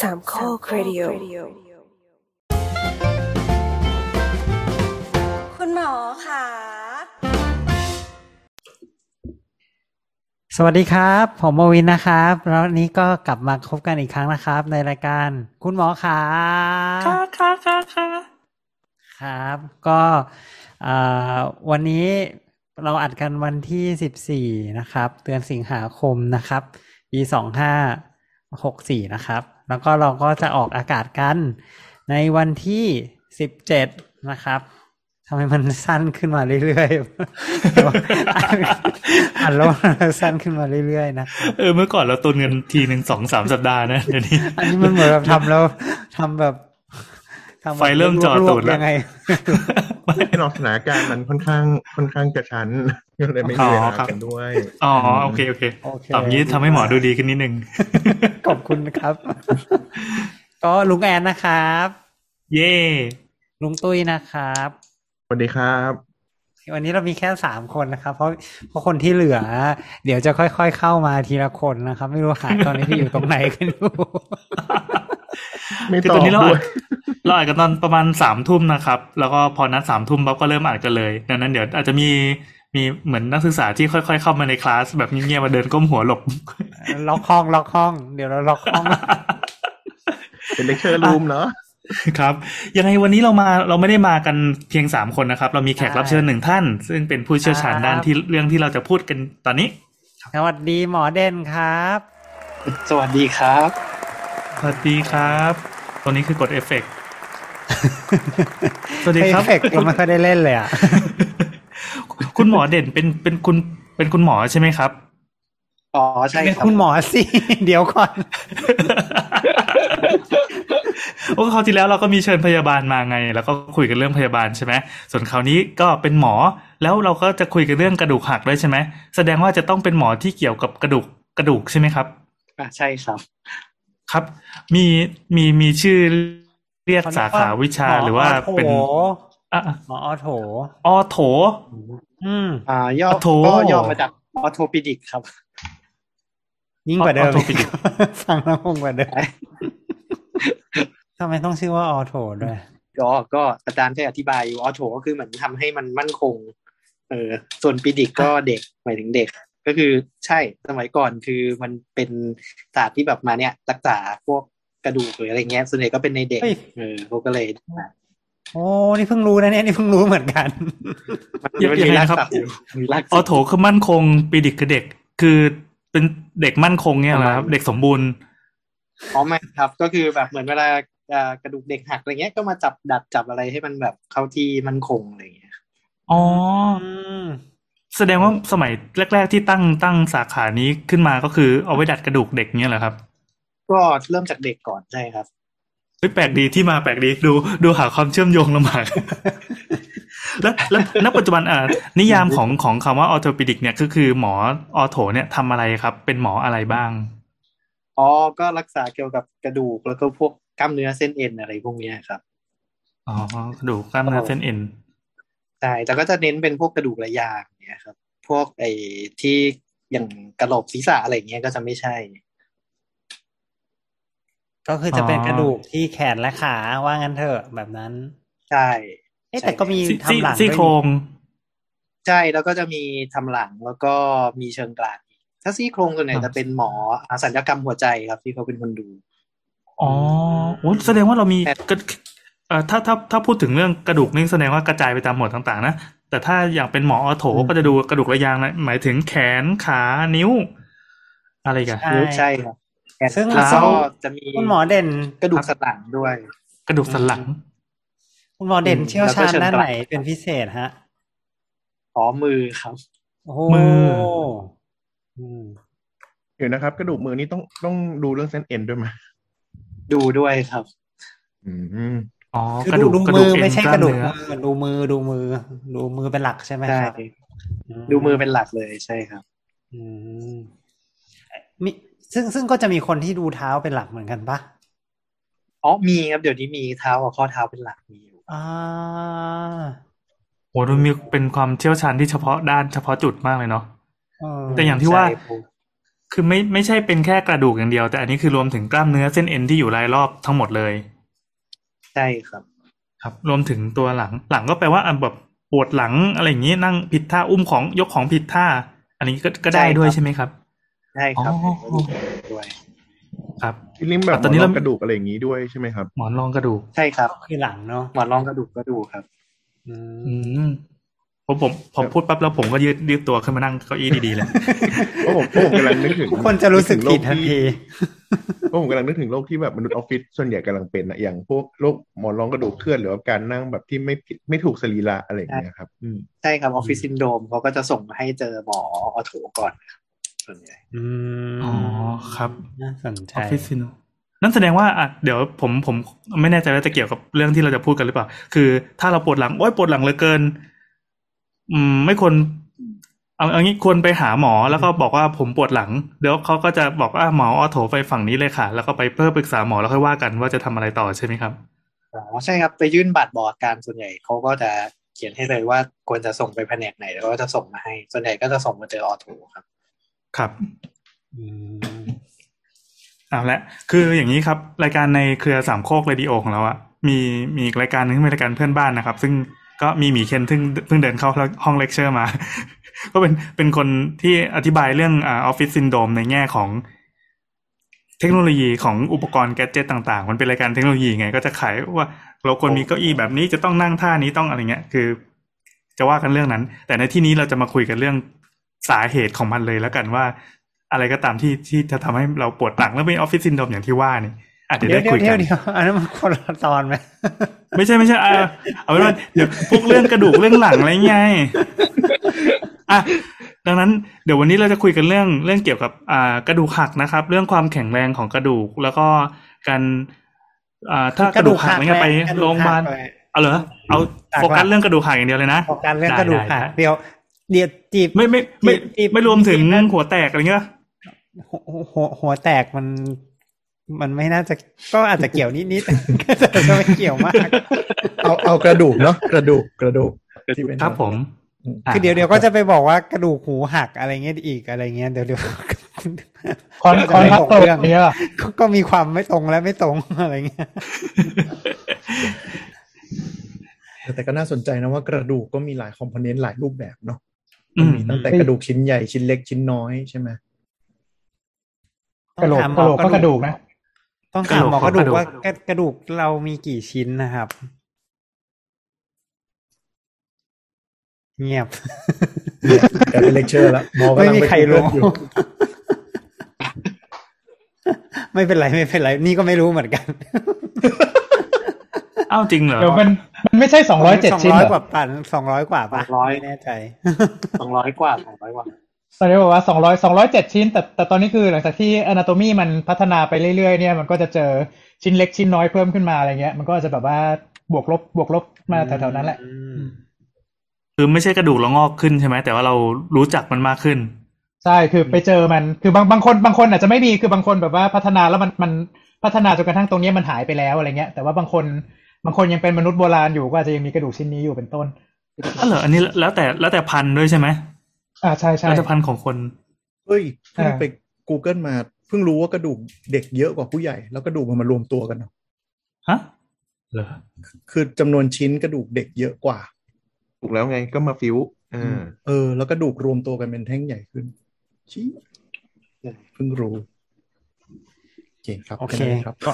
สามข้อครดิโอคุณหมอค่ะ สวัสดีครับ ผมมวินนะครับ แล้ววันนี้ก็กลับมาพบกันอีกครั้งนะครับ ในรายการคุณหมอขาค่ะค่ะค่ะค่ะครับ ก็เอ่อวันนี้เราอัดกันวันที่สิบสี่นะครับ เดือนสิงหาคมนะครับปีสองห้าหกสี่นะครับ แล้วก็เราก็จะออกอากาศกันในวันที่สิบเจ็ดนะครับทำไมมันสั้นขึ้นมาเรื่อยๆอ่านแล้วมันสั้นขึ้นมาเรื่อยๆนะเออเมื่อก่อนเราตุนกันทีหนึ่งสองสามสัปดาห์นะเดี๋ยวนี้ อันนี้มันเหมือนแบบทำแล้วทำแบบทำแบบ ไฟเริ่มจ่อตูดแล้วยังไงแน่นอนสถานการณ์มันค่อนข้างค่อนข้างกระชั้นก็เลยไม่มีเวลากันด้วยอ๋อโอเคโอเคโอเคตอบงี้ทำให้หมอดูดีขึ้นนิดนึงขอบคุณครับ ก็ลุงแอนนะครับ เย่ลุงตุ้ยนะครับสวัสดีครับวันนี้เรามีแค่สามคนนะครับ เพราะเพราะคนที่เหลือ เดี๋ยวจะค่อยๆเข้ามาทีละคนนะครับ ไม่รู้หาตอนนี้ที่อยู่ตรงไหนกันอยู่ไม่ คือตตออบนนี้เราด้อัวดยเราอัดกันตอนประมาณสามทุ่มนะครับ แล้วก็พอนัดสามทุ่มปั๊บก็เริ่มอัดกันเลยดังนั้นเดี๋ยวอาจจะมีมีเหมือนนักศึกษาที่ค่อยๆเข้ามาในคลาสแบบเงียบๆมาเดินก้มหัวหลบล็อกห้องล็อกห้อง เดี๋ยวเราล็อกห้องเป็น lecture room เนาะครับ ยังไงวันนี้เรามาเราไม่ได้มากันเพียงสามคนนะครับ เรามีแขกรับเชิญหนึ่งท่าน ซึ่งเป็นผู้เชี่ยวชาญด้านที่เรื่องที่เราจะพูดกันตอนนี้ สวัสดีหมอเด่นครับ สวัสดีครับ สวัสดีครับ ตัวนี้คือกดเอฟเฟกต์สวัสดีครับเอฟเฟกต์เราไม่ค่อยได้เล่นเลยอะ คุณหมอเด่นเป็นเป็นคุณเป็นคุณหมอใช่ไหมครับ อ๋อใช่เป็นครับคุณหมอสิ เดี๋ยวก่อน โอ้คราวที่แล้วเราก็มีเชิญพยาบาลมาไง แล้วก็คุยกันเรื่องพยาบาลใช่ไหม ส่วนคราวนี้ก็เป็นหมอ แล้วเราก็จะคุยกันเรื่องกระดูกหักด้วยใช่ไหม แสดงว่าจะต้องเป็นหมอที่เกี่ยวกับกระดูกกระดูกใช่ไหมครับอะใช่ครับ ครับ มีมีมีชื่อเรียกสาขาวิชาหรือว่าเป็นหมออะหมออโถออโถ อืมอ่า ย่อโอ้โถก็ย่อมาจากออโทปิดิกครับ ยิ่งกว่าเดิมออโถปิดิกฟังแล้วงงกว่าเดิมทำไมต้องชื่อว่าออโถด้วยก็ก็อาจารย์เคยอธิบายอยู่ออโถก็คือเหมือนทำให้มันมั่นคง เออ ส่วนปิดิกก็เด็กหมายถึงเด็ก ก็คือใช่สมัยก่อนคือมันเป็นศาสตร์ที่แบบมาเนี่ยรักษาพวกกระดูกหรืออะไรเงี้ยส่วนใหญ่ก็เป็นในเด็กเฮ้ยเออพวกก็เลยโอ้นี่เพิ่งรู้นะเนี่ยนี่เพิ่งรู้เหมือนกันยังมันยังมีไงรากนะครับศัพท์อยู่มีรากอศัอพท์โถคือมั่นคงปีดิกคือเด็ก คือเป็นเด็กมั่นคงเนี่ยเหรอครับ เด็กสมบูรณ์อ๋อไม่ครับก็คือแบบเหมือนเวลาอ่ากระดูกเด็กหักอะไรเงี้ยก็มาจับดัดจับอะไรให้มันแบบเข้าที่มั่นคงอะไรเงี้ยอ๋ออืม แสดงว่าสมัยแรก ๆ ที่ตั้งตั้งสาขานี้ขึ้นมาก็คือเอาไว้ดัดกระดูกเด็กเนี่ยเหรอครับ ก็เริ่มจากเด็กก่อนใช่ครับเฮ้ยแปลกดีที่มาแปลกดีดูดูหาความเชื่อมโยงลำบากแล้วแล้วณปัจจุบันอ่านิยามของของคำว่าออโทปิดิกเนี่ยก็คือหมอออโถเนี่ยทำอะไรครับ เป็นหมออะไรบ้างอ๋อก็รักษาเกี่ยวกับกระดูกแล้วก็พวกกล้ามเนื้อเส้นเอ็นอะไรพวกเนี้ยครับอ๋อกระดูกกล้ามเนื้อเส้นเอ็นใช่แต่ก็จะเน้นเป็นพวกกระดูกระยาง เนี่ยครับ พวกไอ้ที่อย่างกระโหลกศีรษะอะไรเงี้ยก็จะไม่ใช่ ก็คือจะเป็นกระดูกที่แขนและขาว่างั้นเถอะแบบนั้น ใช่เอ๊ะแต่ก็มีซี่ทำหลังซี่ด้วยโครงใช่แล้วก็จะมีทำหลังแล้วก็มีเชิงกรานอีกถ้าซี่โครงส่วนใหญ่จะเป็นหมออ่าศัลยกรรมหัวใจครับที่เขาเป็นคนดูอ๋อโอ้แสดงว่าเรามีกระเอ่อ ถ้าถ้าถ้าพูดถึงเรื่องกระดูกนี่แสดงว่ากระจายไปตามหมวดต่างๆนะแต่ถ้าอย่างเป็นหมอออโถก็จะดูกระดูกระยางนะหมายถึงแขนขานิ้ว อะไรกันใช่ใช่ครับแขนซึ่งขาซึ่งก็จะมีคุณหมอเด่นกระดูกสันหลังด้วย กระดูกสันหลัง คุณหมอเด่นอืมเชี่ยวชาญแล้วก็เชิงด้านกรานไหนเป็นพิเศษฮะอ๋อมือครับโอ้โหมืออืมเดี๋ยวนะครับ กระดูกมือนี่ต้องต้องดูเรื่องเส้นเอ็นด้วยไหมดูด้วยครับ อืม อ๋อคือกระดูดูกดูกระมืดูกอเอ็นไม่ใช่กกล้ามระดูกเนื้อมือดูมือดูมือ ดูมือเป็นหลักใช่ไหมใช่ครับดูมือเป็นหลักเลยใช่ครับ อืมมีซึ่งซึ่งก็จะมีคนที่ดูเท้าเป็นหลักเหมือนกันปะอ๋อมีครับเดี๋ยวนี้มีเท้ากับข้อเท้าเป็นหลักมีอยู่อ่าโหดูมีเป็นความเชี่ยวชาญที่เฉพาะด้านเฉพาะจุดมากเลยเนาะเออแต่อย่างที่ว่าใช่ผมคือไม่ไม่ใช่เป็นแค่กระดูกอย่างเดียว แต่อันนี้คือรวมถึงกล้ามเนื้อเส้นเอ็นที่อยู่รายรอบทั้งหมดเลยใช่ครับ ครับ รวมถึงตัวหลัง หลังก็แปลว่าอะแบบปวดหลังอะไรอย่างนี้นั่งผิดท่าอุ้มของยกของผิดท่า อันนี้ก็ก็ได้ใช่ครับด้วยใช่ไหมครับใช่ครับอ๋อด้วยครับที่ลิมแบบตอนนี้หมเรารองกระดูกอะไรอย่างนี้ด้วยใช่ไหมครับ หมอนรองกระดูกใช่ครับคือหลังเนาะหมอนรองกระดูกก็ดูครับ อืมอืม ผมผมผมพูดปั๊บแล้วผมก็ยืดยืดตัวขึ้นมานั่งเก้าอี้ดีๆเลยเพราะผมเพราะผมกำลังนึกถึงทุกคนจะรู้สึกผิดทันทีเพราะผมกำลังนึกถึงโรคที่แบบมนุษย์ออฟฟิศส่วนใหญ่กำลังเป็นอะอย่างพวกโรคหมอนรองกระดูกเคลื่อนหรือว่าการนั่งแบบที่ไม่ผิดไม่ถูกสรีระอะไรอย่างเงี้ยครับอืมใช่ครับ office syndrome เขาก็จะส่งให้เจอหมอ ortho ก่อนครับส่วนใหญ่อืมอ๋อครับน่าสนใจออฟฟิศซินนั่นแสดงว่าอะเดี๋ยวผมผมไม่แน่ใจว่าจะเกี่ยวกับเรื่องที่เราจะพูดกันหรือเปล่า คือถ้าเราปวดหลังโอ้ยปวดหลังเหลือเกิน อืม ไม่ควรเอาเอางี้ควรไปหาหมอแล้วก็บอกว่าผมปวดหลัง เดี๋ยวเขาก็จะบอกว่าหมอออโถไปฝั่งนี้เลยค่ะ แล้วก็ไปเพื่อปรึกษาหมอแล้วค่อยว่ากันว่าจะทำอะไรต่อใช่ไหมครับอ๋อใช่ครับไปยื่นบัตรบอกอาการส่วนใหญ่เขาก็จะเขียนให้เลยว่าควรจะส่งไปแผนกไหนแล้วก็จะส่งมาให้ ส่วนใหญ่ก็จะส่งมาเจอออโถครับ ครับอืมเอาละคืออย่างนี้ครับ รายการในเครือสามโคกเรดิโอของเราอะมีมีอีกรายการหนึงที่เป็นรายการเพื่อนบ้านนะครับ ซึ่ง ก็มีหมีเคนซึ่งเพิ่งเดินเข้าห้องเลคเชอร์มา ก็เป็นเป็นคนที่อธิบายเรื่อง office syndrome ในแง่ของเทคโนโลยีของอุปกรณ์ gadget ต่าง ๆ มันเป็นรายการเทคโนโลยีไง ก็จะขายว่าเราควรมีเก้าอี้แบบนี้จะต้องนั่งท่านี้ต้องอะไรเงี้ย คือ จะว่ากันเรื่องนั้น แต่ในที่นี้เราจะมาคุยกันเรื่องสาเหตุของมันเลยแล้วกันว่า อะไรก็ตามที่ที่จะทำให้เราปวดหลังแล้วเป็นออฟฟิศซินโดรมอย่างที่ว่านี่ เดี๋ยวได้เดี๋ยคุวยเดี๋กัยวนเดี๋ยวอันนั้นมันคนละตอนไหมไม่ใช่ไม่ใช่อ่าเอาเป็นว่าเดี๋ยวพวกเรื่องกระดูกเรื่องหลังอะไรไงอะดังนั้นเดี๋ยววันนี้เราจะคุยกันเรื่องเรื่องเกี่ยวกับอ่ากระดูกหักนะครับ เรื่องความแข็งแรงของกระดูกแล้วก็การอ่าถ้ากระดูกหักเนี่ยไปโรงพยาบาลเอาเหรอเอาโฟกัสเรื่องกระดูกหักอย่างเดียวเลยนะโฟกัสเรื่องกระดูกหักได้ได้เดี๋ยวเดี๋ยวจีบไม่ไม่ไม่จีบไม่รวมถึงจีบนะหัวแตกอะไรเงี้ยหัวหัวหัวแตกมัน มันไม่น่าจะก็อาจจะเกี่ยวนิดนิดๆก็จะไม่เกี่ยวมาก เอาเอากระดูกเนาะกระดูกกระดูกที่เป็นครับผม คือเดี๋ยวเดี๋ยวก็จะไปบอกว่ากระดูกหูหักอะไรเงี้ยอีกอะไรเงี้ยเดี๋ยวเดี๋ยวคอนคอนทับตรงเนี้ยก็ก็มีความไม่ตรงและไม่ตรงอะไรเงี้ยแต่ก็น่าสนใจนะว่ากระดูกก็มีหลายคอมโพเนนต์หลายรูปแบบเนาะอืมมีตั้งแต่กระดูกชิ้นใหญ่ชิ้นเล็กชิ้นน้อยใช่ไหมกระโหลกต้องกระโหลกถามก็กระดูกนะ ต้องถามหมอกกระระดูดูกกว่ากระกระดูกเรามีกี่ชิ้นนะครับ เงียบกลายเป็นเลคเชอร์แล้วหมอกำไม่ลังมีปใครรู้ Google อยู่ไม่เป็นไรไม่เป็นไร นี่ก็ไม่รู้เหมือนกัน อ้าวจริงเหรอเดี๋ยวมันมันไม่ใช่สองร้อยเจ็ดชิ้นสองร้อยเหรกอว่าปันสองร้อยกว่าปะ200ไม่แน่ใจสองร้อยกว่าสองร้อยกว่า ตอนนี้บอกว่าสองร้อยสองร้อยเจ็ดชิ้น แต่แต่ตอนนี้คือหลังจากที่ anatomy มันพัฒนาไปเรื่อยๆเนี่ยมันก็จะเจอชิ้นเล็กชิ้นน้อยเพิ่มขึ้นมาอะไรเงี้ย มันก็จะแบบว่าบวกลบบวกลบมาแถวๆนั้นแหละอืมคือไม่ใช่กระดูกเรางอกขึ้นใช่ไหมแต่ว่าเรารู้จักมันมากขึ้น ใช่คือไปเจอมันคือบางบางคนบางคนอาจจะไม่มีคือบางคนแบบว่าพัฒนาแล้วมันมันพัฒนาจนกระทั่งตรงเนี้ยมันหายไปแล้วอะไรเงี้ย แต่ว่าบางคนบางคนยังเป็นมนุษย์โบราณอยู่ก็อาจจะยังมีกระดูกชิ้นนี้อยู่เป็นต้นอ๋อเหรออันนี้แล้วแต่แล้วแต่พันธุ์ด้วยใช่ไหม อ่าใช่ใช่แล้วแต่พันธุ์ของคนเฮ้ยเพิ่งอ่าไป Google มาเพิ่งรู้ว่ากระดูกเด็กเยอะกว่าผู้ใหญ่ แล้วกระดูกมันมารวมตัวกันเนาะฮะเหรอคือจำนวนชิ้นกระดูกเด็กเยอะกว่าถูกแล้วไงก็มาฟิวอ่าเออ แล้วกระดูกรวมตัวกันเป็นแท่งใหญ่ขึ้นชี้เพิ่งรู้โอ เคครับโอเคแนั้นครับก็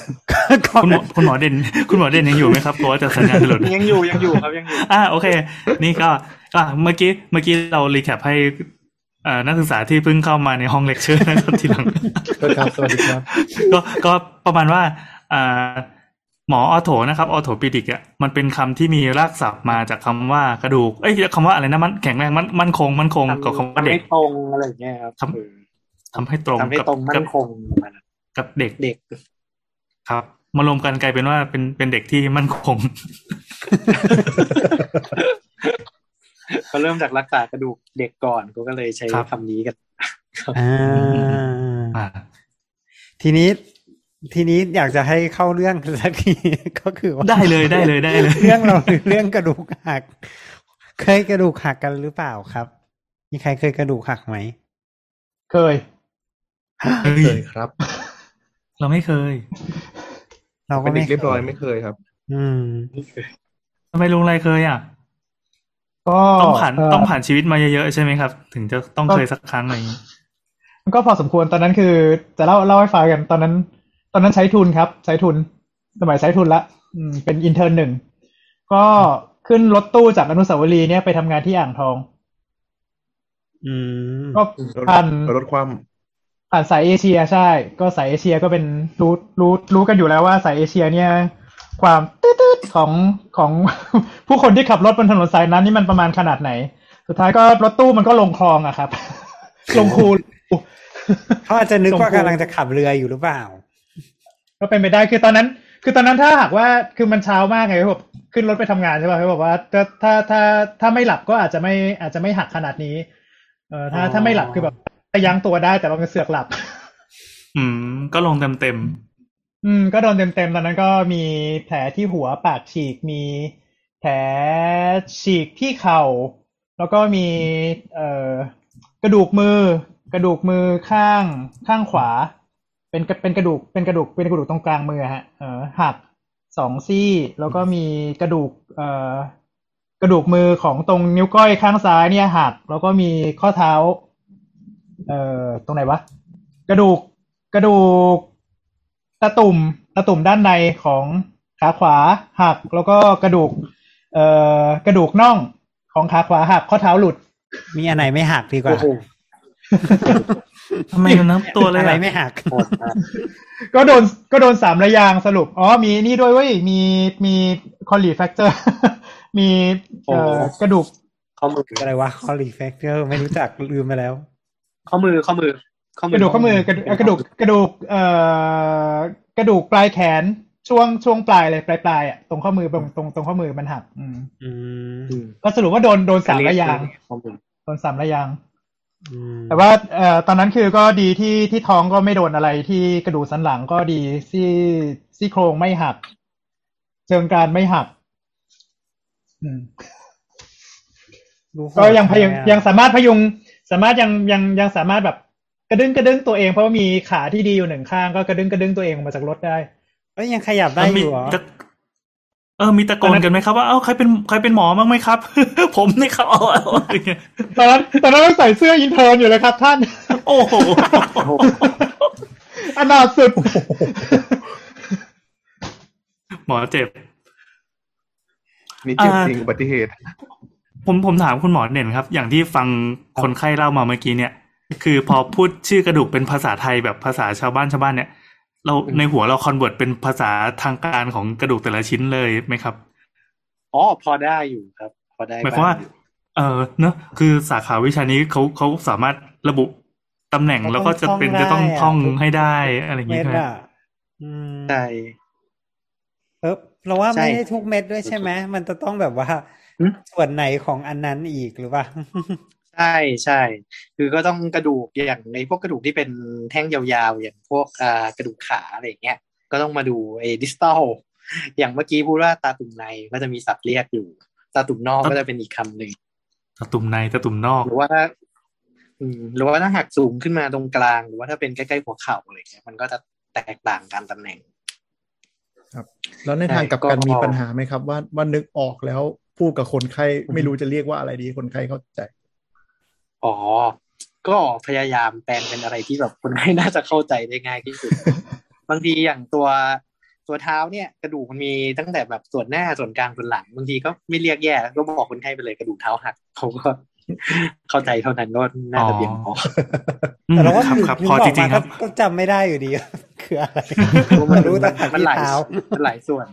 ก็คุณหมอคุณหมอเด่น คุณหมอเด่นยังอยู่ไหมครับกลัวว่าจะสัญญาณจะหลุดยังอยู่ยังอยู่ครับยังอยู่อ่าโอเค นี่ก็ก็เมื่อกี้เมื่อกี้เรา recap ให้อ่านักศึกษาที่เพิ่งเข้ามาในห้องเลคเชอร์นะครับทีหลังสวัสดีครับสวัสดีครับ ก็ก็ประมาณว่าอ่าหมอออโถนะครับออโถปิดิกอะมันเป็นคำที่มีรากศัพท์มาจากคำว่ากระดูกเอ้ยคำว่าอะไรนะมันแข็งแรงมันมั่นคงมั่นคงกับคำว่าทำเด็ให้กตรงอะไรอย่างเงี้ยครับทำเออทำให้ตรงทำให้กับตรงมั่กับนคงประมาณนั้น กับเด็กเด็ก ครับ มารวมกันกลายเป็นว่าเป็นเป็นเด็กที่มั่นคงก็เริ่มจากรักษากระดูกเด็กก่อนเขาก็เลยใช้ครับคำนี้กันอ่าอ่าทีนี้ทีนี้อยากจะให้เข้าเรื่องสักทีก็คือว่าได้เลยได้เลยได้เลย เรื่องเราคือเรื่องกระดูกหัก เคยกระดูกหักกันหรือเปล่าครับ มีใครเคยกระดูกหักไหม เคยเฮ้ยเคยครับ เราไม่เคย เราก็เป็นไม่เด็กเรียบร้อยไม่เคยครับ อืม ทำไมลุงไรเคยอะ ก็ต้องผ่านเต้องผ่านชีวิตมาเยอะๆใช่ไหมครับ ถึงจะต้องเคยสักครั้งอะไรอย่างนี้มันก็พอสมควรตอนนั้นคือ จะเล่าเล่าให้ฟังกันตอนนั้น ตอนนั้นใช้ทุนครับ ใช้ทุน สมัยใช้ทุนละอืมเป็น intern หนึ่งก็ขึ้นรถตู้จากอนุสาวรีย์เนี่ยไปทำงานที่อ่างทอง อืมก็รถผ่าน รถความ ผ่านสายเอเชียใช่ ก็สายเอเชียก็เป็นรู้รู้รู้กันอยู่แล้วว่าสายเอเชียเนี่ย ความตืดๆของของผู้คนที่ขับรถบนถนนสายนั้นนี่มันประมาณขนาดไหน สุดท้ายก็รถตู้มันก็ลงคลองอะครับ ลงคูเขาอาจจะนึกว่าส่งครูกำลังจะขับเรืออยู่หรือเปล่า ก็เป็นไปได้คือตอนนั้น คือตอนนั้นถ้าหากว่าคือมันเช้ามากไงแบบขึ้นรถไปทำงานใช่ป่ะเขาบอกว่าถ้าถ้าถ้าถ้าไม่หลับก็อาจจะไม่อาจจะไม่หักขนาดนี้ เออถ้าอ๋อถ้าไม่หลับคือแบบจะ ยั้งตัวได้แต่เราเสือกหลับ อืม ก็ลงเต็มเต็มอืม ก็โดนเต็มๆตอนนั้นก็มีแผลที่หัวปากฉีกมีแผลฉีกที่เข่า แล้วก็มี เอ่อกระดูกมือ กระดูกมือข้างข้างขวา เป็นกระเป็นกระดูกเป็นกระดูกเป็นกระดูกตรงกลางมือฮะเออหักสองซี่แล้วก็มีกระดูก เอ่อกระดูกมือของตรงนิ้วก้อยข้างซ้ายเนี่ยหัก แล้วก็มีข้อเท้า เอ่อตรงไหนวะ กระดูกกระดูกตาตุ่มตาตุ่มด้านในของขาขวาหักแล้วก็กระดูก เอ่อกระดูกน่องของขาขวาหักข้อเท้าหลุด มีอันไหนไม่หักดีกว่าโอ้โหๆทำไมมันทั้งตัวเลยอะไรอะไม่หักโหดมากก็โดนก็โดนสามรยางค์สรุป อ๋อ มีนี่ด้วยเว้ย มีมี Colles' fracture มีเอ่อกระดูกข้อมืออะไรวะ Colles' fracture ไม่รู้จักลืมไปแล้ว ข้อมือข้อมือ ข้อมืกระดูกข้อมือกระดูกกระดูกกระดูกเอ่อกระดูกปลายแขนช่วงช่วงปลายเลยปลายปลายๆอะตรงข้อมือตรงตรงตรงข้อมือมันหัก อืมอืมอืมก็สรุปว่าโดนโดนสามระยางข้อมือโดนสามระยางอืมแต่ว่าเอ่อตอนนั้นคือก็ดีที่ที่ท้องก็ไม่โดนอะไรที่กระดูกสันหลังก็ดีซี่ซี่โครงไม่หัก เชิงกรานไม่หักอืมดูโหดก็ยังพยุงไปอะยังสามารถพยุง สามารถยังยังยังสามารถแบบกระดึงกระดึงตัวเองเพราะว่ามีขาที่ดีอยู่หนึ่งข้างก็กระดึงกระดึงตัวเองออกมาจากรถได้เอ้ยยังขยับได้แล้วอมียู่เหรอตะเออมีตะโกนกันไหมครับว่าเอ้าใครเป็นใครเป็นหมอบ้างไหมครับ ผมนี่ครับเอาเอาเอาอย่างเงี้ยตอนนั้นตอนนั้นต้องใส่เสื้ออินเทอร์นอยู่เลยครับท่าน โอ้โหอนาถสุด หมอเจ็บนี่เจ็บอ่าจริงอุบัติเหตุ ผมผมถามคุณหมอเด่นครับ อย่างที่ฟังคนไข้เล่ามาเมื่อกี้เนี่ย คือพอพูดชื่อกระดูกเป็นภาษาไทยแบบภาษาชาวบ้านชาวบ้านเนี่ย เราในหัวเราคอนเวิร์ตเป็นภาษาทางการของกระดูกแต่ละชิ้นเลยไหมครับอ๋อพอได้อยู่ครับ พอได้หมายความว่าบ้งอยู่เออเนอะคือสาขาวิชานี้เขาเขาสามารถระบุตำแหน่งแล้วก็จะเป็นจะต้องท่องให้ได้อะไรอย่างเม็งี้ดใช่ไหมอะอืมใช่เออเราว่าใช่ไม่ได้ทุกเม็ดด้วยใช่ไหมมันจะต้องแบบว่าอืม ส่วนไหนของอันนั้นอีกหรือเปล่าใช่ใช่ คือก็ต้องกระดูกอย่างในพวกกระดูกที่เป็นแท่งยาวๆ อย่างพวกอ่ากระดูกขาอะไรอย่างเงี้ย ก็ต้องมาดูไอ้ดิสต a ลอย่างเมื่อกี้พูดว่าตาตุ่มในก็จะมีศัพท์เรียกอยู่ ตาตุ่มนอกก็จะเป็นอีกคำหนึ่งตะตุ่มในตะตุ่มนอกหรือว่าถ้าอืมหรือว่าถ้าหักสูงขึ้นมาตรงกลาง หรือว่าถ้าเป็นใกล้ๆหัวเข่าอะไรเงี้ยมันก็จะแตกต่างกันตำแหน่งแล้วในทางกลับกันก็มีปัญหาไหมครับ ว่าว่านึกออกแล้ว พูดกับคนไข้ไม่รู้จะเรียกว่าอะไรดีคนไข้เข้าใจ อ๋อ ก็พยายามแปลงเป็นอะไรที่แบบคนไข้น่าจะเข้าใจได้ง่ายที่สุด บางทีอย่างตัวตัวเท้าเนี่ยกระดูกมันมีตั้งแต่แบบส่วนหน้าส่วนกลางส่วนหลังบางทีก็ไม่เรียกแยกก็บอกคนไข้ไปเลยกระดูกเท้าหักเขาก็เข้าใจเท่านั้นก็น่าจะเพียงพอแต่เราว่าครับถึงครับถึงพอบอจกริมางๆคก็รับก็จำไม่ได้อยู่ดีคืออะไรมันรู้แต่หักมันที่หลายเท้ามันหลายส่วน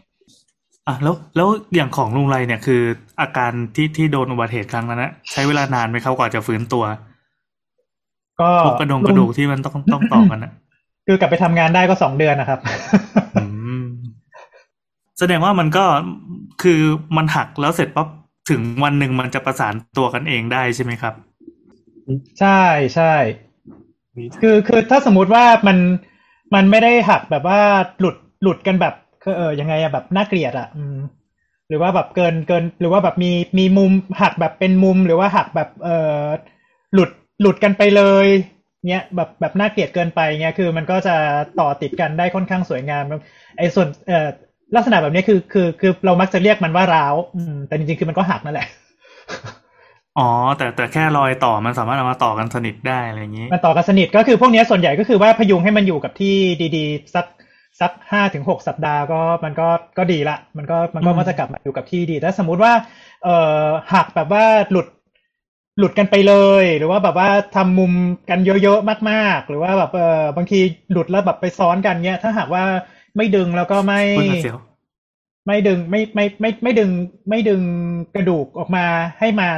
อะแล้วแล้วอย่างของลุงไรเนี่ยคือ อาการที่ที่โดนอุบัติเหตุครั้งนั้นนะใช้เวลานานไหมครับกว่าจะฟื้นตัว ก็พวกกระดงกระดูกที่มันต้องต้องต่อกันนะคือกลับไปทำงานได้ก็สองเดือนนะครับอืมแสดงว่ามันก็คือมันหักแล้วเสร็จปั๊บถึงวันหนึ่งมันจะประสานตัวกันเองได้ใช่ไหมครับ ใช่ใช่คือคือถ้าสมมุติว่ามันมันไม่ได้หักแบบว่าหลุดหลุดกันแบบคือ เออยังไงอะแบบน่าเกลียดอะอืมหรือว่าแบบเกินเกิน หรือว่าแบบมีมีมุมหักแบบเป็นมุมหรือว่าหักแบบเออหลุดหลุดกันไปเลยเนี้ยแบบแบบน่าเกลียดเกินไปเงี้ยคือมันก็จะต่อติดกันได้ค่อนข้างสวยงามไอ้ส่วนเอ่อลักษณะแบบนี้คือคือคือเรามักจะเรียกมันว่าร้าวอืมแต่จริงๆคือมันก็หักนั่นแหละอ๋อแต่แต่แค่รอยต่อมันสามารถเอามาต่อกันสนิทได้อะไรอย่างนี้มันต่อกันสนิทก็คือพวกเนี้ยส่วนใหญ่ก็คือว่าพยุงให้มันอยู่กับที่ดีๆ สัก สักห้าถึงหกสัปดาห์ก็มันก็ก็ดีละ มันก็มันก็อืมมันจะกลับมาอยู่กับที่ดี ถ้าสมมุติว่า เอ่อหักแบบว่าหลุดหลุดกันไปเลย หรือว่าแบบว่าทำมุมกันเยอะๆมากๆ หรือว่าแบบเออบางทีหลุดแล้วแบบไปซ้อนกันเนี้ย ถ้าหากว่าไม่ดึงแล้วก็ไม่เพิ่งเสียวไม่ดึงไม่ไม่ไม่ไม่ดึงไม่ดึงกระดูกออกมาให้มา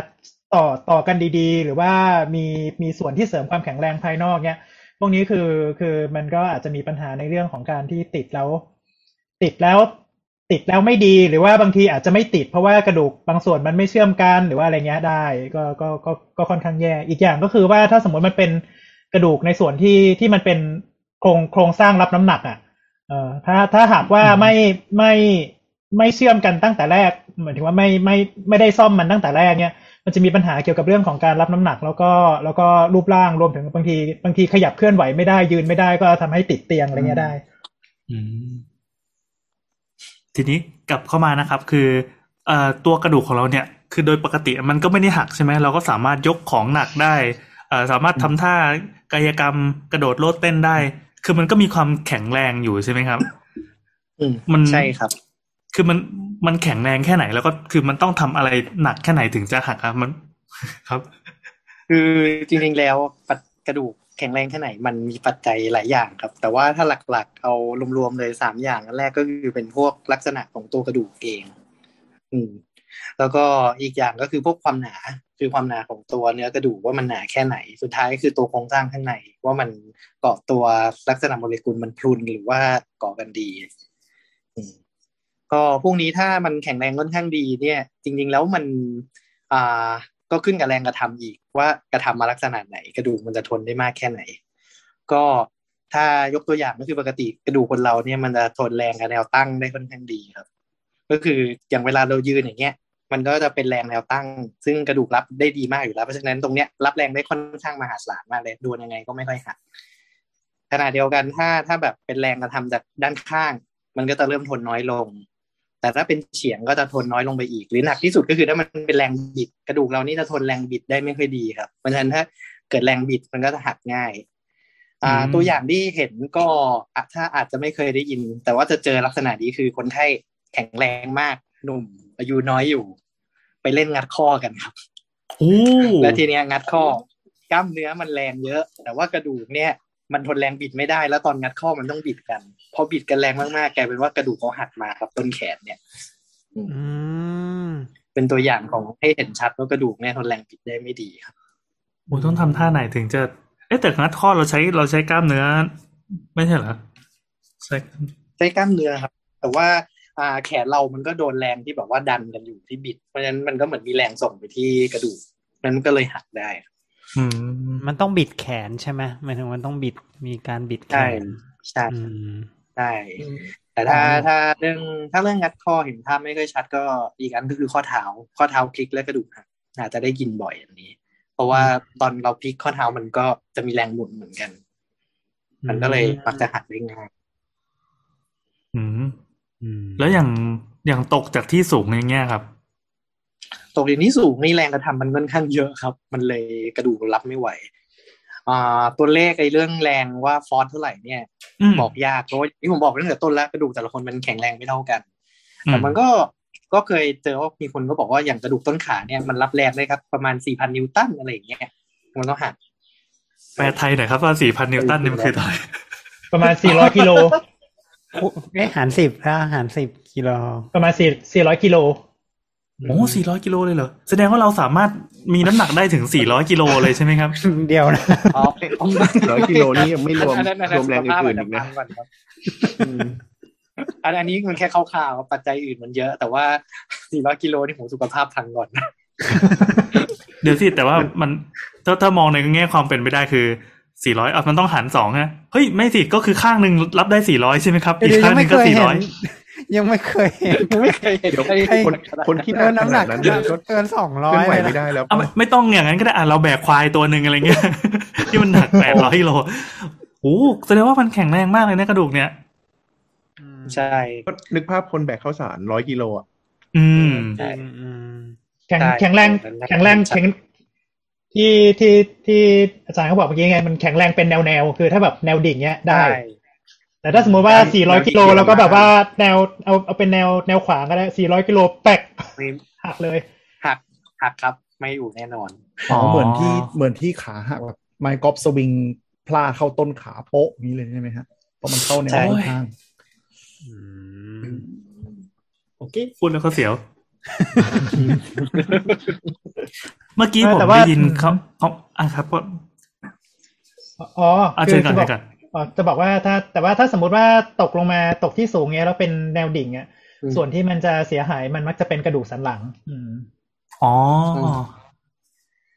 ต่อต่อกันดีๆ หรือว่ามีมีส่วนที่เสริมความแข็งแรงภายนอกเนี้ยพ วกนี้คือคือมันก็อาจจะมีปัญหาในเรื่องของการที่ติดแล้ว ติดแล้วติดแล้วไม่ดีหรือว่าบางทีอาจจะไม่ติดเพราะว่ากระดูกบางส่วนมันไม่เชื่อมกันหรือว่าอะไรเงี้ยได้ ก็ก็ก็ก็ค่อนข้างแย่อีกอย่างก็คือว่าถ้าสมมติมันเป็นกระดูกในส่วนที่ที่มันเป็นโครงโครงสร้างรับน้ำหนักอะเอ่อถ้าถ้าหากว่าไม่ไม่ไม่เชื่อมกันตั้งแต่แรกหมายถึงว่าไม่ไม่ไม่ได้ซ่อมมันตั้งแต่แรกเนี่ย มันจะมีปัญหาเกี่ยวกับเรื่องของการรับน้ำหนัก แล้วก็แล้วก็รูปร่างรวมถึงบางที บางทีขยับเคลื่อนไหวไม่ได้ยืนไม่ได้ก็ทำให้ติดเตียงอะไรเงี้ยได้ อืมทีนี้กลับเข้ามานะครับ คือเอ่อตัวกระดูกของเราเนี่ย คือโดยปกติมันก็ไม่ได้หักใช่ไหมเราก็สามารถยกของหนักได้เอ่อสามารถทำท่ากายกรรมกระโดดโลดเต้นได้ คือมันก็มีความแข็งแรงอยู่ใช่ไหมครับ อืมมันใช่ครับ คือมัน มันแข็งแรงแค่ไหน แล้วก็คือมันต้องทำอะไรหนักแค่ไหนถึงจะหักครับมันครับ คือจริงๆแล้วปัดกระดูกแข็งแรงแค่ไหน มันมีปัจจัยหลายอย่างครับ แต่ว่าถ้าหลักๆ เอารวมๆเลยสามอย่างแรกก็คือเป็นพวกลักษณะของตัวกระดูกเอง อืม แล้วก็อีกอย่างก็คือพวกความหนาคือความหนาของตัวเนื้อกระดูกว่ามันหนาแค่ไหน สุดท้ายคือตัวโครงสร้างข้างใน ว่ามันเกาะตัวลักษณะโมเลกุลมันพรุนหรือว่าเกาะกันดี ก็พวกนี้ถ้ามันแข็งแรงค่อนข้างดีเนี่ย จริง ๆ แล้วมันอ่าก็ขึ้นกับแรงกระทำอีกว่ากระทำมาลักษณะไหน กระดูกมันจะทนได้มากแค่ไหน ก็ถ้ายกตัวอย่างก็คือปกติกระดูกคนเราเนี่ยมันจะทนแรงกับแนวตั้งได้ค่อนข้างดีครับ ก็คืออย่างเวลาเรายืนอย่างเงี้ย มันก็จะเป็นแรงแนวตั้ง ซึ่งกระดูกรับได้ดีมากอยู่แล้วเพราะฉะนั้นตรงเนี้ยรับแรงได้ค่อนข้างมหาศาลมากเลยดนยังไงก็ไม่ค่อยหักขณะเดียวกันถ้าถ้าแบบเป็นแรงกระทำจากด้านข้าง มันก็จะเริ่มทนน้อยลง แต่ถ้าเป็นเฉียงก็จะทนน้อยลงไปอีก หรือหนักที่สุดก็คือถ้ามันเป็นแรงบิด กระดูกเรานี่จะทนแรงบิดได้ไม่ค่อยดีครับ เพราะฉะนั้นถ้าเกิดแรงบิดมันก็จะหักง่าย อ่าอืมตัวอย่างที่เห็นก็อะถ้าอาจจะไม่เคยได้ยิน แต่ว่าจะเจอลักษณะนี้คือคนไข้แข็งแรงมากหนุ่มอายุน้อยอยู่ ไปเล่นงัดข้อกันครับโอ้แล้วทีเนี้ยงัดข้อกล้ามเนื้อมันแรงเยอะ แต่ว่ากระดูกเนี่ย มันทนแรงบิดไม่ได้ แล้วตอนงัดข้อมันต้องบิดกัน พอบิดกันแรงมากๆกลายเป็นว่ากระดูกเขาหักมาครับต้นแขนเนี่ยอืมเป็นตัวอย่างของให้เห็นชัดว่ากระดูกเนี่ยทนแรงบิดได้ไม่ดีครับโอ้ต้องทำท่าไหนถึงจะ เอ๊ะแต่งัดข้อเราใช้เราใช้กล้ามเนื้อ ไม่ใช่เหรอใช่ใช้กล้ามเนื้อครับ แต่ว่าอ่าแขนเรามันก็โดนแรงที่แบบว่าดันกันอยู่ที่บิด เพราะฉะนั้นมันก็เหมือนมีแรงส่งไปที่กระดูกนั้นก็เลยหักได้อืม มันต้องบิดแขนใช่ไหมหมายถึงมันต้องบิดมีการบิดแขใช่นใช่อืมใช่แต่ถ้าอ๋อถ้าเรื่องถ้าเรื่องงัดข้อเห็นภาพไม่ค่อยชัดก็อีกอันก็คือข้อเท้า ข้อเท้าพลิกและกระดูกหักอาจจะได้ยินบ่อยอันนี้ เพราะว่าตอนเราพลิกข้อเท้ามันก็จะมีแรงหมุนเหมือนกัน มันก็เลยมักจะหักได้ง่ายอืมอืมแล้วอย่างอย่างตกจากที่สูงอย่างเงี้ยครับ ตกอย่างนี้สูงนี่แรงกระทำมันค่อนข้างเยอะครับ มันเลยกระดูกรับไม่ไหวอ่าตัวเลขไอ้เรื่องแรงว่าฟอสเท่าไหร่เนี่ยอืมบอกยากเพราะว่าที่ผมบอกไปตั้งแต่ต้นแล้วกระดูกแต่ละคนมันแข็งแรงไม่เท่ากันอืแต่มันก็ก็เคยเจอว่ามีคนก็บอกว่าอย่างกระดูกต้นขาเนี่ยมันรับแรงได้ครับ ประมาณสี่พันนิวตันอะไรอย่างเงี้ยมันต้องหักแปลไทยหน่อยครับว่าสี่พันนิวตันนี่มันคือเท่าไหร่ประมาณ400กิโลเอ๊ะหารสิบถ้าหารสิบกิโลประมาณ4 400กิโล โอ้สี่ร้อยกิโลเลยเหรอ แสดงว่าเราสามารถมีน้ำหนักได้ถึงสี่ร้อยกิโลเลยใช่ไหมครับ เดียวนะอ๋อร้อยกิโลนี่ยังไม่รวมอันนั้นอันนั้นรวมแรงสุขภาพอื่นๆอาอีจกจะนะพังก่อนครับอืมอันอันนี้มันแค่คร่าวๆปัจจัยอื่นมันเยอะ แต่ว่า400กิโลนี่ผมสุขภาพพังก่อนเดี๋ยวสิแต่ว่ามันถ้าถ้ามองในแง่ความเป็นไปได้คือสี่ร้อยอะมันต้องหารสองฮะเฮ้ย ไม่สิก็คือข้างหนึ่งรับได้สี่ร้อยใช่ไหมครับ อีกเดี๋ยวข้ายังงหนึ่ไม่งเคก็ยสี่เห็ร้อนย ยังไม่เคยเห็น ไม่เคยเห็นเดี๋ยวใครคนคนที่หเอนัอกน้ำหนักขนาดนั้นเกิเนี่ยนก็เกินสองร้อเคลื่อยนไหวเลยไม่นะได้แล้วเอาไม่ไม่ต้องอย่างนั้นก็ได้อะเราแบกควายตัวหนึ่งอะไรเงี้ยที่มันหนักแปดร้อยโลโอ้แสดงว่ามันแข็งแรงมากเลยนะกระดูกเนี่ยใช่ก็นึกภาพคนแบกข้าวสารร้อยกิโลอะอืมใช่อืมอืมแข็งใช่แข็งแรงใช่แข็งแรงแข็งที่ที่ที่อาจารย์เขาบอกเมื่อกี้ไงมันแข็งแรงเป็นแนวแนวๆคือถ้าแบบแนวดิ่งเนี้ยได้ได้ แต่ถ้าสมมติว่าแนว400 กิโลแนวที่แล้วก็แบบเขียนมาว่าแนวเอาเอาเป็นแนวแนวขวางก็ได้ 400 กิโลแปกไม่หักเลยหักหักครับ ไม่อยู่แน่นอนอ๋ออ๋อเหมือนที่เหมือนที่ขาหักแบบไมค์กอล์ฟสวิงพลาดเข้าต้นขาโป๊ะอย่างนี้เลยใช่ไหมฮะเพราะมันเข้าแนวใช่ข้างอืมโอเคพูดแล้วก็เสียว เมื่อกี้ผมแต่ว่าได้ยินเขาเขาอะครับก็อ๋ออะคืเชิญอก่อนจะบเชิอกญก่อนอ๋อ จะบอกว่าถ้าแต่ว่าถ้าสมมติว่าตกลงมาตกที่สูงเงี้ยแล้วเป็นแนวดิ่งอะอืมส่วนที่มันจะเสียหายมันมักจะเป็นกระดูกสันหลัง อืมอ๋อ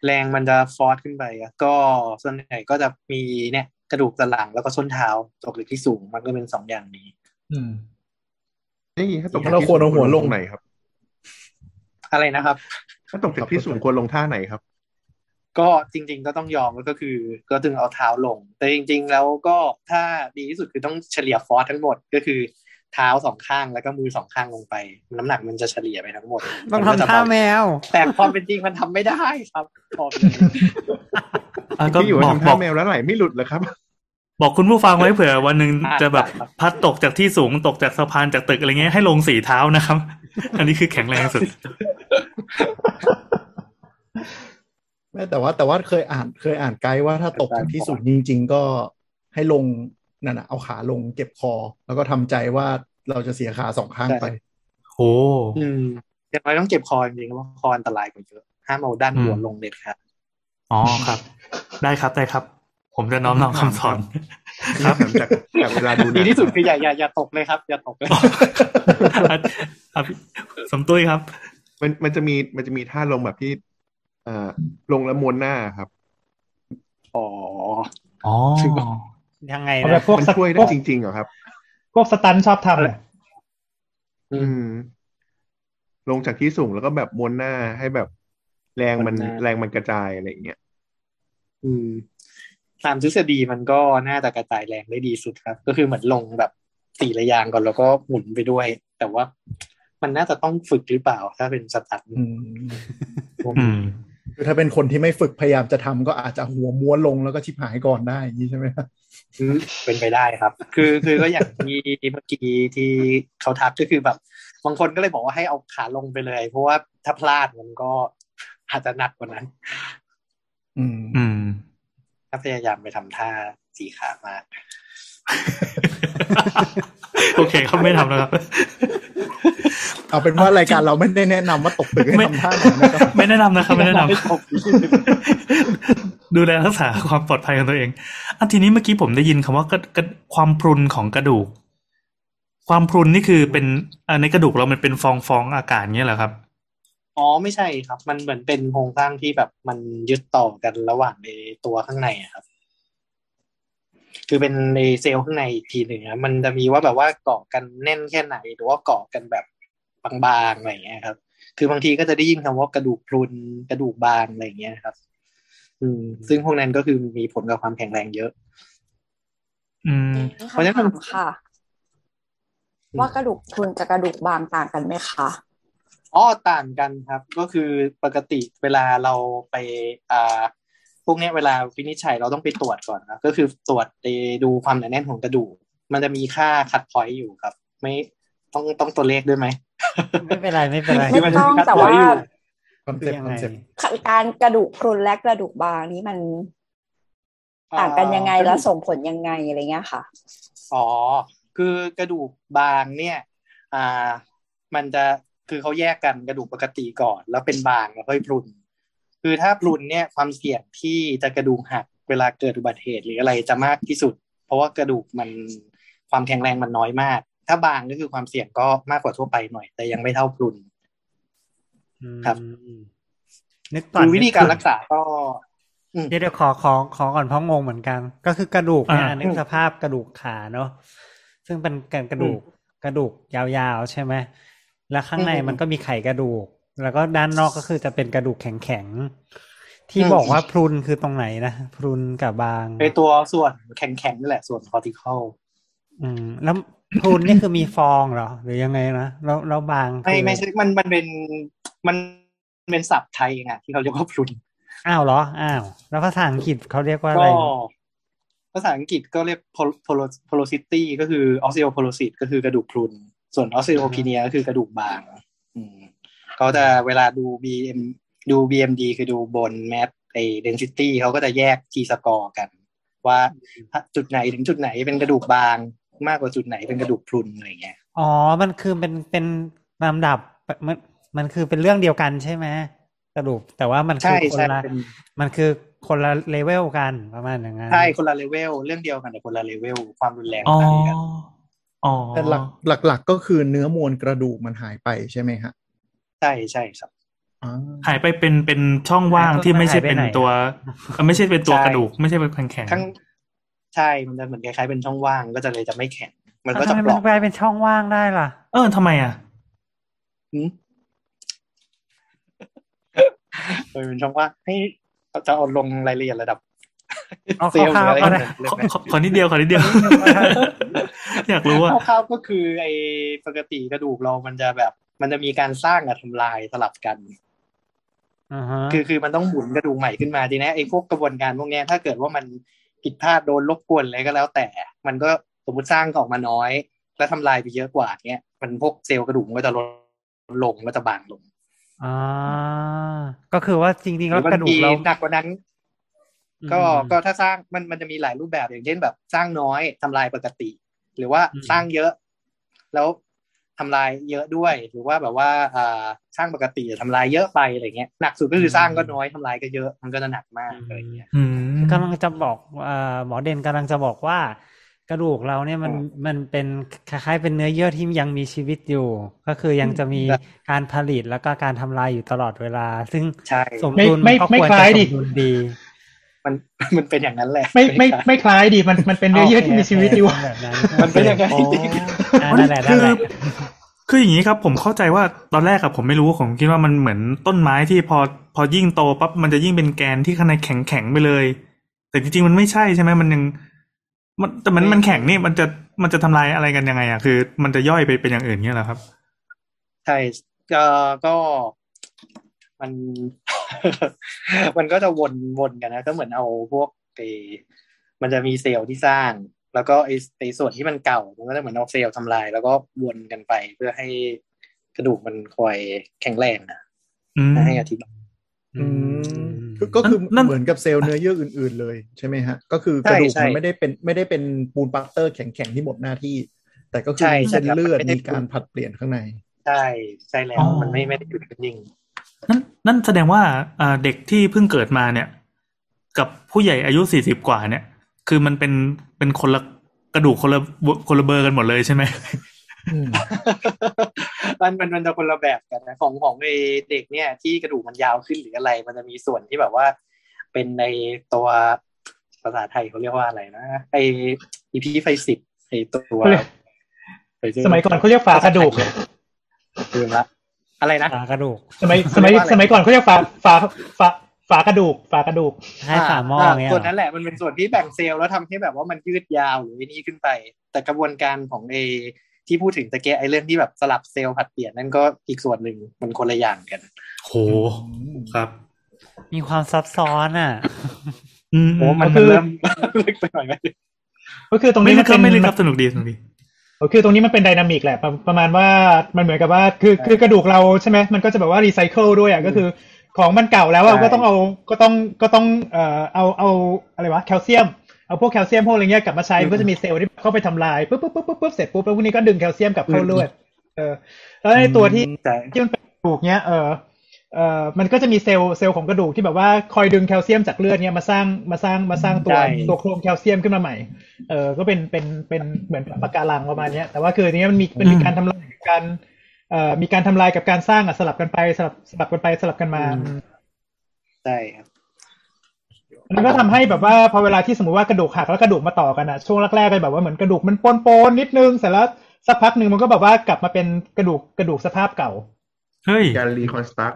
แรงมันจะฟอร์สขึ้นไปอะก็ส่วนใหญ่ก็จะมีเนี่ยกระดูกสันหลังแล้วก็ส้นเท้าตกจากที่สูงมันก็เป็นสองอย่างนี้ อืมนี่ถ้าตกๆเราควรเอาหัวลงไหนครับ อะไรนะครับ ถ้าตกจากที่สูงควรลงท่าไหนครับ ก็จริง ๆ ก็ต้องยอมก็คือ ก็ถึงเอาเท้าลง แต่จริง ๆ แล้วก็ถ้าดีที่สุดคือต้องเฉลี่ยฟอร์สทั้งหมดก็คือเท้าสองข้างแล้วก็มือสองข้างลงไป น้ำหนักมันจะเฉลี่ยไปทั้งหมดต้องมันก็จะทำท่าเบาแมว แต่ความเป็นจริงมันทำไม่ได้ครับพอเป็นอะก็ที่อยู่บอกทำบท่าอกแมวแล้วไหลไม่หลุดเหรอครับ บอกคุณผู้ฟังไว้เผื่อวันหนึ่งอ่าจะแบบครับพัดตกจากที่สูงตกจากสะพานจากตึกอะไรเงี้ยให้ลงสีเท้านะครับ อันนี้คือแข็งแรงสุดไม่แต่ว่าแต่ว่าเคยอ่านเคยอ่านไกด์ว่าถ้าตกจากที่สูงจริง ๆ ก็ให้ลงนั่นนะเอาขาลงเก็บคอ แล้วก็ทำใจว่าเราจะเสียขาสองข้างไปโอ้อืมอย่างน้อยต้องเจ็บคอจริงๆเพราะคออันตรายกว่าเยอะห้ามเอาด้านบนลงเด็ดขาดอ๋อครับ ได้ครับได้ครับ ผมจะน้อมนำคำสอน ครับจากจากเวลาดูหนัดีงที่สุดคืออย่าอย่าอย่าตกเลยครับ อย่าตกเลยครับสมตุ้ยครับ มันมันจะมีมันจะมีท่าลงแบบที่ อ่าลงแล้วม้วนหน้าครับ อ๋อ อ๋อ ยังไงเอาแบนะบพวกมันสช่วยพได้วกจริงๆเหรอครับ พวกสตันชอบทำเลยอืม ลงจากที่สูงแล้วก็แบบม้วนหน้าให้แบบแรงมันม้วนหน้าแรงมันกระจายอะไรอย่างเงี้ย อืม ตามทฤษฎีมันก็น่าจะกระจายแรงได้ดีสุดครับ ก็คือเหมือนลงแบบสี่ระยางก่อนแล้วก็หมุนไปด้วย แต่ว่ามันน่าจะต้องฝึกหรือเปล่า ถ้าเป็นสตันอืมอืม คือถ้าเป็นคนที่ไม่ฝึกพยายามจะทำก็อาจจะหัวม้วนลงแล้วก็ชิบหายก่อนได้อย่างนี้ใช่ไหมครับอืมเป็นไปได้ครับ คือคือก็อย่างที่เมื่อกี้ที่เขาทักก็คือแบบบางคนก็เลยบอกว่าให้เอาขาลงไปเลย เพราะว่าถ้าพลาดมันก็อาจจะหนักกว่านั้น อืมอืมถ้าพยายามไปทำท่าสีขามาก โอเคครับไม่ทำแล้วครับ เอาเป็นว่ารายการเราไม่ได้แนะนำว่าตกตึกให้ไม่ทำท่าไหนนะครับ ไม่แนะนำนะครับ ไม่แนะนำไม่ตกดูแลรักษาความปลอดภัยของตัวเอง อันทีนี้เมื่อกี้ผมได้ยินคำว่ากระกระความพรุนของกระดูก ความพรุนนี่คือเป็นอ่าในกระดูกเรามันเป็นฟองฟองๆอากาศเงี้ยเหรอครับอ๋อไม่ใช่ครับ มันเหมือนเป็นโครงสร้างที่แบบมันยึดต่อกันระหว่างในตัวข้างในอะครับ คือเป็นในเซลล์ข้างในอีกทีหนึ่งอะมันจะมีว่าแบบว่าเกาะกันแน่นแค่ไหน หรือว่าเกาะกันแบบบางๆอะไรอย่างเงี้ยครับ คือบางทีก็จะได้ยินคำว่ากระดูกพรุนกระดูกบางอะไรอย่างเงี้ยครับ อืม ซึ่งพวกนั้นก็คือมีผลกับความแข็งแรงเยอะ อืม เพราะฉะนั้นมันคำถามค่ะ ว่ากระดูกพรุนกับกระดูกบางต่างกันไหมคะอ๋อต่างกันครับ ก็คือปกติเวลาเราไปอ่า พวกเนี้ยเวลาวินิจฉัยเราต้องไปตรวจก่อนนะก็คือตรวจไปดูความหนาแน่นของกระดูก มันจะมีค่า cut point อยู่ครับ ไม่ต้องต้องตัวเลขด้วยไหมไม่เป็นไรไม่เป็นไรไม่ต้องแต่ว่า concept conceptการกระดูกพรุนและกระดูกบางนี้มันต่างกันยังไงและส่งผลยังไงอะไรเงี้ยค่ะอ๋อคือกระดูกบางเนี่ย อ่า มันจะคือเขาแยกกันกระดูกปกติก่อน แล้วเป็นบางแล้วค่อยพรุน คือถ้าพรุนเนี่ยความเสี่ยงที่จะกระดูกหักเวลาเกิดอุบัติเหตุหรืออะไรจะมากที่สุด เพราะว่ากระดูกมันความแข็งแรงมันน้อยมาก ถ้าบางก็คือความเสี่ยงก็มากกว่าทั่วไปหน่อย แต่ยังไม่เท่าพรุนครับอืมนึกก่อนคือวิธีการรักษาก็เดี๋ยวเดี๋ยวขอขอขอก่อนเพราะงงเหมือนกัน ก็คือกระดูกเนี่ยอ่านึกสภาพกระดูกขาเนอะซึ่งเป็นการกระดูกกระดูกยาวๆใช่ไหมแล้วข้างในอืมมันก็มีไขกระดูก แล้วก็ด้านนอกก็คือจะเป็นกระดูกแข็งๆ ที่อืมบอกว่าพรุนคือตรงไหนนะ พรุนกับบางไอตัวส่วนแข็งๆนี่แหละส่วนคอร์ติคอลอืม แล้วพรุนนี่คือมีฟองเหรอ หรือยังไงนะแล้วแล้วบางไม่คือไม่ใช่มันมันเป็นมันเป็นศัพท์ไทยเองอะที่เขาเรียกว่าพลุนอ้าวเหรออ้าวแล้วภาษาอังกฤษเขาเรียกว่าอะไรก็ภาษาอังกฤษก็เรียก pol- polo- porosity ก็คือ osteoporosis ก็คือกระดูกพรุน ส่วน osteopenia ก็คือกระดูกบางอืม เขาจะเวลาดู BM ดู BMD คือดูบนแมปไอ้ density เขาก็จะแยก T score กัน ว่าจุดไหนถึงจุดไหนเป็นกระดูกบางมากกว่าจุดไหนเป็นกระดูกพรุนอะไรเงี้ย อ๋อ มันคือเป็นเป็นลำดับมันมันคือเป็นเรื่องเดียวกันใช่ไหมกระดูกแต่ว่ามันคืใช่อคนใช่ละเป็นมันคือคนละเลเวลกันประมาณอย่างนั้นใช่คนละเลเวลเรื่องเดียวกันแต่คนละเลเวลความรุนแรงอ๋อต่างกันอ๋อแต่หลักหลักๆก็คือเนื้อมวลกระดูกมันหายไปใช่ไหมฮะ ใช่ใช่ครับอ่าหายไปเป็นเป็นช่องว่างที่ไม่ใช่เป็นตัวเอ่อไม่ใช่เป็นตัวใช่กระดูก ไม่ใช่เป็นแข็งแข็งข้างใช่มันจะเหมือนคล้ายๆเป็นช่องว่างก็จะเลยจะไม่แข็ง มันแล้วก็ทำจะไมเปมัลนอกกลายเป็นช่องว่างได้ล่ะ เออทำไมอะหืมเออเป็นช่องว่างให้จะเอาลงรายละเอียดระดับเอาเซลล์หรืออะไรคร่าวๆก็ได้เรื่องขอไหมขอขอนิดเดียวขอนิดเดียว อยากรู้ว่าคร่าวๆก็คือไอ้ปกติกระดูกเรามันจะแบบ มันจะมีการสร้างกับทำลายสลับกันอ่าฮะคือคือมันต้องหมุนกระดูกใหม่ขึ้นมาทีนี้ไอ้พวกกระบวนการพวกเนี้ยถ้าเกิดว่ามันผิดพลาดโดนรบกวนอะไรก็แล้วแต่ มันก็สมมติสร้างออกมาน้อย แล้วทำลายไปเยอะกว่าเนี้ยมันพวกเซลล์กระดูกมันก็จะลดลงก็จะบางลงอ่าก็คือว่าจริงๆหรืแล้วอบากงระดูกทีเราหนักกว่านั้น ก็อืมก็ถ้าสร้างมันมันจะมีหลายรูปแบบอย่างเช่นแบบ สร้างน้อยทำลายปกติ หรือว่าอืมสร้างเยอะ แล้ว ทำลายเยอะด้วย หรือว่าแบบว่าอ่าสร้างปกติทำลายเยอะไปอะไรเงี้ยหนักสุดก็คือสร้างก็น้อยทำลายก็เยอะมันก็จะหนักมากอะไรเงี้ยอืมกำลังจะบอกเอ่อหมอเด่นกำลังจะบอกว่า กระดูกเราเนี่ยมันอืมมันเป็นคล้ายๆเป็นเนื้อเยื่อที่ยังมีชีวิตอยู่ ก็คือยังจะมีครับการผลิตแล้วก็การทำลายอยู่ตลอดเวลา ซึ่งใช่สมดุลไม่ก็ไม่ควรไม่คจะล้ายสดิมดุลดี มันมันเป็นอย่างนั้นแหละ ไม่ไม่ไม่คล้ายดิมันมันเป็นเนื้อเยื่อที่มีชีวิตอยู่โเคแบบนั้นมันเป็นอย่างนั้นโอจริงเคอ่านั่นแหละนั่นแหละคืออย่างนี้ครับ ผมเข้าใจว่าตอนแรกอะผมไม่รู้ผมคิดว่ามันเหมือนต้นไม้ที่พอพอยิ่งโตปั๊บมันจะยิ่งเป็นแกนที่ข้างในแข็งแข็งๆไปเลย แต่จริงๆมันไม่ใช่ใช่ไหมมันยัง มันแต่มันมันแข็งนี่มันจะมันจะทำลายอะไรกันยังไงอะคือ มันจะย่อยไปเป็นอย่างอื่นเงี้ยเหรอครับ ใช่ก็ก็มัน มันก็จะวนวนกันนะ ก็เหมือนเอาพวกไอมันจะมีเซลล์ที่สร้าง แล้วก็ไอไอส่วนที่มันเก่า มันก็จะเหมือนเอาเซลล์ทำลาย แล้วก็วนกันไปเพื่อให้กระดูกมันคอยแข็งแรงนะอืมให้อธิบายอืมคือก็คือนั่นเหมือนกับเซลล์เนื้อเยื่ออื่น ๆ เลยใช่ไหมฮะ ก็คือกระดูกใช่มันใช่ไม่ได้เป็นไม่ได้เป็นปูนปัตเตอร์แข็ง ๆ ที่หมดหน้าที่ แต่ก็คือใช่มีเส้นใช่ครับเลือดมันไม่ได้มีการผลัดเปลี่ยนข้างใน ใช่ใช่แล้วอ๋อมันไม่ไม่ได้อยู่นิ่ง นั่นนั่นแสดงว่าอ่าเด็กที่เพิ่งเกิดมาเนี่ย กับผู้ใหญ่อายุสี่สิบกว่าเนี่ย คือมันเป็นเป็นคนละกระดูกคนละคนละเบอร์กันหมดเลยใช่ไหมมันมันมันจะคนละแบบกันนะของของไอเด็กเนี่ย ที่กระดูกมันยาวขึ้นหรืออะไร มันจะมีส่วนที่แบบว่า เป็นในตัวภาษาไทยเขาเรียกว่าอะไรนะไออีพีไฟสิบไอตัวเขาเรียกสมัยก่อนเขาเรียกฝากระดูกลืมละ อะไรนะฝากระดูก สมัยสมัยเขาเรียกว่าอะไรสมัยก่อนเขาเรียกฝาฝาฝาฝากระดูก ฝากระดูกให้ฝาหม้อเงี้ยส่วนเหรนั้อนแหละมันเป็นส่วนที่แบ่งเซลล์แล้วทำให้แบบว่ามันยืดยาวหรือไอ้นี่ขึ้นไป แต่กระบวนการของเอที่พูดถึงตะเกียไอเรื่องที่แบบสลับเซลล์ผัดเปลี่ยนนั่นก็อีกส่วนหนึ่งมันคนละอย่างกันโหครับ มีความซับซ้อนอะอืมโอ้มันก็คือเริ่มลึกไปหน่อยไหมก็คือตรงไม่นี้ลึมักนครัเป็บนไม่ลึกครับสนุกดีสนุกดี คือตรงนี้มันเป็นไดนามิกแหละประประมาณว่ามันเหมือนกับว่าคือคือกระดูกเราใช่ไหมมันก็จะแบบว่ารีไซเคิลด้วยอะก็คือของมันเก่าแล้วอะใช่ก็ต้องเอาก็ต้องก็ต้องเอ่อเอาเอาอะไรวะแคลเซียมเอาพวกแคลเซียมพวกอะไรเงี้ยกลับมาใช้มันก็จะมีเซลล์ที่เข้าไปทำลายปุ๊บปุ๊บปุ๊บปุ๊บปุ๊บเสร็จปุ๊บแล้วพวกนี้ก็ดึงแคลเซียมกลับเข้าเลือดเออแล้วในตัวที่ใช่ที่มันเป็นกระดูกเนี้ยเออ เออมันก็จะมีเซลล์เซลล์ของกระดูกที่แบบว่าคอยดึงแคลเซียมจากเลือดเนี้ยมาสร้างมาสร้างมาสร้างตัวใช่ตัวโครงแคลเซียมขึ้นมาใหม่ เออก็เป็นเป็นเป็นเหมือนปะการังประมาณเนี้ยแต่ว่าคือทีเนี้ยมันมีมันมีการทำลายการเอ่อมีการทำลายกับการสร้างอะสลับกันไปสลับสลับกันไปสลับกันมาใช่ครับมันก็ทำให้แบบว่าพอเวลาที่สมมติว่ากระดูกหักแล้วกระดูกมาต่อกันอะช่วงแรกๆก็แบบว่าเหมือนกระดูกมันปนๆนิดนึงเสร็จแล้วสักพักหนึ่งมันก็แบบว่ากลับมาเป็นกระดูกกระดูกสภาพเก่าเฮ้ยการรีคอนสตรัก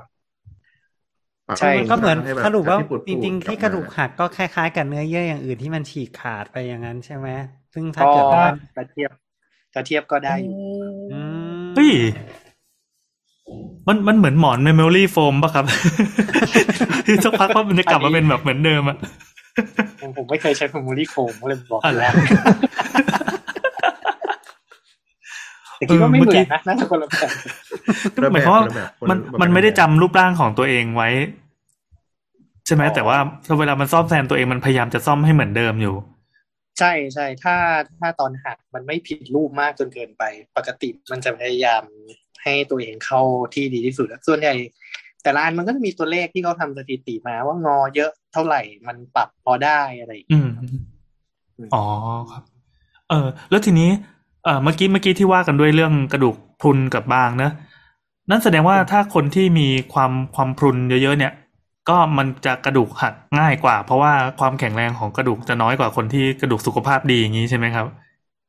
ใช่ก็เหมือนสรุปว่าปูดจริงๆที่กระดูกหักก็คล้ายๆ กับเนื้อเยื่ออย่างอื่นที่มันฉีกขาดไปอย่างนั้นใช่ไหมซึ่งถ้าก็เกิดว่าจะเทียบจะเทียบก็ได้อยู่อืมเฮ้ยมันมันเหมือนหมอน memory foam ป่ะครับที่สักพักว่ามันจะกลับมาเป็นแบบเหมือนเดิมอะผมผมไม่เคยใช้ memory foam ก็เลยบอกอะไรแล้ว แต่คิดว่าไม่เหมือนนะน่าจะคนละแบบหมายความว่าคนละแบบคนละมันแบบมันไม่ได้จำรูปร่างของตัวเองไว้ ใช่ไหมอ๋อแต่ว่าเวลามันซ่อมแซมตัวเองมันพยายามจะซ่อมให้เหมือนเดิมอยู่ ใช่ใช่ถ้าถ้าตอนหักมันไม่ผิดรูปมากจนเกินไป ปกติมันจะพยายามให้ตัวเองเข้าที่ดีที่สุดอะส่วนใหญ่แต่ละอันมันก็จะมีตัวเลขที่เขาทำสถิติมาว่างอเยอะเท่าไหร่มันปรับพอได้อะไรอย่างอืเงี้ยมอ๋อครับ เออ แล้วทีนี้ เออเมื่อกี้เมื่อกี้ที่ว่ากันด้วยเรื่องกระดูกพรุนกับบางเนอะนั่นแสดงว่าถ้าคนที่มีความความพรุนเยอะๆเนี่ย ก็มันจะกระดูกหักง่ายกว่า เพราะว่าความแข็งแรงของกระดูกจะน้อยกว่าคนที่กระดูกสุขภาพดีอย่างนี้ใช่ไหมครับ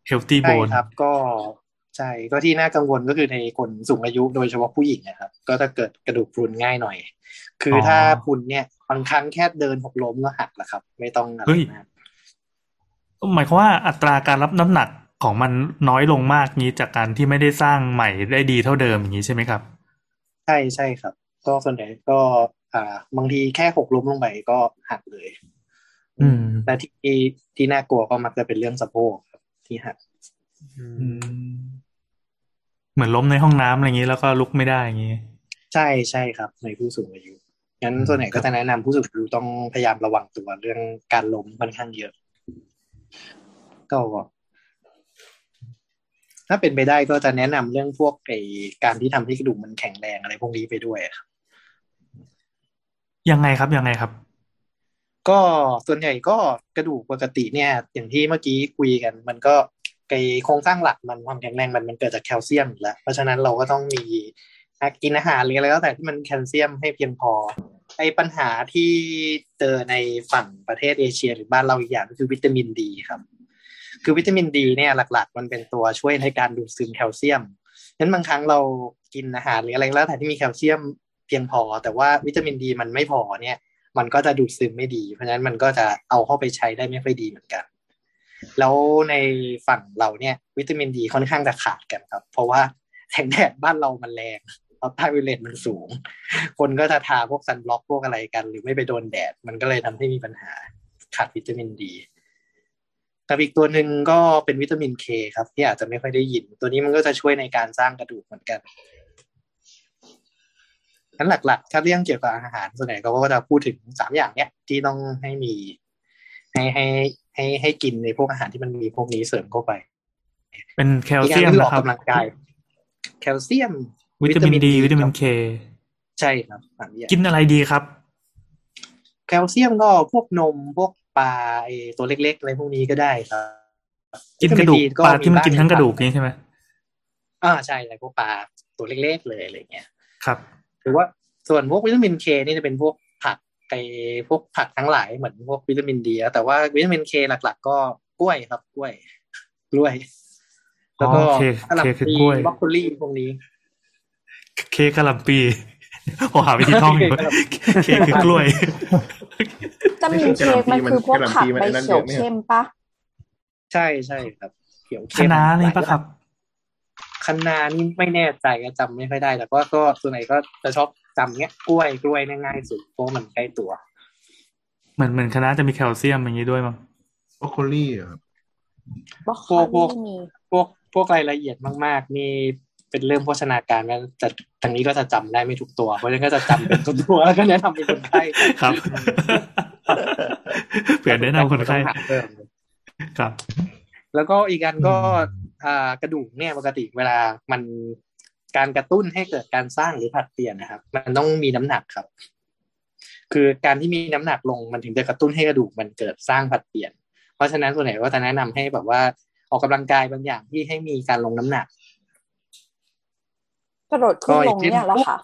healthy ใช่ bone ครับ ก็ใช่ก็ที่น่ากังวลก็คือในคนสูงอายุโดยเฉพาะผู้หญิงนะครับ ก็จะเกิดกระดูกพรุนง่ายหน่อย คือออถ้าพรุนเนี่ยบางครั้งแค่เดินหกล้มก็หักแล้วครับ ไม่ต้องอะไรเฮ้ยมากหมายความว่าอัตราการรับน้ำหนัก ของมันน้อยลงมากนี้จากการที่ไม่ได้สร้างใหม่ได้ดีเท่าเดิมอย่างนี้ใช่ไหมครับ ใช่ใช่ครับ ก็ส่วนใหญ่ก็ อ่า บางทีแค่หกล้มลงไปก็หักเลย อืม แต่ที่ที่น่ากลัวก็มักจะเป็นเรื่องสะโพกครับที่หักเหมือนล้มในห้องน้ำอะไรอย่างนี้แล้วก็ลุกไม่ได้อย่างนี้ ใช่ใช่ครับ ในผู้สูงอายุงั้นส่วนใหญ่ก็จะแนะนำผู้สูงอายุต้องพยายามระวังตัวเรื่องการล้มค่อนข้างเยอะ ก็ ถ้าเป็นไปได้ก็จะแนะนำเรื่องพวกไอการที่ทำให้กระดูกมันแข็งแรงอะไรพวกนี้ไปด้วยครับยังไงครับยังไงครับ ก็ส่วนใหญ่ก็กระดูกปกติเนี่ย อย่างที่เมื่อกี้คุยกัน มันก็ไอโครงสร้างหลักมันความแข็งแรงมันมันเกิดจากแคลเซียมอยู่แล้วเพราะฉะนั้นเราก็ต้องมีกินอาหารหรืออะไรก็แต่ที่มันแคลเซียมให้เพียงพอไอปัญหาที่เจอในฝั่งประเทศเอเชีย หรือบ้านเราอีกอย่างก็คือวิตามินดีครับ คือวิตามินดีเนี่ยหลัก ๆ มันเป็นตัวช่วยในการดูดซึมแคลเซียมงั้นบางครั้งเรากินอาหารหรืออะไรแล้วแต่ที่มีแคลเซียมเพียงพอ แต่ว่าวิตามินดีมันไม่พอเนี่ย มันก็จะดูดซึมไม่ดี เพราะฉะนั้นมันก็จะเอาเข้าไปใช้ได้ไม่ค่อยดีเหมือนกัน แล้วในฝั่งเราเนี่ย วิตามินดีค่อนข้างจะขาดกันครับ เพราะว่าแสงแดดบ้านเรามันแรงอัลตราไวโอเลตมันสูง คนก็จะทาพวกซันบล็อกพวกอะไรกัน หรือไม่ไปโดนแดด มันก็เลยทำให้มีปัญหาขาดวิตามินดี กับอีกตัวหนึ่งก็เป็นวิตามินเคครับ ที่อาจจะไม่ค่อยได้ยิน ตัวนี้มันก็จะช่วยในการสร้างกระดูกเหมือนกันนั้นหลักๆ ถ้าเรื่องเกี่ยวกับอาหารส่วนใหญ่เขาก็จะพูดถึงสามอย่างเนี้ยที่ต้องให้มี ให้ให้ให้ให้กินในพวกอาหารที่มันมีพวกนี้เสริมเข้าไป เป็นแคลอีกอัเซียมนคืออนะอกครับกำลังกาย แคลเซียม วิตามินดีวิตามินเคใช่ครับสามอย่างกินอะไรดีครับ แคลเซียมก็พวกนมพวก ปลาไอตัวเล็กๆอะไรพวกนี้ก็ได้ครับกินกระดูกวิตามิปลาที่มันบ้กินทั้งกระดูกนี้ใช่ไหมอ่าใช่อะไรพวกปลาตัวเล็กๆเลยอะไรเงี้ยครับ หรือว่าส่วนพวกวิตามินเคนี่จะเป็นพวกผักไอพวกผักทั้งหลายเหมือนพวกวิตามินดีอะแต่ว่าวิตามินเคหลัก ๆ ก็กล้วยครับกล้วยกล้วย แล้วก็อ๋อเคกะหล่ำเคคือปีกล้วยบรอกโคลีพวกนี้ เคกกะหล่ำปีผมหาวิธีท่องอยู่เคคือกล้วยวิ ตามินเคมันคือพวกผักใบเขียวเข้มปะใช่ใช่ครับ เขียวคเข้มณะนี่ปะครับคะน้านี่ไม่แน่ใจก็จำไม่ค่อยได้ แต่ว่าก็ส่วนไหนก็จะชอบจำเงี้ยกล้วยกล้วยเนี่ยง่ายสุดเพราะมันใกล้ตัว เหมือนเหมือนคณะจะมีแคลเซียมอย่างนี้ด้วยมั้งบรอกโคลี่อะครับบล็อกโคพวกพวกลี่มีพวกพวกรายละเอียดมากๆนี่ เป็นเรื่องโภชนาการก็จะทางนี้ก็จะจำได้ไม่ทุกตัว เพราะฉะนั้นก็จะจำเป็นทุกตัวแล้วก็แนะนำเป็นคนไข้ครับเผื่อแนะนำคนไข้ต้องหาเพิ่มครับ แล้วก็อีกอันก็อ่ากระดูกเนี่ยปกติเวลามันการกระตุ้นให้เกิดการสร้างหรือผลัดเปลี่ยนนะครับ มันต้องมีน้ำหนักครับ คือการที่มีน้ำหนักลงมันถึงจะกระตุ้นให้กระดูกมันเกิดสร้างผลัดเปลี่ยน เพราะฉะนั้นส่วนใหญ่ก็จะแนะนำให้แบบว่าออกกำลังกายบางอย่างที่ให้มีการลงน้ำหนัก กระโดดขึ้นลงเนี่ยแล้วค่ะ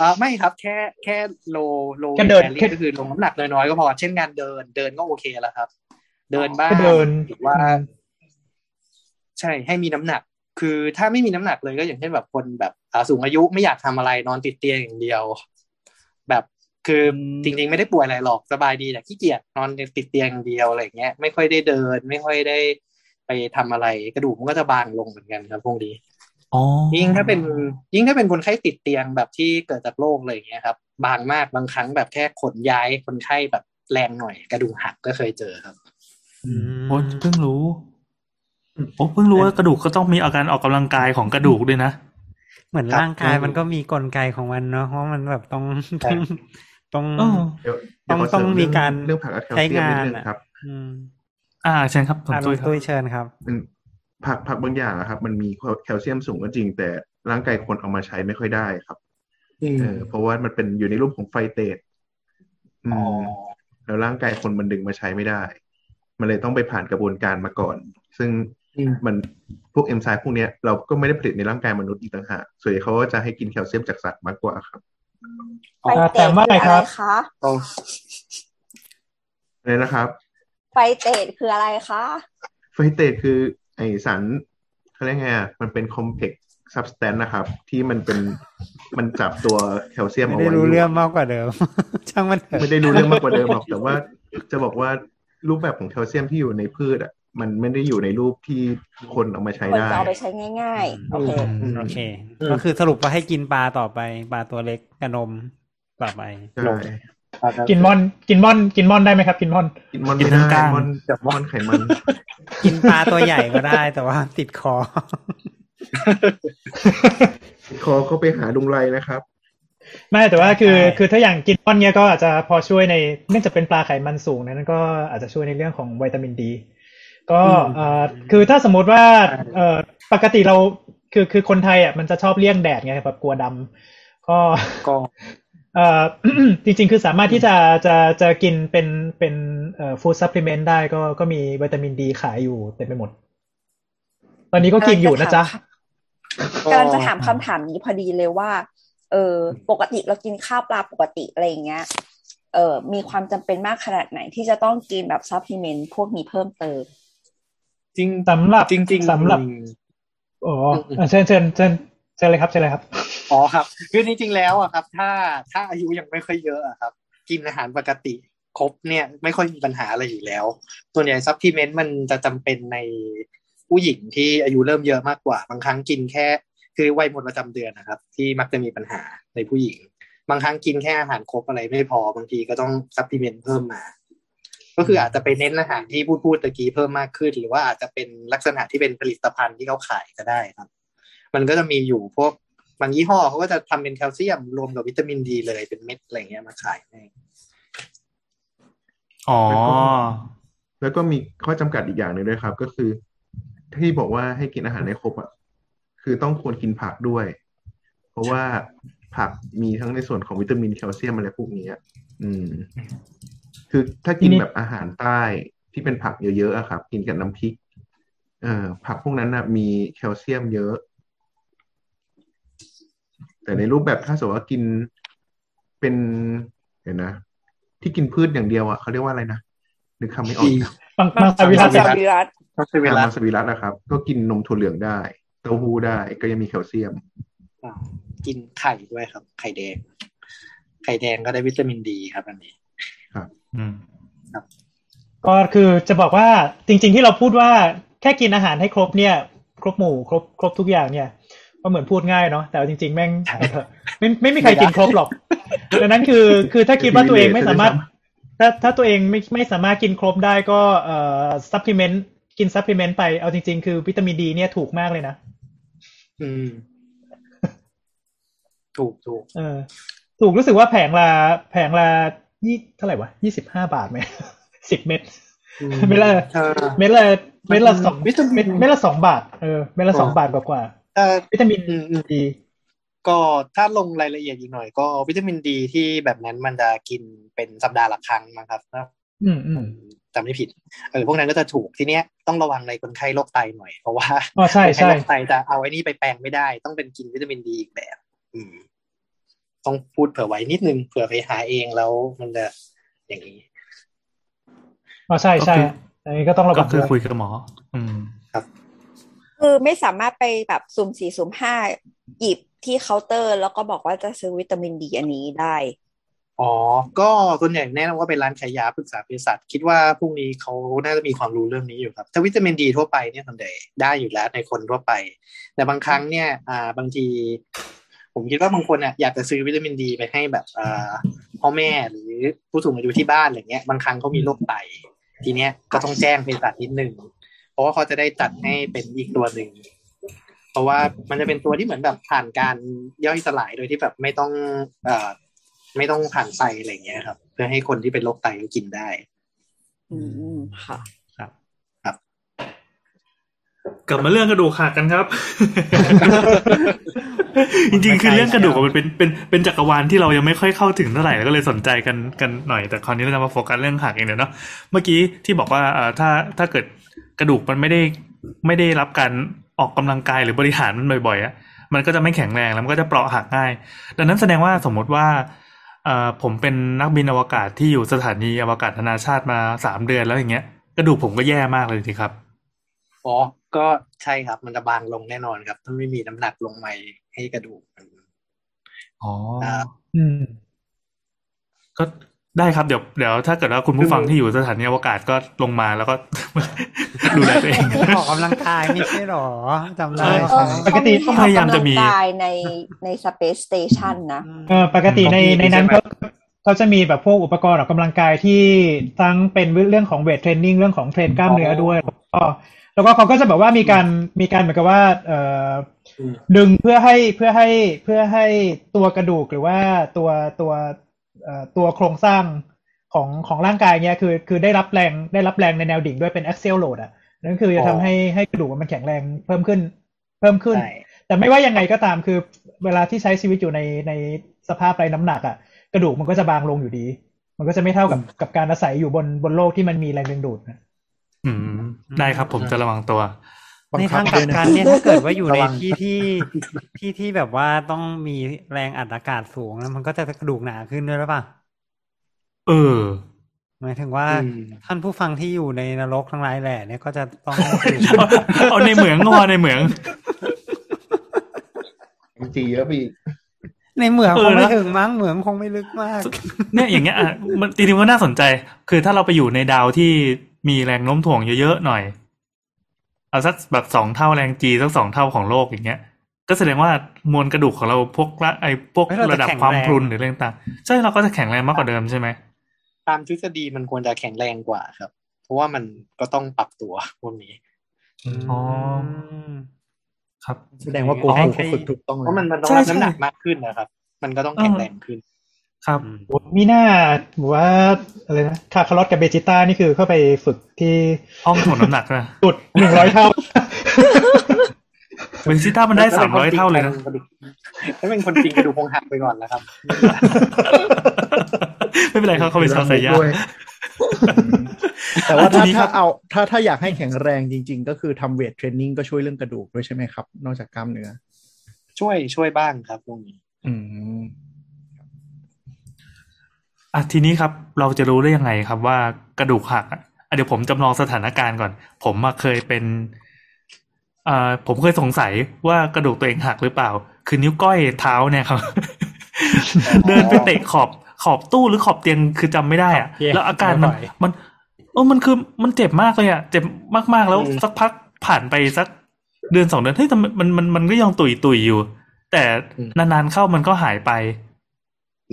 อ่าไม่ครับแค่แค่โลโลแค่เดินแคลรี่ก็คือลงน้ำหนักน้อยๆก็พอ เช่นการเดินเดินก็โอเคแล้วครับ เดินบ้างก็เดินหรือว่า ใช่ให้มีน้ำหนัก คือถ้าไม่มีน้ำหนักเลยก็อย่างเช่นแบบคนแบบอ่าสูงอายุไม่อยากทำอะไรนอนติดเตียงอย่างเดียว แบบคือจริงๆไม่ได้ป่วยอะไรหรอกสบายดีแต่ขี้เกียจนอนติดเตียงอย่างเดียวอะไรอย่างเงี้ยไม่ค่อยได้เดิน ไม่ค่อยได้ไปทำอะไรกระดูกมันก็จะบางลงเหมือนกันครับพวกนี้อ๋อ ยิ่งถ้าเป็นยิ่งถ้าเป็นคนไข้ติดเตียงแบบที่เกิดจากโรคอะไรอย่างเงี้ยครับ บางมากบางครั้งแบบแค่ขนย้ายคนไข้แบบแรงหน่อย กระดูกหักก็เคยเจอครับอืมโอ้เพิ่งรู้โอ้เพิ่งรู้ว่ากระดูกก็ต้องมีอาการออกกำลังกายของกระดูกด้วยนะ เหมือนครับร่างกายมันก็มีกลไกของมันเนาะเพราะมันแบบต้องต้องต้องเออเดี๋ยวต้องเดี๋ยวขต้องเสมีการเรื่องผักและแคลใช้เซียมงานิดนนึงอะครับอืมอ่าเชิญครับผมอ่าตุ้ยคตุ้รับยเชิญครับมัน ผักผักบางอย่างอะครับ มันมีแคลเซียมสูงก็จริง แต่ร่างกายคนเอามาใช้ไม่ค่อยได้ครับอืมเออเพราะว่ามันเป็นอยู่ในรูปของไฟเตสอือ๋อมแล้วร่างกายคนมันดึงมาใช้ไม่ได้ มันเลยต้องไปผ่านกระบวนการมาก่อน ซึ่งอืมมันพวกเอนไซม์พวกเนี้ยเราก็ไม่ได้ผลิตในร่างกายมนุษย์อีกต่างหากส่วนใหญ่เขาก็จะให้กินแคลเซียมจากสัตว์มากกว่าครับไฟเตแต่ดว่าคือไงอะคไรรับคะโอ้เลยนะครับ ไฟเตดคืออะไรคะ ไฟเตสคือ ไอสารเขาเรียกไงอะมันเป็นคอมเพล็กซ์ซับสแตนนะครับ ที่มันเป็นมันจับตัวแคลเซียมไม่เอาได้ไว้รู้อยู่เรื่องมากกว่าเดิม ช่างมันเถอะไม่ได้รู้เรื่องมากกว่าเดิมหรอกแต่ว่าจะบอกว่ารูปแบบของแคลเซียมที่อยู่ในพืชอะมันไม่ได้อยู่ในรูปที่คนเอามาใช้คนได้จะเอาไปใช้ง่ายๆ โอเคอืมโอเค ก็คือสรุปว่าให้กินปลาต่อไป ปลาตัวเล็กกับนมต่อไปใช่ กินม่อน กินม่อน กินม่อนได้ไหมครับ กินม่อน กินมันกิไม่นทั้งได้ก้างมันมันไขมัน กินปลาตัวใหญ่ก็ได้ แต่ว่าติดคอคอเข้าไปหาลุงไรนะครับไม่แต่ว่าคือใช่คือถ้าอย่างกินแซลมอนเนี้ยก็อาจจะพอช่วยในเนื่องจากเป็นปลาไขมันสูงนะนั้นก็อาจจะช่วยในเรื่องของวิตามินดี ก็เอ่อคือถ้าสมมติว่าเอ่อปกติเราคือคือคนไทยอะมันจะชอบเลี่ยงแดดไงแบบกลัวดำก็ก็ เอ่อจริงๆ คือสามารถที่จะจะจะกินเป็นเป็นเอ่อ food supplement ได้ก็ก็มีวิตามินดีขายอยู่เต็มไปหมด ตอนนี้ก็กินอยู่นะจ๊ะกำลังจะถามคำถามนี้พอดีเลยว่า เออปกติเรากินข้าวปลาปกติอะไรอย่างเงี้ย เออมีความจำเป็นมากขนาดไหนที่จะต้องกินแบบ supplement พวกนี้เพิ่มเติม จริงสำหรับจริง ๆสำหรับอืมอ๋ออะเชิญเชิญเชิญเชิญเลยครับเชิญเลยครับอ๋อครับ คือจริงๆแล้วอะครับ ถ้าถ้าอายุยังไม่ค่อยเยอะอะครับ กินอาหารปกติครบเนี่ย ไม่ค่อยมีปัญหาอะไรอยู่แล้ว ส่วนใหญ่ supplement มันจะจำเป็นในผู้หญิงที่อายุเริ่มเยอะมากกว่า บางครั้งกินแค่ คือวัยหมดประจำเดือนนะครับ ที่มักจะมีปัญหาในผู้หญิง บางครั้งกินแค่อาหารครบอะไรไม่พอบางทีก็ต้อง supplement เพิ่มมา ก็คืออาจจะไปเน้นอาหารที่พูดพูดตะกี้เพิ่มมากขึ้น หรือว่าอาจจะเป็นลักษณะที่เป็นผลิตภัณฑ์ที่เขาขายก็ได้ครับ มันก็จะมีอยู่พวกบางยี่ห้อเขาก็จะทำเป็นแคลเซียมรวมกับวิตามินดีเลยเป็นเม็ดอะไรเงี้ยมาขายให้อ๋อ แล้วก็มีข้อจำกัดอีกอย่างหนึ่งด้วยครับ ก็คือที่บอกว่าให้กินอาหารในครบอะคือต้องควรกินผักด้วย เพราะว่าผักมีทั้งในส่วนของวิตามินแคลเซียมอะไรพวกนี้อะอืม คือถ้ากินทีนี้แบบอาหารใต้ที่เป็นผักเยอะๆอะครับ กินกับน้ำพริก เอ่อผักพวกนั้นนะมีแคลเซียมเยอะ แต่ในรูปแบบถ้าสมมติว่ากินเป็นเห็นนะ ที่กินพืชอย่างเดียวอะเขาเรียกว่าอะไรนะนึกคำไม่ออกอีกบางบางสวิรัตมังสวิรัตก็คือเวอาลามังสวิรัตนะครับ ก็กินนมถั่วเหลืองได้เต้าหู้ได้ก็ยังมีแคลเซียมกินไข่ด้วยครับ ไข่แดง ไข่แดงก็ได้วิตามินดีครับอันนี้อืมก็คือจะบอกว่าจริง ๆ ที่เราพูดว่าแค่กินอาหารให้ครบเนี่ย ครบหมู่ครบครบทุกอย่างเนี่ย ก็เหมือนพูดง่ายเนาะแต่เอาจริงๆแม่งเอาเถอะไม่ไม่มีใครกินครบหรอกดังนั้นคือคือถ้าคิดว่าตัวเองไม่สามารถ ถ้าถ้าตัวเองไม่ไม่สามารถกินครบได้ก็เอ่อ supplement กิน supplement ไปเอาจริง ๆ คือวิตามินดีเนี่ยถูกมากเลยนะอืม ถูกถูกเออ ถูกรู้สึกว่าแผงละแผงละยี่เท่าไหร่วะยี่สิบห้าบาทไหมสิบเม็ดอืมไม่ละถ้าเม็ดละเม็ดละสองวิตามินเม็ดเม็ดละสองบาทเออเม็ดละสองอ๋อบาทกว่ากว่าถ้า วิตามินอืมอืมดีก็ถ้าลงรายละเอียดอีกหน่อยก็วิตามินดีที่แบบนั้นมันจะกินเป็นสัปดาห์ละครั้งนะครับถ้าอืมอืมจำไม่ผิดเออพวกนั้นก็จะถูกทีเนี้ยต้องระวังในคนไข้โรคไตหน่อยเพราะว่าอ๋อใช่คนไข้ใช่โรคไตจะเอาไอ้นี่ไปแปลงไม่ได้ ต้องเป็นกินวิตามินดีอีกแบบ อืม ต้องพูดเผื่อไว้นิดนึงเผื่อไปหาเองแล้วมันจะอย่างนี้อ๋อใช่ใช่ก็คืออันนี้ก็ต้องระก็วังคือด้วยคุยกับหมอ อืม คือไม่สามารถไปแบบสุ่มสี่สุ่มห้าหยิบที่เคาน์เตอร์ แล้วก็บอกว่าจะซื้อวิตามินดีอันนี้ได้ อ๋อ ก็ส่วนใหญ่แนะนำว่าเป็นร้านขายยาปรึกษาเภสัชคิดว่าพรุ่งนี้เขาน่าจะมีความรู้เรื่องนี้อยู่ครับ ถ้าวิตามินดีทั่วไปเนี่ยส่วนใหญ่ได้อยู่แล้วในคนทั่วไป แต่บางครั้งเนี่ย อ่า บางที ผมคิดว่าบางคนอะอยากจะซื้อวิตามินดีไปให้แบบอ่าพ่อแม่หรือผู้สูงอายุที่บ้านอะไรเงี้ย บางครั้งเขามีโรคไต ทีเนี้ยก็ต้องแจ้งเภสัชนิดนึง ราะว่าเขาจะได้จัดให้เป็นอีกตัวหนึ่ง เพราะว่ามันจะเป็นตัวที่เหมือนแบบผ่านการย่อยสลายโดยที่แบบไม่ต้องเอ่อไม่ต้องผ่านไตอะไรอย่างเงี้ยครับ เพื่อให้คนที่เป็นโรคไตก็กินได้ อืมค่ะกลับมาเรื่องกระดูกหักกันครับ จริงๆ คือเรื่องกระดูกอะมันเป็นเป็นเป็นจักรวาลที่เรายังไม่ค่อยเข้าถึงเท่าไหร่แล้วก็เลยสนใจกันกันหน่อยแต่คราวนี้เราจะมาโฟกัสเรื่องหักเองเดี๋ยวเนาะเมื่อกี้ที่บอกว่าเอ่อถ้าถ้าเกิด กระดูกมันไม่ได้ไม่ได้รับการออกกำลังกายหรือบริหารมันบ่อยๆอะมันก็จะไม่แข็งแรงแล้วมันก็จะเปราะหักง่าย ดังนั้นแสดงว่าสมมติว่าเอ่อผมเป็นนักบินอวกาศที่อยู่สถานีอวกาศนานาชาติมาสามเดือนแล้วอย่างเงี้ยกระดูกผมก็แย่มากเลยสิครับอ๋อก็ใช่ครับมันจะบางลงแน่นอนครับ ถ้าไม่มีน้ำหนักลงไปให้กระดูกมันอ๋อครับอืมก็ ได้ครับเดี๋ยวเดี๋ยวถ้าเกิดว่าคุณผู้ฟังที่อยู่สถานีอวกาศก็ลงมาแล้วก็ดูแลตัวเองออกกำลังกายไม่ใช่หรอจำได้ใช่เออใช่ปกติเขาพยายามจะมีออกกำลังกายในใน Space Station นะเออปกติในของพี่ในนั้นใช่ไหมเขาเขาจะมีแบบพวกอุปกรณ์ออกกำลังกายที่ทั้งเป็นเรื่องของเวทเทรนนิ่งเรื่องของเทรนกล้ามเนื้อด้วยแล้วก็แล้วก็เขาก็จะแบบว่ามีการมีการเหมือนกับว่าเอ่ออมดึงเพื่อให้เพื่อให้เพื่อให้ตัวกระดูกหรือว่าตัวตัวเอ่อ ตัวโครงสร้างของของร่างกายเนี้ยคือคือได้รับแรงได้รับแรงในแนวดิ่งด้วยเป็น axial load อะนั่นคือจะทำให้ให้กระดูกมันแข็งแรงเพิ่มขึ้นเพิ่มขึ้นใช่แต่ไม่ว่ายังไงก็ตามคือเวลาที่ใช้ชีวิตอยู่ในในสภาพไร้น้ำหนักอะกระดูกมันก็จะบางลงอยู่ดี มันก็จะไม่เท่ากับกับการอาศัยอยู่บนบนโลกที่มันมีแรงดึงดูดนะอืมได้ครับผมจะระวังตัวบัง ในคับทางกลัด้วบยนะกันเนี่ยถ้าเกิดว่าอยู่ในระวังที่ที่ที่ที่แบบว่าต้องมีแรงอัดอากาศสูงแล้วมันก็จะกระดูกหนาขึ้นด้วยหรือเปล่าเออหมายถึงว่าอืมท่านผู้ฟังที่อยู่ในนรกทั้งหลายแหล่เนี่ยก็จะต้องเอาเอาในเหมืองงอในเหมืองจีเยอะไปอีกในเหมืองเอคองไม่นะถึงมั้งเหมืองคงไม่ลึกมาก เนี่ยอย่างเงี้ยอะมันจริงๆก็น่าสนใจ คือถ้าเราไปอยู่ในดาวที่มีแรงโน้มถ่วงเยอะๆหน่อย เอาสักแบบสองเท่าแรงจีสักสองเท่าของโลกอย่างเงี้ย ก็แสดงว่ามวลกระดูกของเราพวกละไอ้พวกเฮ้ยเราจะระดับแข็งความแรงพรุนหรืออะไรต่างๆใช่เราก็จะแข็งแรงมากกว่าเดิมใช่ไหมตามทฤษฎีมันควรจะแข็งแรงกว่าครับ เพราะว่ามันก็ต้องปรับตัวพวกนี้อ๋อครับ แสดงว่าโกให้คูให้ก็ฝึกถูกต้องเลเพราะมันยมันต้องใช่รับใช่น้ำหนักมากขึ้นนะครับ มันก็ต้องแข็งแรงขึ้น ครับมีหน้าบอกว่าอะไรนะคาคารอสกับเบจิต้านี่คือเข้าไปฝึกที่ห้องถ่วงน้ำหนักนะจุดหนึ่งร้อยเท่าเบนซิต้ามันได้สามร้อยเท่าเลยนะถ้าเป็นคนจริงกระดูกคงหักไปก่อนแล้วครับ ไม่เป็นไรครับเขาเป็นชาวสายยาด้วยแต่ว่าทีถ้านี้ครัถ้าบเอาถ้าถ้าอยากให้แข็งแรงจริง ๆ ก็คือทำเวทเทรนนิ่งก็ช่วยเรื่องกระดูกด้วยใช่ไหมครับ นอกจากกล้ามเนื้อช่วยช่วยบ้างครับพวกนี้ อืม อะทีนี้ครับเราจะรู้ได้ยังไงครับว่ากระดูกหักอะอะเดี๋ยวผมจำลองสถานการณ์ก่อน ผมอะเคยเป็นอ่าผมเคยสงสัยว่ากระดูกตัวเองหักหรือเปล่า คือนิ้วก้อยเท้าเนี่ยครับ เดินไปเตะขอบขอบตู้หรือขอบเตียงคือจำไม่ได้อะขอบเตียงแล้วอาการมันไม่ไหวมันเออมันคือมันเจ็บมากเลยอะ เจ็บมากๆแล้วอืมสักพักผ่านไปสักเดือนสองเดือนเฮ้ยแต่มันมันมันมันก็ยังตุยตุยๆอยู่ แต่นานๆเข้ามันก็หายไป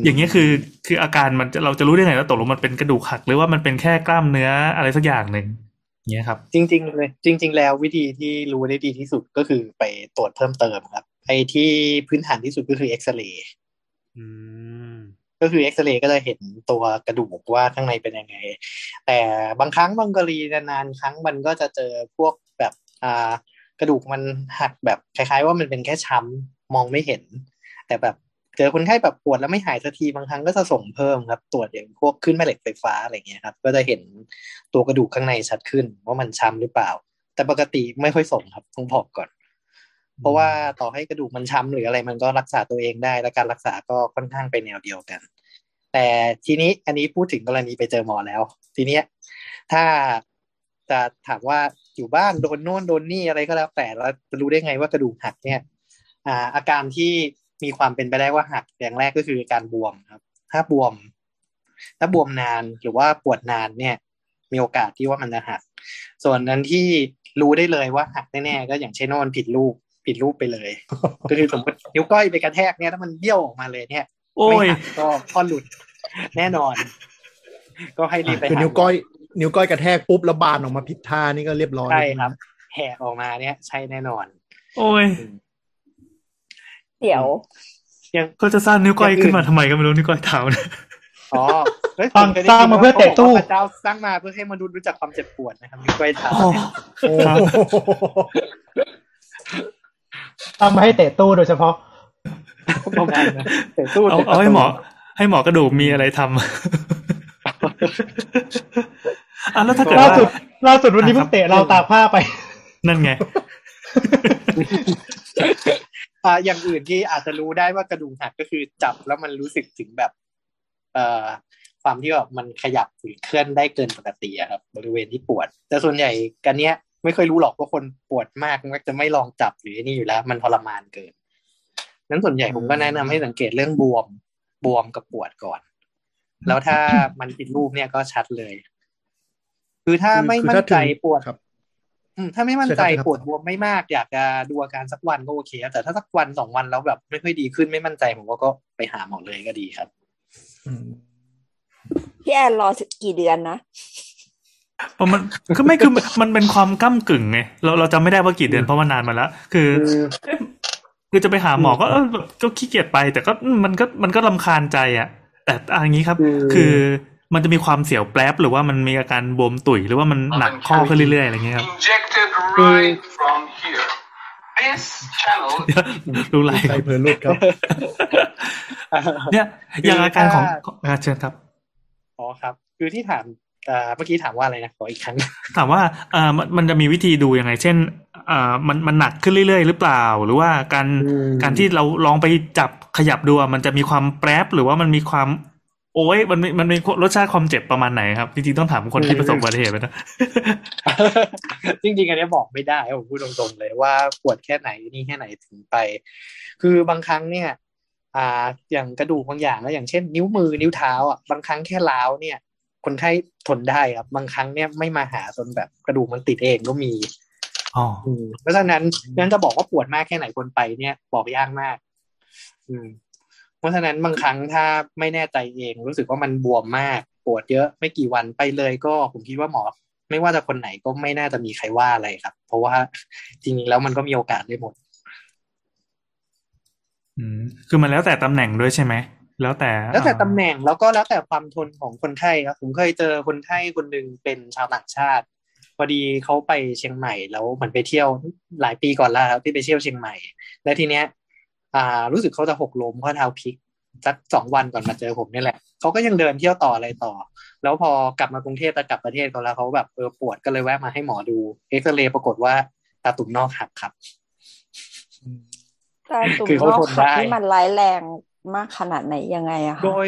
อย่างเงี้ยคือคืออาการมันจะเราจะรู้ได้ไงว่าตกลงมันเป็นกระดูกหัก หรือว่ามันเป็นแค่กล้ามเนื้ออะไรสักอย่างหนึ่งเงี้ยครับ จริง ๆ เลย จริง ๆ แล้ววิธีที่รู้ได้ดีที่สุดก็คือไปตรวจเพิ่มเติมครับไอ้ที่พื้นฐานที่สุดก็คือเอ็กซเรย์อืมก็คือเอ็กซเรย์ก็จะเห็นตัวกระดูกว่าข้างในเป็นยังไง แต่บางครั้งบางกรณีนานๆครั้งมันก็จะเจอพวกแบบอ่ากระดูกมันหักแบบคล้าย ๆ ว่ามันเป็นแค่ช้ำมองไม่เห็น แต่แบบ เจอคนไข้แบบปวดแล้วไม่หายสักทีบางครั้งก็จะส่งเพิ่มครับ ตรวจอย่างพวกขึ้นแม่เหล็กไฟฟ้าอะไรเงี้ยครับ ก็จะเห็นตัวกระดูกข้างในชัดขึ้น ว่ามันช้ำหรือเปล่า แต่ปกติไม่ค่อยส่งครับต้องบอกก่อน เพราะว่าต่อให้กระดูกมันช้ำหรืออะไรมันก็รักษาตัวเองได้ และการรักษาก็ค่อนข้างไปแนวเดียวกัน แต่ทีนี้อันนี้พูดถึงกรณีไปเจอหมอแล้ว ทีเนี้ยถ้าจะถามว่าอยู่บ้านโดนโน่นโดนนี่อะไรก็แล้วแต่เราจะรู้ได้ไงว่ากระดูกหักเนี่ยอ่าอาการที่ มีความเป็นไปได้ว่าหักอย่างแรกก็คือการบวมครับ ถ้าบวม ถ้าบวมนานหรือว่าปวดนานเนี่ย มีโอกาสที่ว่ามันจะหัก ส่วนนั้นที่รู้ได้เลยว่าหักแน่ๆก็อย่างเช่นว่ามันผิดรูปผิดรูปไปเลย ก็คือสมมตินิ้วก้อยไปกระแทกเนี่ยถ้ามันเบี้ยวออกมาเลยเนี่ยโอ้ยไม่หักก็ข้อหลุดแน่นอน ก็ให้รีบไปคือหานิ้วก้อย นิ้วก้อยกระแทกปุ๊บแล้วบานออกมาผิดท่านี่ก็เรียบร้อยใช่ครับแหกออกมาเนี่ยใช่แน่นอน โอ้ย เดี๋ยวยังเขาจะสร้างนิ้วก้อยขึ้นมาทำไมก็ไม่รู้นิ้วก้อยเท้าเนี่ยอ๋อเฮ้ยสร้างผมคยได้สร้างมาเพื่อเตะตู้พระเจ้าสร้างมาเพื่อให้มนุษย์รู้จักความเจ็บปวดนะครับนิ้วก้อยเท้าโอ้ครับทำมาให้เตะตู้โดยเฉพาะประมาณนั้นเตะตู้เอาตะเอาให้หมอ ให้หมอกระดูกมีอะไรทำอะแล้วถ้าเกิดล่าว่าสุดล่าสุดวันนี้เพิ่งเตะเราวตากผ้าไป นั่นไง อ่าอย่างอื่นที่อาจจะรู้ได้ว่ากระดูกหักก็คือจับแล้วมันรู้สึกถึงแบบ เอ่อความที่แบบมันขยับหรือเคลื่อนได้เกินปกติครับ บริเวณที่ปวด แต่ส่วนใหญ่กันเนี้ย ไม่เคยรู้หรอกว่าคนปวดมากมักจะไม่ลองจับหรือนี่อยู่แล้ว มันทรมานเกินนั้นส่วนใหญ่ผมก็แนะนำให้สังเกตเรื่องบวมบวมกับปวดก่อน แล้วถ้ามันผิดรูปเนี่ยก็ชัดเลย คือถ้าไม่คือมั่ถ้านใจปวดครับ ถ้าไม่มั่นใจใช่ครับปวดบวมไม่มากอยากจะดูอาการสักวันก็โอเคครับแต่ถ้าสักวันสองวันแล้วแบบไม่ค่อยดีขึ้นไม่มั่นใจผมว่าก็ไปหาหมอเลยก็ดีครับอืมพี่แอนรอกี่เดือนนะเพราะมันคือไม่คือมันเป็นความก้ากึ่งไงเราเราจำไม่ได้ว่ากี่เดือนเพราะว่านานมาแล้วคือเอ๊ะคือจะไปหาหมอก็เออแบบก็ขี้เกียจไป แต่ก็อืมมันก็มันก็ลำคาญใจอะแต่อะอย่างนี้ครับ คือคือ มันจะมีความเสียวแปรบหรือว่ามันมีอาการบวมตุ๋ยหรือว่ามันหนักข้อขึ้นเรื่อยๆอะไรอย่างเงี้ยครับ Injected right from here. This channel รู้ไรใจเพลินรุดครับ เนี่ยอย่างอาการของคืออ่าเชิญครับอ๋อครับ คือที่ถามอ่าเมื่อกี้ถามว่าอะไรนะขออีกครั้ง ถามว่าอ่ามันมันจะมีวิธีดูยังไง เช่นอ่ามันมันหนักขึ้นเรื่อยๆ หรือเปล่า หรือว่าการอืมการที่เราลองไปจับขยับดูอะมันจะมีความแปรบหรือว่ามันมีความ โอ้ยมันมีมันมีรสชาติความเจ็บประมาณไหนครับ จริงๆต้องถามคนที่ประสบอุบัติเหตุไปนะ จริงๆ อันเนี้ยบอกไม่ได้ผมพูดตรงๆเลยว่าปวดแค่ไหนนี่แค่ไหนถึงไป คือบางครั้งเนี่ย อ่า อย่างกระดูกบางอย่างแล้วอย่างเช่น นิ้วมือนิ้วเท้าอะบางครั้งแค่ล้าวเนี่ย คนไข้ทนได้ครับบางครั้งเนี่ยไม่มาหาจนแบบกระดูกมันติดเองก็มีอ๋ออืมเพราะฉะนั้นนั้นจะบอกว่าปวดมากแค่ไหนคนไปเนี่ย บอกยากมาก อืม เพราะฉะนั้นบางครั้งถ้าไม่แน่ใจเอง รู้สึกว่ามันบวมมากปวดเยอะไม่กี่วันไปเลยก็ผมคิดว่าหมอ ไม่ว่าจะคนไหนก็ไม่น่าจะมีใครว่าอะไรครับ เพราะว่าจริงๆแล้วมันก็มีโอกาสได้หมดอืมคือมันแล้วแต่ตำแหน่งด้วยใช่ไหมแล้วแต่แล้วแต่ตำแหน่งแล้วก็แล้วแต่ความทนของคนไข้ครับผมเคยเจอคนไข้คนหนึ่งเป็นชาวต่างชาติพอดีเขาไปเชียงใหม่แล้วเหมันไปเที่ยวหลายปีก่อนแล้วครับที่ไปเที่ยวเชียงใหม่ แล้วทีเนี้ย อ่า รู้สึกเขาจะหกล้มข้อเท้าพลิกสักสองวันก่อนมาเจอผมนี่แหละเขาก็ยังเดินเที่ยวต่ออะไรต่อ แล้วพอกลับมากรุงเทพจะกลับประเทศเขาแล้วเขาแบบเออปวดก็เลยแวะมาให้หมอดูเอ็กซเรย์ปรากฏว่าตาตุ่มนอกหักครับแต่ตุ่มคือเขานอกทนหักได้นี่มันร้ายแรงมากขนาดไหนยังไงอะคะโดย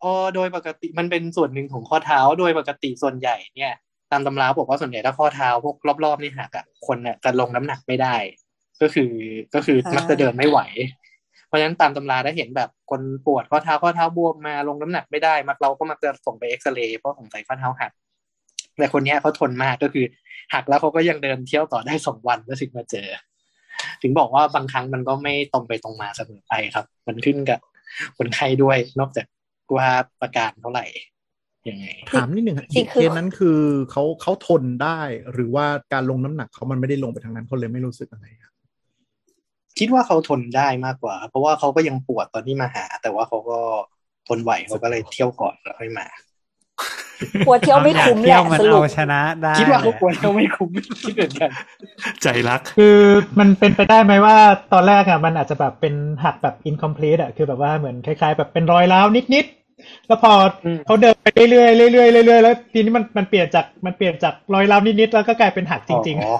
เออโดยปกติมันเป็นส่วนหนึ่งของข้อเท้าโดยปกติส่วนใหญ่เนี่ย ตามตำราบอกว่าส่วนใหญ่ถ้าข้อเท้าพวกรอบๆนี่หักอะคนเนี่ยจะลงน้ำหนักไม่ได้ ก็คือก็คือมักจะเดินไม่ไหว เพราะฉะนั้นตามตำราได้เห็นแบบคนปวดข้อเท้าข้อเท้าบวมมาลงน้ำหนักไม่ได้มักเราก็มักจะส่งไปเอ็กซเรย์เพราะสงสัยข้อเท้าหักแต่คนเนี้ยเขาทนมากก็คือ หักแล้วเขาก็ยังเดินเที่ยวต่อได้สองวันแล้วถึงมาเจอ ถึงบอกว่าบางครั้งมันก็ไม่ตรงไปตรงมาเสมอไปครับ มันขึ้นกับคนไข้ด้วยนอกจากว่าประการเท่าไหร่ยังไงถามนิดหนึ่งฮะเคสนั้นคือเขาเขาทนได้หรือว่าการลงน้ำหนักเขามันไม่ได้ลงไปทางนั้นเขาเลยไม่รู้สึกอะไรครับ คิดว่าเขาทนได้มากกว่า เพราะว่าเขาก็ยังปวดตอนที่มาหา แต่ว่าเขาก็ทนไหวเขาก็เลยเที่ยวก่อนแล้วค่อยมากลัวเที่ยวไม่คุ้มแหเที่ยละวมันสรุเอาปชนะได้คิดว่าเขากลัวเที่ยวไม่คุ้มคิดเหมือนกัน ใจรัก คือมันเป็นไปได้ไหมว่าตอนแรกอะมันอาจจะแบบเป็นหักแบบ incomplete อะคือแบบว่าเหมือนคล้าย ๆ แบบเป็นรอยร้าวนิดๆแล้วพออมเขาเดินไปเรื่อยๆเรื่อยๆเรื่อยๆแล้วทีนี้มันมันเปลี่ยนจากมันเปลี่ยนจากรอยร้าวนิดๆแล้วก็กลายเป็นหักจริงอ๋อ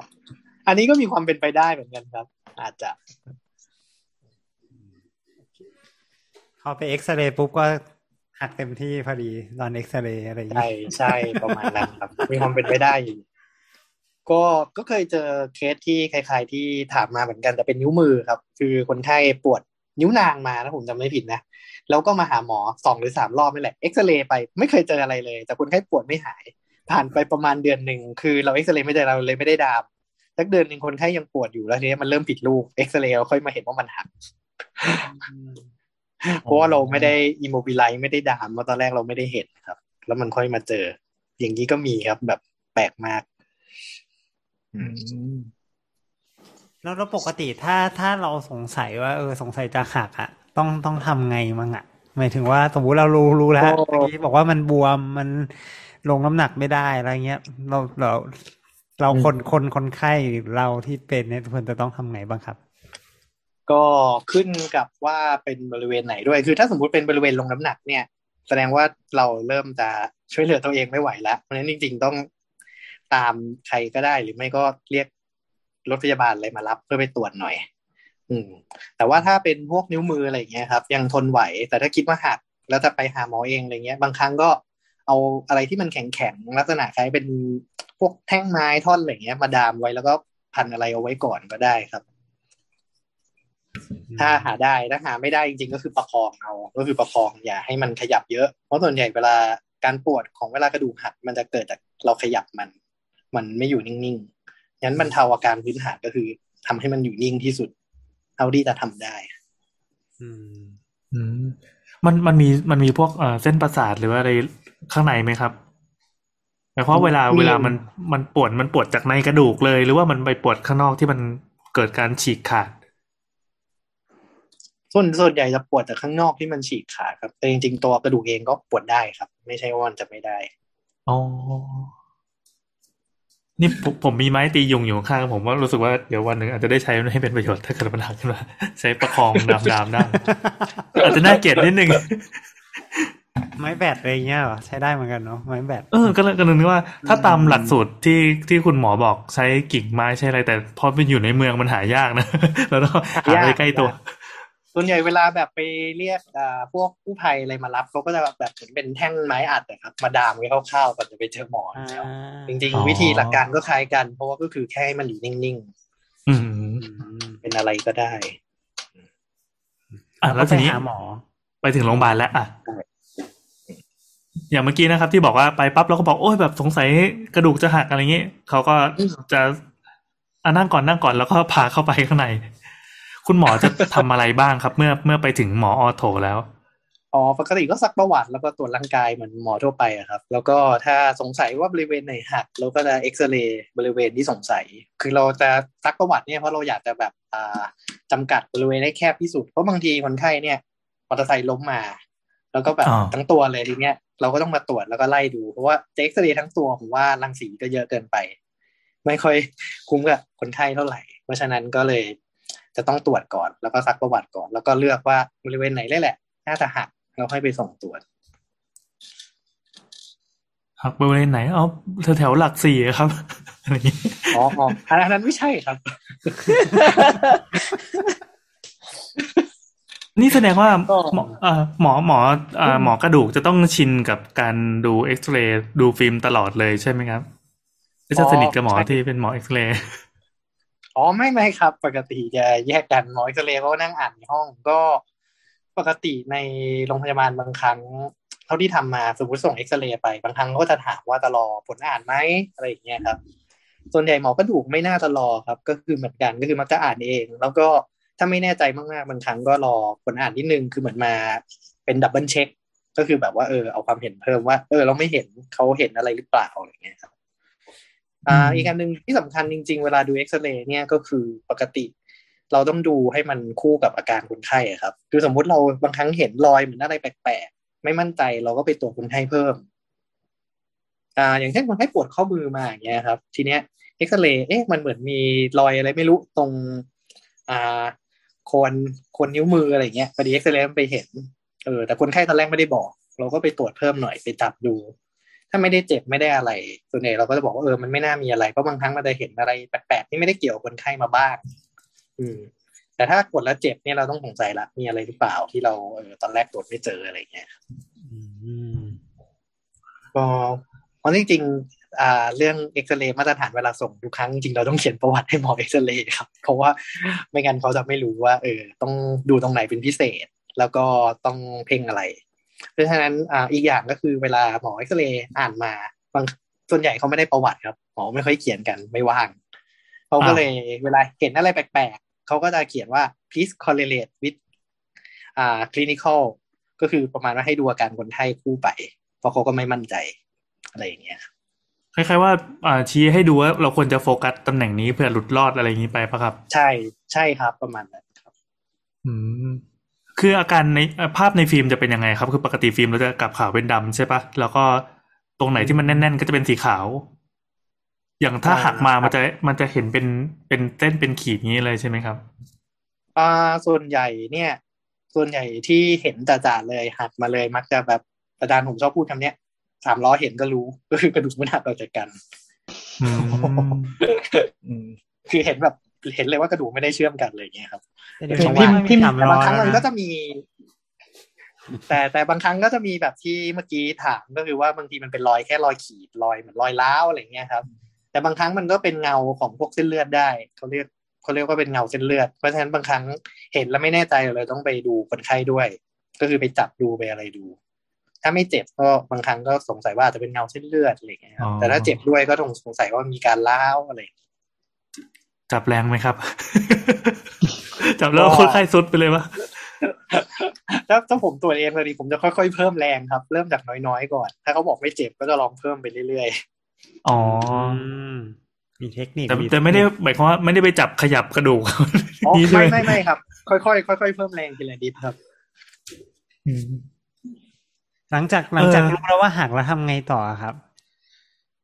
อันนี้ก็มีความเป็นไปได้เหมือนกันครับ อาจจะเขาไปเอ็กซเรย์ปุ๊บก็หักเต็มที่พอดีตอนเอ็กซเรย์อะไรอย่างใช่เงี้ยใช่ประมาณนั้นครับ มีความเป็นไปได้อยู่ก็ก็เคยเจอเคสที่คล้ายๆ ที่ถามมาเหมือนกันแต่เป็นนิ้วมือครับ คือคนไข้ปวดนิ้วนางมานะผมจำไม่ผิดนะ แล้วก็มาหาหมอสองหรือสามรอบนี่แหละเอ็กซเรย์ไปไม่เคยเจออะไรเลย แต่คนไข้ปวดไม่หาย ผ่านไปประมาณเดือนหนึ่งคือเราเอ็กซเรย์ไม่ได้เราเลยไม่ได้ดาม สักเดือนหนึ่งคนไข้ยังปวดอยู่แล้วทีนี้มันเริ่มผิดรูปเอ็กซเรย์เราค่อยมาเห็นว่ามันหักเพราะว่าเราไม่ได้ immobilize ไม่ได้ดามมาตอนแรกเราไม่ได้เห็นครับ แล้วมันค่อยมาเจอ อย่างนี้ก็มีครับ แบบแปลกมากอืมแล้วแล้วปกติถ้าถ้าเราสงสัยว่าเออสงสัยจะหักอะต้องต้องทำไงมั่งอะหมายถึงว่าสมมติเรารู้รู้แล้วก็เมื่อกี้บอกว่ามันบวมมันลงน้ำหนักไม่ได้อะไรเงี้ย เราเรา เราคนคนคนไข้หรือเราที่เป็นเนี่ยควรจะต้องทำไงบ้างครับ ก็ขึ้นกับว่าเป็นบริเวณไหนด้วย คือถ้าสมมุติเป็นบริเวณลงน้ำหนักเนี่ย แสดงว่าเราเริ่มจะช่วยเหลือตัวเองไม่ไหวแล้ว เพราะฉะนั้นจริง ๆ ต้องตามใครก็ได้หรือไม่ก็เรียกรถพยาบาลอะไรมารับเพื่อไปตรวจหน่อย อืม แต่ว่าถ้าเป็นพวกนิ้วมืออะไรอย่างเงี้ยครับ ยังทนไหว แต่ถ้าคิดว่าหักแล้วจะไปหาหมอเองอะไรเงี้ย บางครั้งก็ เอาอะไรที่มันแข็งๆลักษณะคล้ายเป็นพวกแท่งไม้ท่อนอะไรเงี้ย มาดามไว้แล้วก็พันอะไรเอาไว้ก่อนก็ได้ครับ ถ้าหาได้ถ้าหาไม่ได้จริงๆ ก็คือประคองเอา ก็คือประคองอย่าให้มันขยับเยอะเพราะส่วนใหญ่เวลาการปวดของเวลากระดูกหักมันจะเกิดจากเราขยับมัน มันไม่อยู่นิ่งๆงั้นบรรเทาอาการพื้นฐานก็คือทำให้มันอยู่นิ่งที่สุด เท่าที่จะทำได้ อืม อืมมันมันมีมันมีพวกเอ่อเส้นประสาทหรือว่าอะไร ข้างในไหมครับหมายความว่าเวลามีเวลามันมันปวดมันปวดจากในกระดูกเลย หรือว่ามันไปปวดข้างนอกที่มันเกิดการฉีกขาด ส่วนส่วนใหญ่จะปวดจากข้างนอกที่มันฉีกขาดครับ แต่จริงๆตัวกระดูกเองก็ปวดได้ครับ ไม่ใช่ว่ามันจะไม่ได้อ๋อนี่ผมผมมีไม้ตียุงอยู่ข้างๆผมว่ารู้สึกว่าเดี๋ยววันหนึ่งอาจจะได้ใช้มันให้เป็นประโยชน์ถ้าเกิดปัญหาขึ้นมาใช้ประคองดามดามได้อาจจะน่าเกลียดนิดนึง ไม้แบตอะไรเงี้ยเหรอใช้ได้เหมือนกันเนาะไม้แบตเออก็เลยก็เลยนึกว่า ถ้าตามหลักสูตรที่ที่คุณหมอบอกใช้กิ่งไม้ใช้อะไร แต่พอเป็นอยู่ในเมืองมันหายากนะแล้วต้องหาอะไรใกล้ตัว ส่วนใหญ่เวลาแบบไปเรียกอ่าพวกกู้ภัยอะไรมารับเขาก็จะแบบเหมือนเป็นแท่งไม้อัดนะครับ มาดามไว้คร่าวๆก่อนจะไปเจอหมออยู่แล้วจริงอ๋อๆวิธีหลักการก็คล้ายกัน เพราะว่าก็คือแค่ให้มันอยู่นิ่งอืมๆเป็นอะไรก็ได้ อะแล้วทีนี้ไปหาหมอไปถึงโรงพยาบาลแล้วอะใช่ อย่างเมื่อกี้นะครับ ที่บอกว่าไปปั๊บเราก็บอกโอ้ยแบบสงสัยกระดูกจะหักอะไรเงี้ยเขาก็จะอะนั่งก่อนนั่งก่อนแล้วก็พาเข้าไปข้างใน คุณหมอจะทำอะไรบ้างครับ เมื่อเมื่อไปถึงหมอออโถแล้วอ๋อปกติก็ซักประวัติแล้วก็ตรวจร่างกายเหมือนหมอทั่วไปอะครับ แล้วก็ถ้าสงสัยว่าบริเวณไหนหักเราก็จะเอ็กซเรย์บริเวณที่สงสัย คือเราจะซักประวัติเนี่ยเพราะเราอยากจะแบบอ่าจำกัดบริเวณให้แคบที่สุดเพราะบางทีคนไข้เนี่ยมอเตอร์ไซค์ล้มมา แล้วก็แบบอ่าทั้งตัวเลยทีเนี้ย เราก็ต้องมาตรวจแล้วก็ไล่ดู เพราะว่าจะเอ็กซเรย์ทั้งตัวผมว่ารังสีก็เยอะเกินไป ไม่ค่อยคุ้มกับคนไข้เท่าไหร่ เพราะฉะนั้นก็เลยจะต้องตรวจก่อน แล้วก็ซักประวัติก่อน แล้วก็เลือกว่าบริเวณไหนเลยแหละ น่าจะหักเราค่อยไปส่งตรวจหักบริเวณไหนเอาแถวแถวๆหลักสี่อะครับอะไรอย่างงี้อ๋ออ๋ออันนั้นไม่ใช่ครับ นี่แสดงว่าก็หมอเอ่อหมอหมอเอ่อหมอกระดูกจะต้องชินกับการดูเอ็กซเรย์ดูฟิล์มตลอดเลยใช่ไหมครับไม่จะสนิทกับหมอที่เป็นหมอเอ็กซเรย์อ๋อไม่ไม่ครับ ปกติจะแยกกันหมอเอ็กซเรย์เขาก็นั่งอ่านในห้องก็ปกติในโรงพยาบาลบางครั้ง เท่าที่ทำมาสมมติส่งเอ็กซเรย์ไปบางครั้งเขาก็จะถามว่าจะรอผลอ่านไหมอะไรอย่างเงี้ยครับ ส่วนใหญ่หมอกระดูกไม่น่าจะรอครับ ก็คือเหมือนกันก็คือมักจะอ่านเอง แล้วก็ ถ้าไม่แน่ใจมากๆบางครั้งก็รอผลอ่านนิดนึงคือเหมือนมาเป็น double check ก็คือแบบว่าเออเอาความเห็นเพิ่มว่า เออ เราไม่เห็นเขาเห็นอะไรหรือเปล่าอะไรอย่างเงี้ยครับอ่าอีกอันหนึ่งที่สำคัญจริง ๆ เวลาดูเอ็กซเรย์เนี่ยก็คือปกติ เราต้องดูให้มันคู่กับอาการคนไข้อะครับคือสมมุติเราบางครั้งเห็นรอยเหมือนอะไรแปลกๆไม่มั่นใจเราก็ไปตรวจคนไข้เพิ่มอ่าอย่างเช่นคนไข้ปวดข้อมือมาอย่างเงี้ยครับ ทีเนี้ยเอ็กซเรย์เอ๊ะมันเหมือนมีรอยอะไรไม่รู้ตรงอ่าโคนโคนนิ้วมืออะไรเงี้ยพอดีเอ็กซเรย์มันไปเห็นเออแต่คนไข้ตอนแรกไม่ได้บอก เราก็ไปตรวจเพิ่มหน่อยไปจับดู ถ้าไม่ได้เจ็บไม่ได้อะไร ส่วนใหญ่เราก็จะบอกว่าเออมันไม่น่ามีอะไรเพราะบางครั้งมันจะเห็นอะไรแปลกๆที่ไม่ได้เกี่ยวกับคนไข้มาบ้าง อืม แต่ถ้ากดแล้วเจ็บเนี่ยเราต้องสงสัยละมีอะไรหรือเปล่าที่เราเออตอนแรกตรวจไม่เจออะไรเงี้ยอืมก็เพราะจริงๆ เรื่องเอ็กซเรย์มาตรฐานเวลาส่งทุกครั้งจริงเราต้องเขียนประวัติให้หมอเอ็กซเรย์ครับ เพราะว่าไม่งั้นเขาจะไม่รู้ว่า เออ ต้องดูตรงไหนเป็นพิเศษ แล้วก็ต้องเพ่งอะไร เพราะฉะนั้นออีกอย่างก็คือเวลาหมอเอ็กซเรย์อ่านมาบางส่วนใหญ่เขาไม่ได้ประวัติครับหมอไม่ค่อยเขียนกันไม่ว่างเขาก็เลยเวลาเห็นอะไรแปลกๆเขาก็จะเขียนว่า please correlate with อ่า clinical ก็คือประมาณว่าให้ดูอาการคนไข้คู่ไป เพราะเขาก็ไม่มั่นใจอะไรอย่างเงี้ย คล้ายๆว่าอ่าชี้ให้ดูว่าเราควรจะโฟกัสตำแหน่งนี้เพื่อหลุดรอดอะไรอย่างนี้ไปปะครับ ใช่ใช่ครับประมาณนั้นครับ อืมคืออาการในเอ่อภาพในฟิล์มจะเป็นยังไงครับ คือปกติฟิล์มเราจะกลับขาวเป็นดำใช่ปะแล้วก็ตรงไหนที่มันแน่น ๆ ก็จะเป็นสีขาว อย่างถ้าอ่าหักมาครับมันจะมันจะเห็นเป็นเป็นเส้นเป็นขีดนี้เลยใช่ไหมครับ อ่าส่วนใหญ่เนี่ย ส่วนใหญ่ที่เห็นจ่าๆเลยหักมาเลยมักจะแบบอาจารย์ผมชอบพูดคำเนี้ย สามล้อเห็นก็รู้ ก็คือกระดูกมันหักออกจากกันอืมอืมคือเห็นแบบเห็นเลยว่ากระดูกไม่ได้เชื่อมกันเลยอย่างเงี้ยครับแต่เดี๋ยวเห็นี้นไม่พิมพ์มีสามแต่ล้อบางครั้งแล้วมันก็นะจะมี แต่แต่บางครั้งก็จะมีแบบที่เมื่อกี้ถามก็คือว่าบางทีมันเป็นรอยแค่รอยขีดรอยเหมือนรอยร้าวอะไรเงี้ยครับ แต่บางครั้งมันก็เป็นเงาของพวกเส้นเลือดได้เขาเรียกเขาเรียกว่าเป็นเงาเส้นเลือด เพราะฉะนั้นบางครั้งเห็นแล้วไม่แน่ใจเลยต้องไปดูคนไข้ด้วย ก็คือไปจับดูไปอะไรดู ถ้าไม่เจ็บก็บางครั้งก็สงสัยว่าอาจจะเป็นเงาเส้นเลือดอะไรเงี้ยครับอ๋อแต่ถ้าเจ็บด้วยก็ต้องสงสัยว่ามีการร้าวอะไรจับแรงไหมครับ จับแล้วคนไข้สุดไปเลยวะถ้าถ้าผมตรวจเองเลยดีผมจะค่อยๆเพิ่มแรงครับ เริ่มจากน้อยๆก่อน ถ้าเขาบอกไม่เจ็บก็จะลองเพิ่มไปเรื่อยอ๋ออืมมีเทคนิคแต่มีแต่ไม่ได้หมายความว่าไม่ได้ไปจับขยับกระดูกๆอ๋อนี่ใช่ไม่ไหมไม่ไม่ครับ ค่อยๆค่อยๆเพิ่มแรงทีละนิดครับอืม หลังจากหลังจากเออรู้แล้วว่าหักแล้วทำไงต่อครับ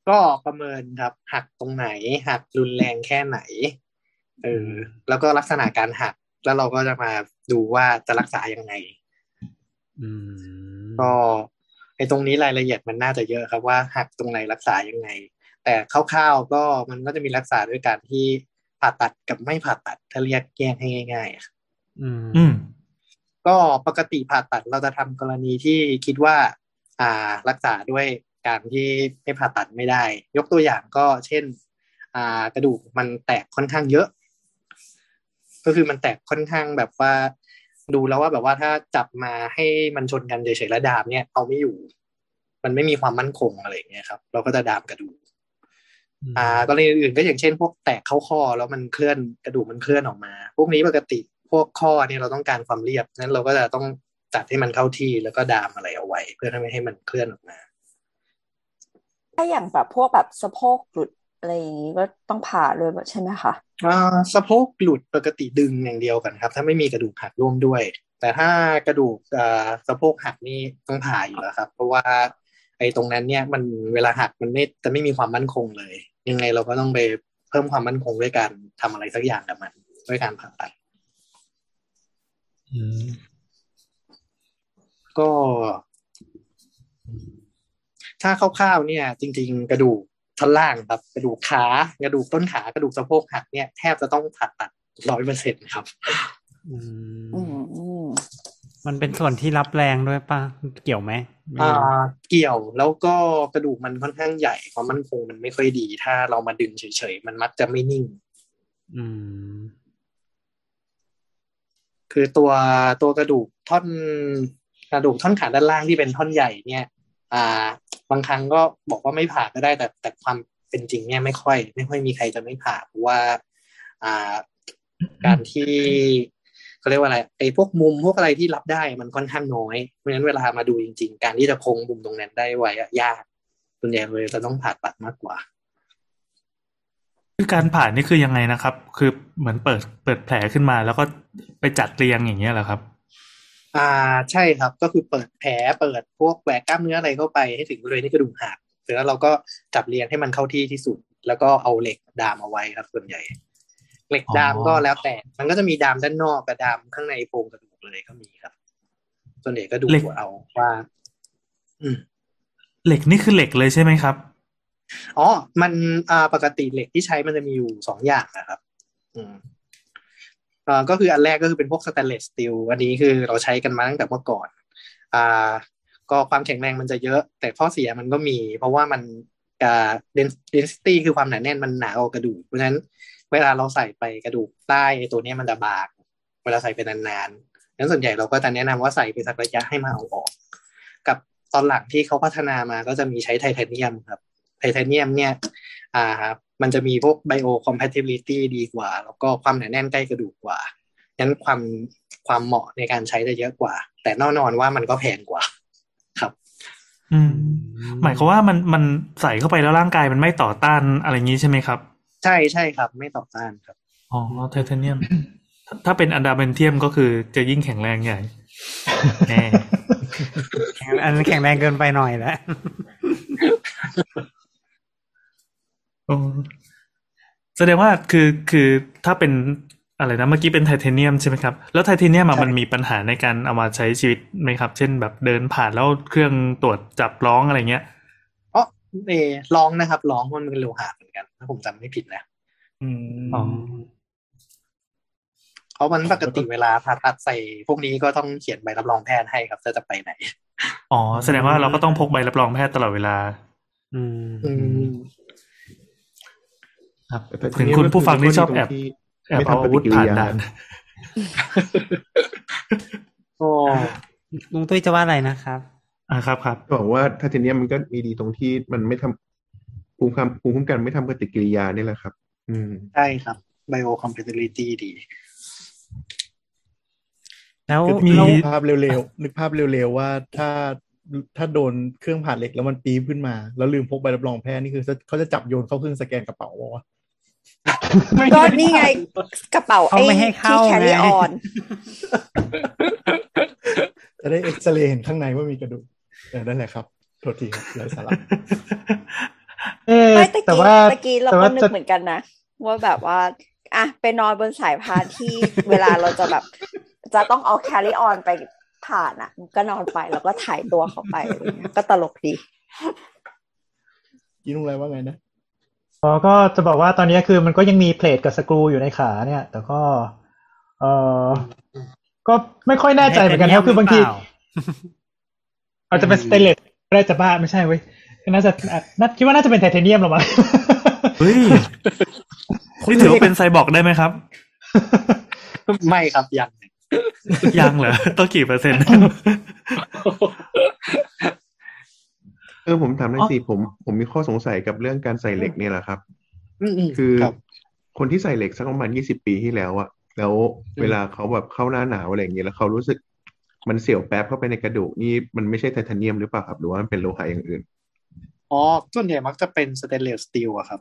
ก็ประเมินครับ หักตรงไหน หักรุนแรงแค่ไหนเออแล้วก็ลักษณะการหัก แล้วเราก็จะมาดูว่าจะรักษายังไงอืมก็ไอ้ตรงนี้รายละเอียดมันน่าจะเยอะครับว่าหักตรงไหนรักษายังไง แต่คร่าวๆก็มันก็จะมีรักษาด้วยการที่ผ่าตัดกับไม่ผ่าตัดถ้าเรียกแยกให้ง่ายๆอะอืมอืม ก็ปกติผ่าตัดเราจะทำกรณีที่คิดว่าอ่ารักษาด้วยการที่ไม่ผ่าตัดไม่ได้ ยกตัวอย่างก็เช่นอ่ากระดูกมันแตกค่อนข้างเยอะ ก็คือมันแตกค่อนข้างแบบว่า ดูแล้วว่าแบบว่าถ้าจับมาให้มันชนกันเฉยๆแล้วดามเนี่ยเอาไม่อยู่ มันไม่มีความมั่นคงอะไรอย่างเงี้ยครับ เราก็จะดามกระดูกอ่ากรณีอื่นก็อย่างเช่น พวกแตกเข้าข้อแล้วมันเคลื่อนกระดูกมันเคลื่อนออกมา พวกนี้ปกติ พวกข้อเนี่ยเราต้องการความเรียบนั้นเราก็จะต้องจัดให้มันเข้าที่แล้วก็ดามอะไรเอาไว้ เพื่อไม่ให้มันเคลื่อนออกมา ถ้าอย่างแบบพวกแบบสะโพกหลุดอะไรอย่างนี้ก็ต้องผ่าเลยใช่ไหมคะอ่าสะโพกหลุดปกติดึงอย่างเดียวกันครับ ถ้าไม่มีกระดูกหักร่วมด้วย แต่ถ้ากระดูกอ่าสะโพกหักนี่ต้องผ่าอยู่แล้วครับ เพราะว่าไอ้ตรงนั้นเนี่ยมันเวลาหักมันไม่จะไม่มีความมั่นคงเลย ยังไงเราก็ต้องไปเพิ่มความมั่นคงด้วยการทำอะไรสักอย่างกับมัน ด้วยการผ่าตัดอืม ก็ ถ้าคร่าวๆเนี่ย จริง ๆ กระดูกท่อนล่างครับ กระดูกขากระดูกต้นขากระดูกสะโพกหักเนี่ยแทบจะต้องผ่าตัดร้อยเปอร์เซ็นต์ครับอืมอืมอืมมันเป็นส่วนที่รับแรงด้วยป่ะ เกี่ยวไหมไม่อ่รู้าเกี่ยวแล้วก็กระดูกมันค่อนข้างใหญ่ความมั่นคงมันไม่ค่อยดี ถ้าเรามาดึงเฉยๆ มันมักจะไม่นิ่ง อืม คือตัวตัวกระดูกท่อนกระดูกท่อนขาด้านล่างที่เป็นท่อนใหญ่เนี่ย อ่า บางครั้งก็บอกว่าไม่ผ่าก็ได้แต่แต่ความเป็นจริงเนี่ยไม่ค่อย ไม่ค่อยมีใครจะไม่ผ่าเพราะว่า อ่า การที่เขาเรียกว่าอะไรไอ้พวกมุมพวกอะไรที่รับได้มันค่อนข้างน้อยเพราะฉะนั้นเวลามาดูจริง ๆ การที่จะคงมุมตรงนั้นได้ไว้อะยากส่วนใหญ่เลยจะต้องผ่าตัดมากกว่า คือการผ่านี่คือยังไงนะครับ คือเหมือนเปิดเปิดแผลขึ้นมา แล้วก็ไปจัดเรียงอย่างเงี้ยเหรอครับ อ่าใช่ครับ ก็คือเปิดแผลเปิดพวกแหวกกล้ามเนื้ออะไรเข้าไปให้ถึงบริเวณที่กระดูกหักเสร็จแล้วเราก็จับเรียงให้มันเข้าที่ที่สุด แล้วก็เอาเหล็กดามเอาไว้ครับ ส่วนใหญ่ เหล็กดามก็แล้วแต่ มันก็จะมีดามด้านนอกกับดามข้างในโพรงกระดูกเลยก็มีครับ ส่วนใหญ่ก็ดูเหล็กเอาว่า อืมเหล็กนี่คือเหล็กเลยใช่ไหมครับ อ๋อ มันอ่าปกติเหล็กที่ใช้มันจะมีอยู่สองอย่างนะครับ อืมอ่าก็คืออันแรกก็คือเป็นพวกสแตนเลสสตีลอันนี้คือเราใช้กันมาตั้งแต่เมื่อก่อน อ่า ก็ความแข็งแรงมันจะเยอะ แต่ข้อเสียมันก็มี เพราะว่ามันกับ density คือความหนาแน่นมันหนากว่ากระดูก เพราะฉะนั้นเวลาเราใส่ไปกระดูกใต้ตัวนี้มันจะบางเวลาใส่ไปนานๆนั้นส่วนใหญ่เราก็จะแนะนำว่าใส่ไปสักระยะให้มาเอาออก กับตอนหลังที่เขาพัฒนามาก็จะมีใช้ไทเทเนียมครับ ไทเทเนียมเนี่ยอ่ามันจะมีพวก bio compatibility ดีกว่า แล้วก็ความหนาแน่นใกล้กระดูกกว่านั้นความความเหมาะในการใช้จะเยอะกว่า แต่แน่นอนว่ามันก็แพงกว่าครับอืมหมายความว่ามันมันใส่เข้าไปแล้วร่างกายมันไม่ต่อต้านอะไรอย่างนี้ใช่ไหมครับ ใช่ใช่ครับ ไม่ต่อต้านครับอ๋อไทเทเนียมถ้าเป็นอันดาเบนเทียมก็คือจะยิ่งแข็งแรงใหญ่แน่แข็งอันนั้นแข็งแรงเกินไปหน่อยแล้วโอ้แสดงว่าคือคือถ้าเป็นอะไรนะเมื่อกี้เป็นไทเทเนียมใช่ไหมครับ แล้วไทเทเนียมอะใช่มันมีปัญหาในการเอามาใช้ชีวิตไหมครับ เช่นแบบเดินผ่านแล้วเครื่องตรวจจับร้องอะไรเงี้ยอ๋อเออลองนะครับลองมันเป็นโลหะเหมือนกันถ้าผมจำไม่ผิดนะ อืมอ๋อเพราะมันปกติเวลาผ่าตัดใส่พวกนี้ก็ต้องเขียนใบรับรองแพทย์ให้ครับจะจะไปไหน อ๋อ แสดงว่าเราก็ต้องพกใบรับรองแพทย์ตลอดเวลา อืมอืม ครับแต่ถึงคุณผู้ฟังที่ชอบแอบที่แอบไม่เอาทำปอาวุฏิธกิริผ่านยาด่านโอ้ลุงตุ้ยจะว่าอะไรนะครับอ่าครับครับก็บอกว่าไทเทเนียมมันก็มีดีตรงที่มันไม่ทำภูมิคุ้มภูมิคุ้มกันไม่ทำปฏิกิริยานี่แหละครับ อืมใช่ครับ bio compatibility ดี แล้วคือมีนึกภาพเร็วๆนึกภาพเร็วๆว่าถ้าถ้าโดนเครื่องผ่าเหล็กแล้วมันปี๊บขึ้นมา แล้วลืมพกใบรับรองแพทย์นี่คือเขาจะจับโยนเข้าเครื่องสแกนกระเป๋าวะ ก็นี่ไงกระเป๋าเขาไอ้ไม่ให้ที่เข้าแคริไงออน จะได้เอ็กซเรย์เห็นข้างในว่ามีกระดูกเออนั่นแหละครับ โทษทีครับไร้สาระเออไม่ตะแต่กี้ว่าตะกี้เราแต่ก็ว่านึกจะเหมือนกันนะ ว่าแบบว่า อะไปนอนบนสายพานที่เวลาเราจะแบบ จะต้องเอาแคริออนไปผ่านอะ ก็นอนไปแล้วก็ถ่ายตัวเข้าไปอะไรเงี้ยก็ตลกดีกินอะไรว่าไงนะ อ๋อก็จะบอกว่าตอนนี้คือมันก็ยังมีเพลทกับสกรูอยู่ในขาเนี่ย แต่ก็เออก็ไม่ค่อยแน่ใจเหมือนกันครับคือบางทีหรือเปล่าอาจจะเป็นสเตนเลสก็ได้จะบ้าไม่ใช่เว้ยน่าจะอะน่าคิดว่าน่าจะเป็นไทเทเนียมหรอมั้งเฮ้ยนี่ถือว่าเป็นไซบอร์กได้ไหมครับ ไม่ครับยังยังเหรอต้องกี่เปอร์เซ็นต์ เออผมถามหน่ออ๋ยอผมผมมีข้อสงสัยกับเรื่องการใส่เหล็กเนี่ยแหละครับอืมอืมคือครับคนที่ใส่เหล็กสักประมาณยี่สิบปีที่แล้วอะแล้วเวลาเขาแบบเข้าหน้าหนาวอะไรอย่างเงี้ยแล้วเขารู้สึกมันเสียวแป๊บเข้าไปในกระดูกนี่มันไม่ใช่ไทเทเนียมหรือเปล่าครับหรือว่ามันเป็นโลหะอย่างอื่นอ๋อส่วนใหญ่มักจะเป็นสเตนเลสสตีลอะครับ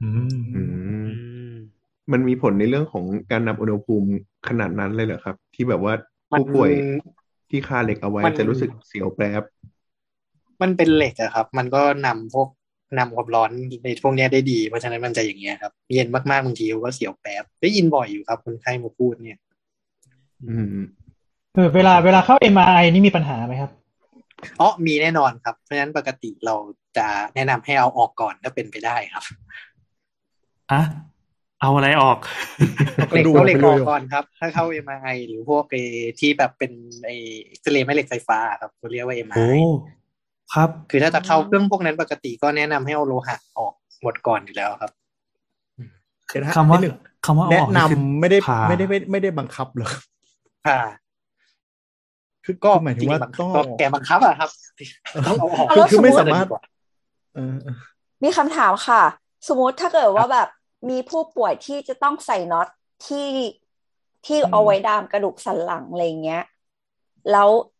อืมอืมอืมมันมีผลในเรื่องของการนำอุณหภูมิขนาดนั้นเลยเหรอครับ ที่แบบว่ามันผู้ป่วยที่คาเหล็กเอาไว้มันจะรู้สึกเสียวแป๊บ มันเป็นเหล็กอะครับ มันก็นำพวกนำความร้อนในพวกเนี้ยได้ดี เพราะฉะนั้นมันจะอย่างเงี้ยครับ เย็นมากๆบางทีก็เสียวแป๊บได้ยินบ่อยอยู่ครับคนไข้มาพูดเนี่ย อืมเออเวลาเวลาเข้า MRI นี่มีปัญหาไหมครับอ๋อมีแน่นอนครับ เพราะฉะนั้นปกติเราจะแนะนำให้เอาออกก่อนถ้าเป็นไปได้ครับอะเอาอะไรออกเอากเหล็ระกดูกเอาเหล็กไปอเลอกยเหรอก่อนครับ ถ้าเข้า MRI หรือพวกไอ้ที่แบบเป็นไอ้เอ็กซเรย์แม่เหล็กไฟฟ้าครับเขาเรียกว่าโอ้ MRI ครับ คือถ้าจะเข้าเครื่องพวกนั้นปกติก็แนะนำให้เอาโลหะออกหมดก่อนอยู่แล้วครับเดี๋ยวนะคำว่านิดหนึ่งคำว่าเอาแนะออกนำคือไม่ได้ผ่าไม่ได้ไม่ไม่ได้บังคับเหรอค่ะคือก็คือหมายถึงว่าจริๆต้องก็แกบังคับอะครับต้องเอาออกคือคือไม่แล้วสมมุติสามารถดีกว่เออเออมีคำถามค่ะ สมมติถ้าเกิดว่าแบบมีผู้ป่วยที่จะต้องใส่น็อตที่ที่เอาไว้ดามกระดูกสันหลังอะไรเงี้ย แล้วอืมอืม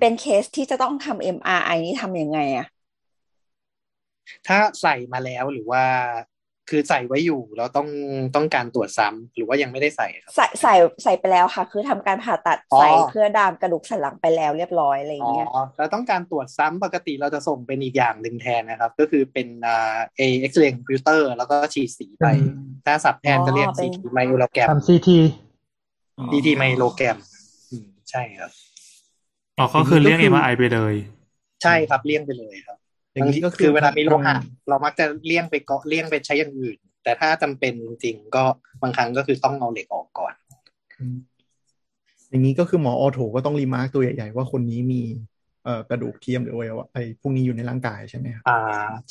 เป็นเคสที่จะต้องทำ MRI นี่ทำยังไงอะถ้าใส่มาแล้วหรือว่าคือใส่ไว้อยู่แล้วต้องต้องการตรวจซ้ำหรือว่ายังไม่ได้ใส่ครับใส่ใส่ใส่ไปแล้วค่ะ คือทำการผ่าตัดอ๋อใส่เพื่อดามกระดูกสันหลังไปแล้วเรียบร้อยอะไรอ๋อเงี้ยเราต้องการตรวจซ้ำปกติเราจะส่งเป็นอีกอย่างหนึ่งแทนนะครับ ก็คือเป็นอ่าเอเอ็กซเรย์คอมพิวเตอร์แล้วก็ฉีดสีไป ถ้าสับแทนจะเรียก CT ไมโลแกรมทำ CT CT ไมโลแกรมอืมใช่ครับ อ๋อก็คือเลี่ยง MRI ไปเลย ใช่ครับเลี่ยงไปเลยครับอย่างนี้ก็คือคือเวลามีโลหะทางเรามักจะเลี่ยงไปเกาะเลี่ยงไปใช้อย่างอื่น แต่ถ้าจำเป็นจริงๆก็บางครั้งก็คือต้องเอาเหล็กออกก่อน อย่างนี้ก็คือหมอ ortho ก็ต้อง remark ตัวใหญ่ๆว่าคนนี้มีเอ่อกระดูกเทียมหรืออวัยวะไอ้พวกนี้อยู่ในร่างกายใช่ไหมครับอ่า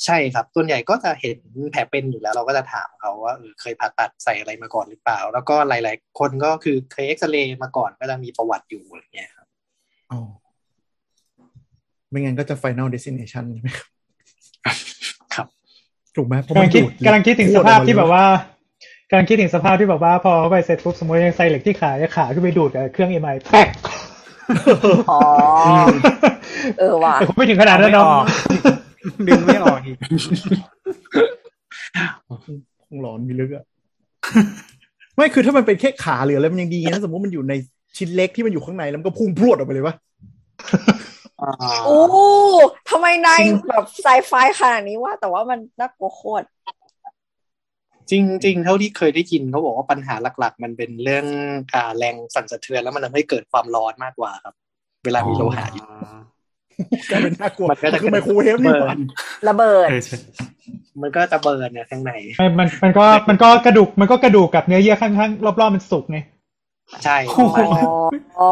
ใช่ครับส่วนใหญ่ก็จะเห็นแผลเป็นอยู่แล้ว เราก็จะถามเขาว่าเออเคยผ่าตัดใส่อะไรมาก่อนหรือเปล่า แล้วก็หลาย ๆ คนก็คือเคยเอ็กซเรย์มาก่อนก็จะมีประวัติอยู่อะไรเงี้ยครับ อ๋อไม่งั้นก็จะ final destination ใช่ไหมครับครับถูกไหมเพราะกำมัลันงคิดดูดกำลังคิดถึงสภาพที่แบบว่ากำลังคิดถึงสภาพที่แบบว่าพอเข้าไปเสร็จปุ๊บสมมติยังใส่เหล็กที่ขาจะขาขึ้นไปดูดกับเครื่องเอ็มไอแป๊กอ๋อเออว่ะแต่คงไม่ถึงขนาดนั้นไม่เนาะออกดึงไม่ออกอีกคงร้อนมีลึกอะไม่คือถ้ามันเป็นแค่ขาหรืออะไรมันยังดีนะสมมติมันอยู่ใน ชิ้นเล็กที่มันอยู่ข้างในแล้วมันก็พุ่งพรวดออกไปเลยวะอ่าโอ้ทำไมนายแบบไซไฟขนาดนี้ว่า แต่ว่ามันน่ากลัวโคตรจริง ๆ เท่าที่เคยได้ยินเขาบอกว่าปัญหาหลัก ๆ มันเป็นเรื่องอ่าแรงสั่นสะเทือนแล้วมันทำให้เกิดความร้อนมากกว่าครับ เวลามีโลหะอยู่กลายเป็นน่ากลัวมันก็จะคือไมโครเวฟนี่หว่าระเบิดเออใช่มันก็จะเบิร์นเนี่ยข้างในไม่มันมันก็มันก็กระดูกมันก็กระดูกกับเนื้อเยื่อข้างๆรอบๆมันสุกไง ใช่อ๋ออ๋อ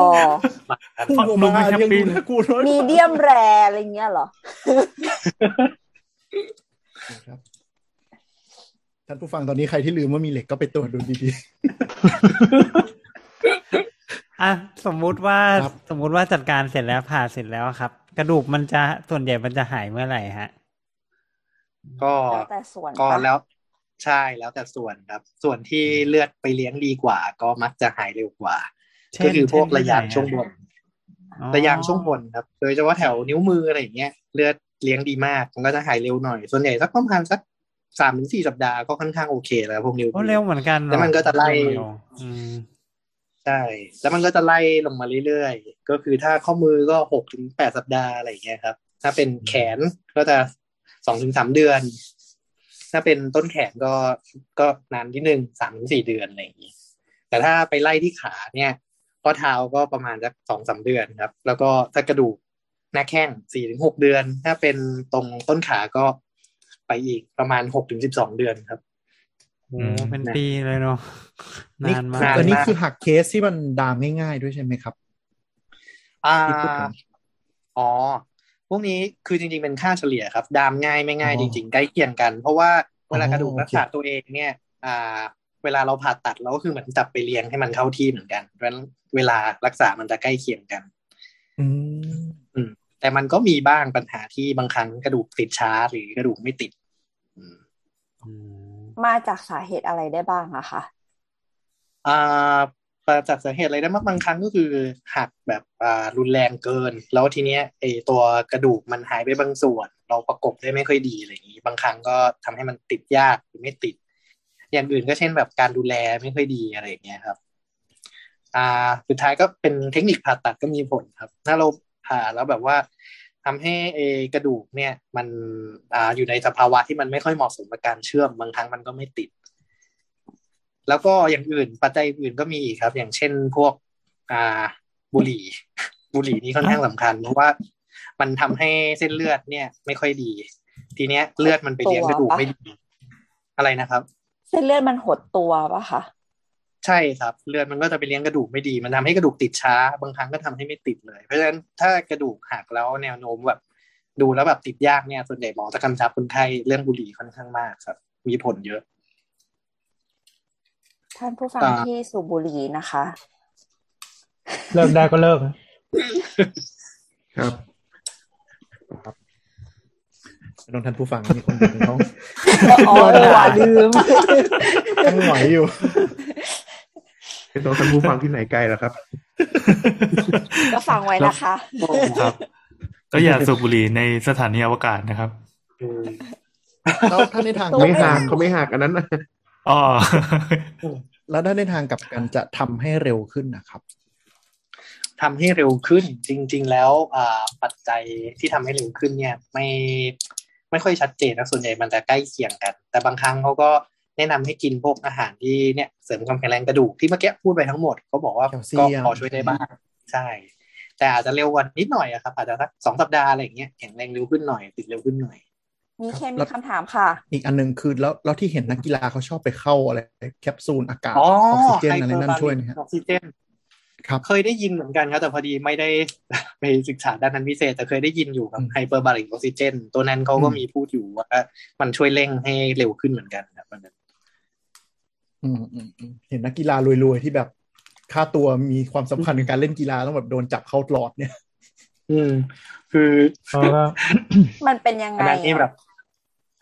พุ่งออกมายังดูน่ากลัวน้อยมีเดียมแรอะไรเงี้ยเหรอครับท่านผู้ฟังตอนนี้ใครที่ลืมว่ามีเหล็กก็ไปตรวจดูดีอะสมมุติว่าครับสมมุติว่าจัดการเสร็จแล้วผ่าเสร็จแล้วครับ กระดูกมันจะส่วนใหญ่มันจะหายเมื่อไหร่ฮะ ก็แล้วแต่ส่วนก็ปะแล้ว ใช่แล้วแต่ส่วนครับ ส่วนที่เลือดไปเลี้ยงดีกว่า ก็มักจะหายเร็วกว่าเช่นก็คือพวกเช่นระยางที่ไหนอะช่วงบนอ๋อระยางช่วงบนครับ โดยเฉพาะแถวนิ้วมืออะไรอย่างเงี้ยเลือดเลี้ยงดีมาก มันก็จะหายเร็วหน่อย ส่วนใหญ่สักประมาณสักสามถึงสี่สัปดาห์ก็ค่อนข้างโอเคแล้วพวกนิ้วโอ้มือเร็วเหมือนกันเนอแล้วมันก็จะไล่เร็วอืมใช่แล้วมันก็จะไล่ลงมาเรื่อยๆ ก็คือถ้าข้อมือก็หกถึงแปดสัปดาห์อะไรอย่างเงี้ยครับ ถ้าเป็นแขนก็จะสองถึงสามเดือน ถ้าเป็นต้นแขนก็ก็นานที่หนึ่งสามถึงสี่เดือนอะไรอย่างงี้แต่ถ้าไปไล่ที่ขาเนี่ยข้อเท้าก็ประมาณสักสองสามเดือนครับ แล้วก็ถ้ากระดูกหน้าแข้งสี่ถึงหกเดือน ถ้าเป็นตรงต้นขาก็ไปอีกประมาณหกถึงสิบสองเดือนครับโอ้เป็นปีเลยเนาะๆนี่นานมานากนอันนี้คือหักเคสที่มันดามง่ายๆด้วยใช่ไหมครับ อ่าที่พูดถึงอ๋อ พวกนี้คือจริง ๆ เป็นค่าเฉลี่ยครับ ดามง่ายไม่ง่ายอ๋อจริง ๆ ใกล้เคียงกัน เพราะว่าเวลาอ๋อกระดูกโอเครักษาตัวเองเนี่ย อ่า เวลาเราผ่าตัดเราก็คือเหมือนจับไปเลี้ยงให้มันเข้าที่เหมือนกันเพราะฉะนั้นเวลารักษามันจะใกล้เคียงกัน อืมแต่มันก็มีบ้างปัญหาที่บางครั้งกระดูกติดช้าหรือกระดูกไม่ติดอืมอืมมาจากสาเหตุอะไรได้บ้างอะคะอ่า ประจากสาเหตุอะไรได้มากบางครั้งก็คือหักแบบอ่ารุนแรงเกิน แล้วทีเนี้ยไอตัวกระดูกมันหายไปบางส่วน เราประกบได้ไม่ค่อยดีอะไรอย่างนี้ บางครั้งก็ทำให้มันติดยากหรือไม่ติด อย่างอื่นก็เช่นแบบการดูแลไม่ค่อยดีอะไรอย่างเงี้ยครับอ่าสุดท้ายก็เป็นเทคนิคผ่าตัดก็มีผลครับ ถ้าเราผ่าแล้วแบบว่าทำให้เอกระดูกเนี่ยมันอ่าอยู่ในสภาวะที่มันไม่ค่อยเหมาะสมกับการเชื่อมบางครั้งมันก็ไม่ติด แล้วก็อย่างอื่นปัจจัยอื่นก็มีอีกครับ อย่างเช่นพวกอ่าบุหรี่ บุหรี่นี่ค่อนข้างสำคัญ เพราะว่ามันทำให้เส้นเลือดเนี่ย ไม่ค่อยดี ทีเนี้ยเลือดมันไปเลี้ยงกระดูกไม่ดีอะไรนะครับ เส้นเลือดมันหดตัวปะคะใช่ครับ เลือดมันก็จะไปเลี้ยงกระดูกไม่ดี มันทำให้กระดูกติดช้า บางครั้งก็ทำให้ไม่ติดเลย เพราะฉะนั้นถ้ากระดูกหักแล้วแนวโน้มแบบดูแล้วแบบติดยากเนี่ยส่วนใหญ่หมอจะกำชับคนไข้เรื่องบุหรี่ค่อนข้างมากครับ มีผลเยอะ ท่านผู้ฟังอ่าที่สูบบุหรี่นะคะ เลิกได้ก็เลิกนะครับน้องท่านผู้ฟังมีคนอยู่ในห้องอ๋อเออว่ะลืมยังไหวอยู่เป็นน้องท่านผู้ฟังที่ไหนไกลแล้วครับ ก็ฟังไว้นะคะครับก็อย่าสูบบุหรี่ในสถานีอวกาศนะครับอืมแล้วถ้าในทางตัวไม่หักเขาไม่หักอันนั้นนะ อ๋อแล้วถ้าในทางกลับกันจะทำให้เร็วขึ้นนะครับทำให้เร็วขึ้นจริง ๆ แล้วอ่าปัจจัยที่ทำให้เร็วขึ้นเนี่ย ไม่ไม่ค่อยชัดเจนนะส่วนใหญ่มันจะใกล้เคียงกัน แต่บางครั้งเขาก็แนะนำให้กินพวกอาหารที่เนี่ยเสริมความแข็งแรงกระดูกที่เมื่อกี้พูดไปทั้งหมดเขาบอกว่าแคลเซีก็ยมพอช่วยได้บ้างใช่ แต่อาจจะเร็วกว่ากันนิดหน่อยอะครับอาจจะสักสองสัปดาห์อะไรอย่างเงี้ยแข็งแรงเร็วขึ้นหน่อยติดเร็วขึ้นหน่อย มีแค่มีคำถามค่ะ อีกอันหนึ่งคือแล้วแล้วที่เห็นนักกีฬาเขาชอบไปเข้าอะไร แคปซูลอากาศอ๋อออกซิเจนไฮอะไรเปอร์นั่นบาช่วยริไหมกฮะออกซ hyperbaric oxygen ครับเคยได้ยินเหมือนกันครับ แต่พอดีไม่ได้ไปศึกษาด้านนั้นพิเศษ แต่เคยได้ยินอยู่กับอืม hyperbaric oxygen ตัวนั้นเขาก็อืมมีพูดอยู่ว่ามันช่วยเร่งให้เร็วขึ้นเหมือนกันครับมันนั้นอืมอืมอืมเห็นนักกีฬารวยๆที่แบบค่าตัวมีความสำคัญในการเล่นกีฬาต้องแบบโดนจับเข้าหลอดเนี่ย อืม คือเพราะว่ามันเป็นยังไงอันนั้นนี่แบบ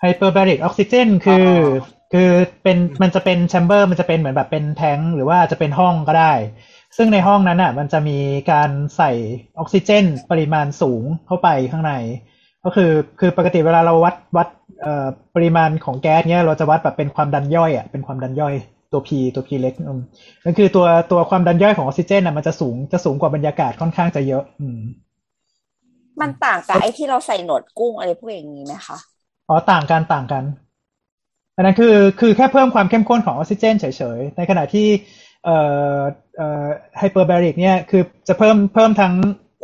ไฮเปอร์บาริกออกซิเจนคือออคือเป็นมันจะเป็นแชมเบอร์มันจะเป็นเหมือนแบบเป็นแทงค์หรือว่าจะเป็นห้องก็ได้ ซึ่งในห้องนั้นอะ มันจะมีการใส่ออกซิเจน ปริมาณสูงเข้าไปข้างใน ก็คือคือปกติเวลาเราวัดวัดเอ่อปริมาณของแก๊สเนี้ยเราจะวัดแบบเป็นความดันย่อยอะเป็นความดันย่อยตัว P ตัว P เล็กอืมนั่นคือตัวตัวความดันย่อยของออกซิเจนอะมันจะสูงจะสูงกว่าบรรยากาศค่อนข้างจะเยอะ อืมมันต่างกับไอ้ที่เราใส่หนวดกุ้งอะไรพวกอย่างนี้ไหมคะ อ๋อต่างกันต่างกัน อันนั้นคือคือแค่เพิ่มความเข้มข้นของออกซิเจนเฉยๆ ในขณะที่เอ่อเอ่อไฮเปอร์บาริกเนี่ยคือจะเพิ่มเพิ่มทั้ง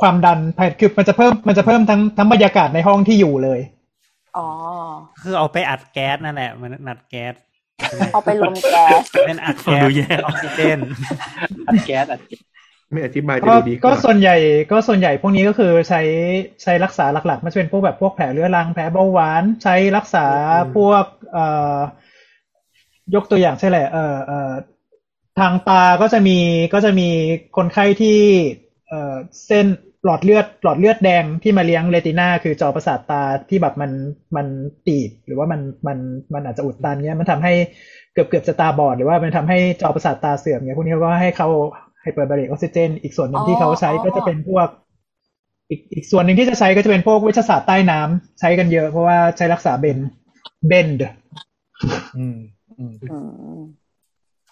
ความดันคือมันจะเพิ่มมันจะเพิ่มทั้งทั้งบรรยากาศในห้องที่อยู่เลยอ๋อคือเอาไปอัดแก๊สนั่นแหละ มันอัดแก๊สเอาไปรวมแก๊สเป็นอัดฟังแก๊สดูแย่ออกซิเจนอัดแก๊สอัดแก๊ส ไม่อธิบายจะก็ดูดีกก็ว่าส่วนใหญ่ก็ส่วนใหญ่พวกนี้ก็คือใช้ใช้รักษาหลักๆ มันจะเป็นพวกแบบพวกแผลเรื้อรังแผลเบาหวาน ใช้รักษาพวกเอ่อยกตัวอย่างใช่แหละเอ่อเอ่อทางตาก็จะมีก็จะมีคนไข้ที่เอ่อเส้นหลอดเลือดหลอดเลือดแดงที่มาเลี้ยงเรตินาคือจอประสาทตาที่แบบมันมันตีบหรือว่ามันมันมันอาจจะอุดตันเนี้ยมันทำให้เกือบเกือบจะตาบอดหรือว่ามันทำให้จอประสาทตาเสื่อมเนี้ยพวกนี้เขาก็ให้เขา ไฮเปอร์บาริกออกซิเจน อีกส่วนหนึ่งที่เขาใช้ก็จะเป็นพวก อีกอีกส่วนหนึ่งที่จะใช้ก็จะเป็นพวกเวชศาสตร์ใต้น้ำใช้กันเยอะเพราะว่าใช้รักษาเบนเบนด์อืมอืมอืม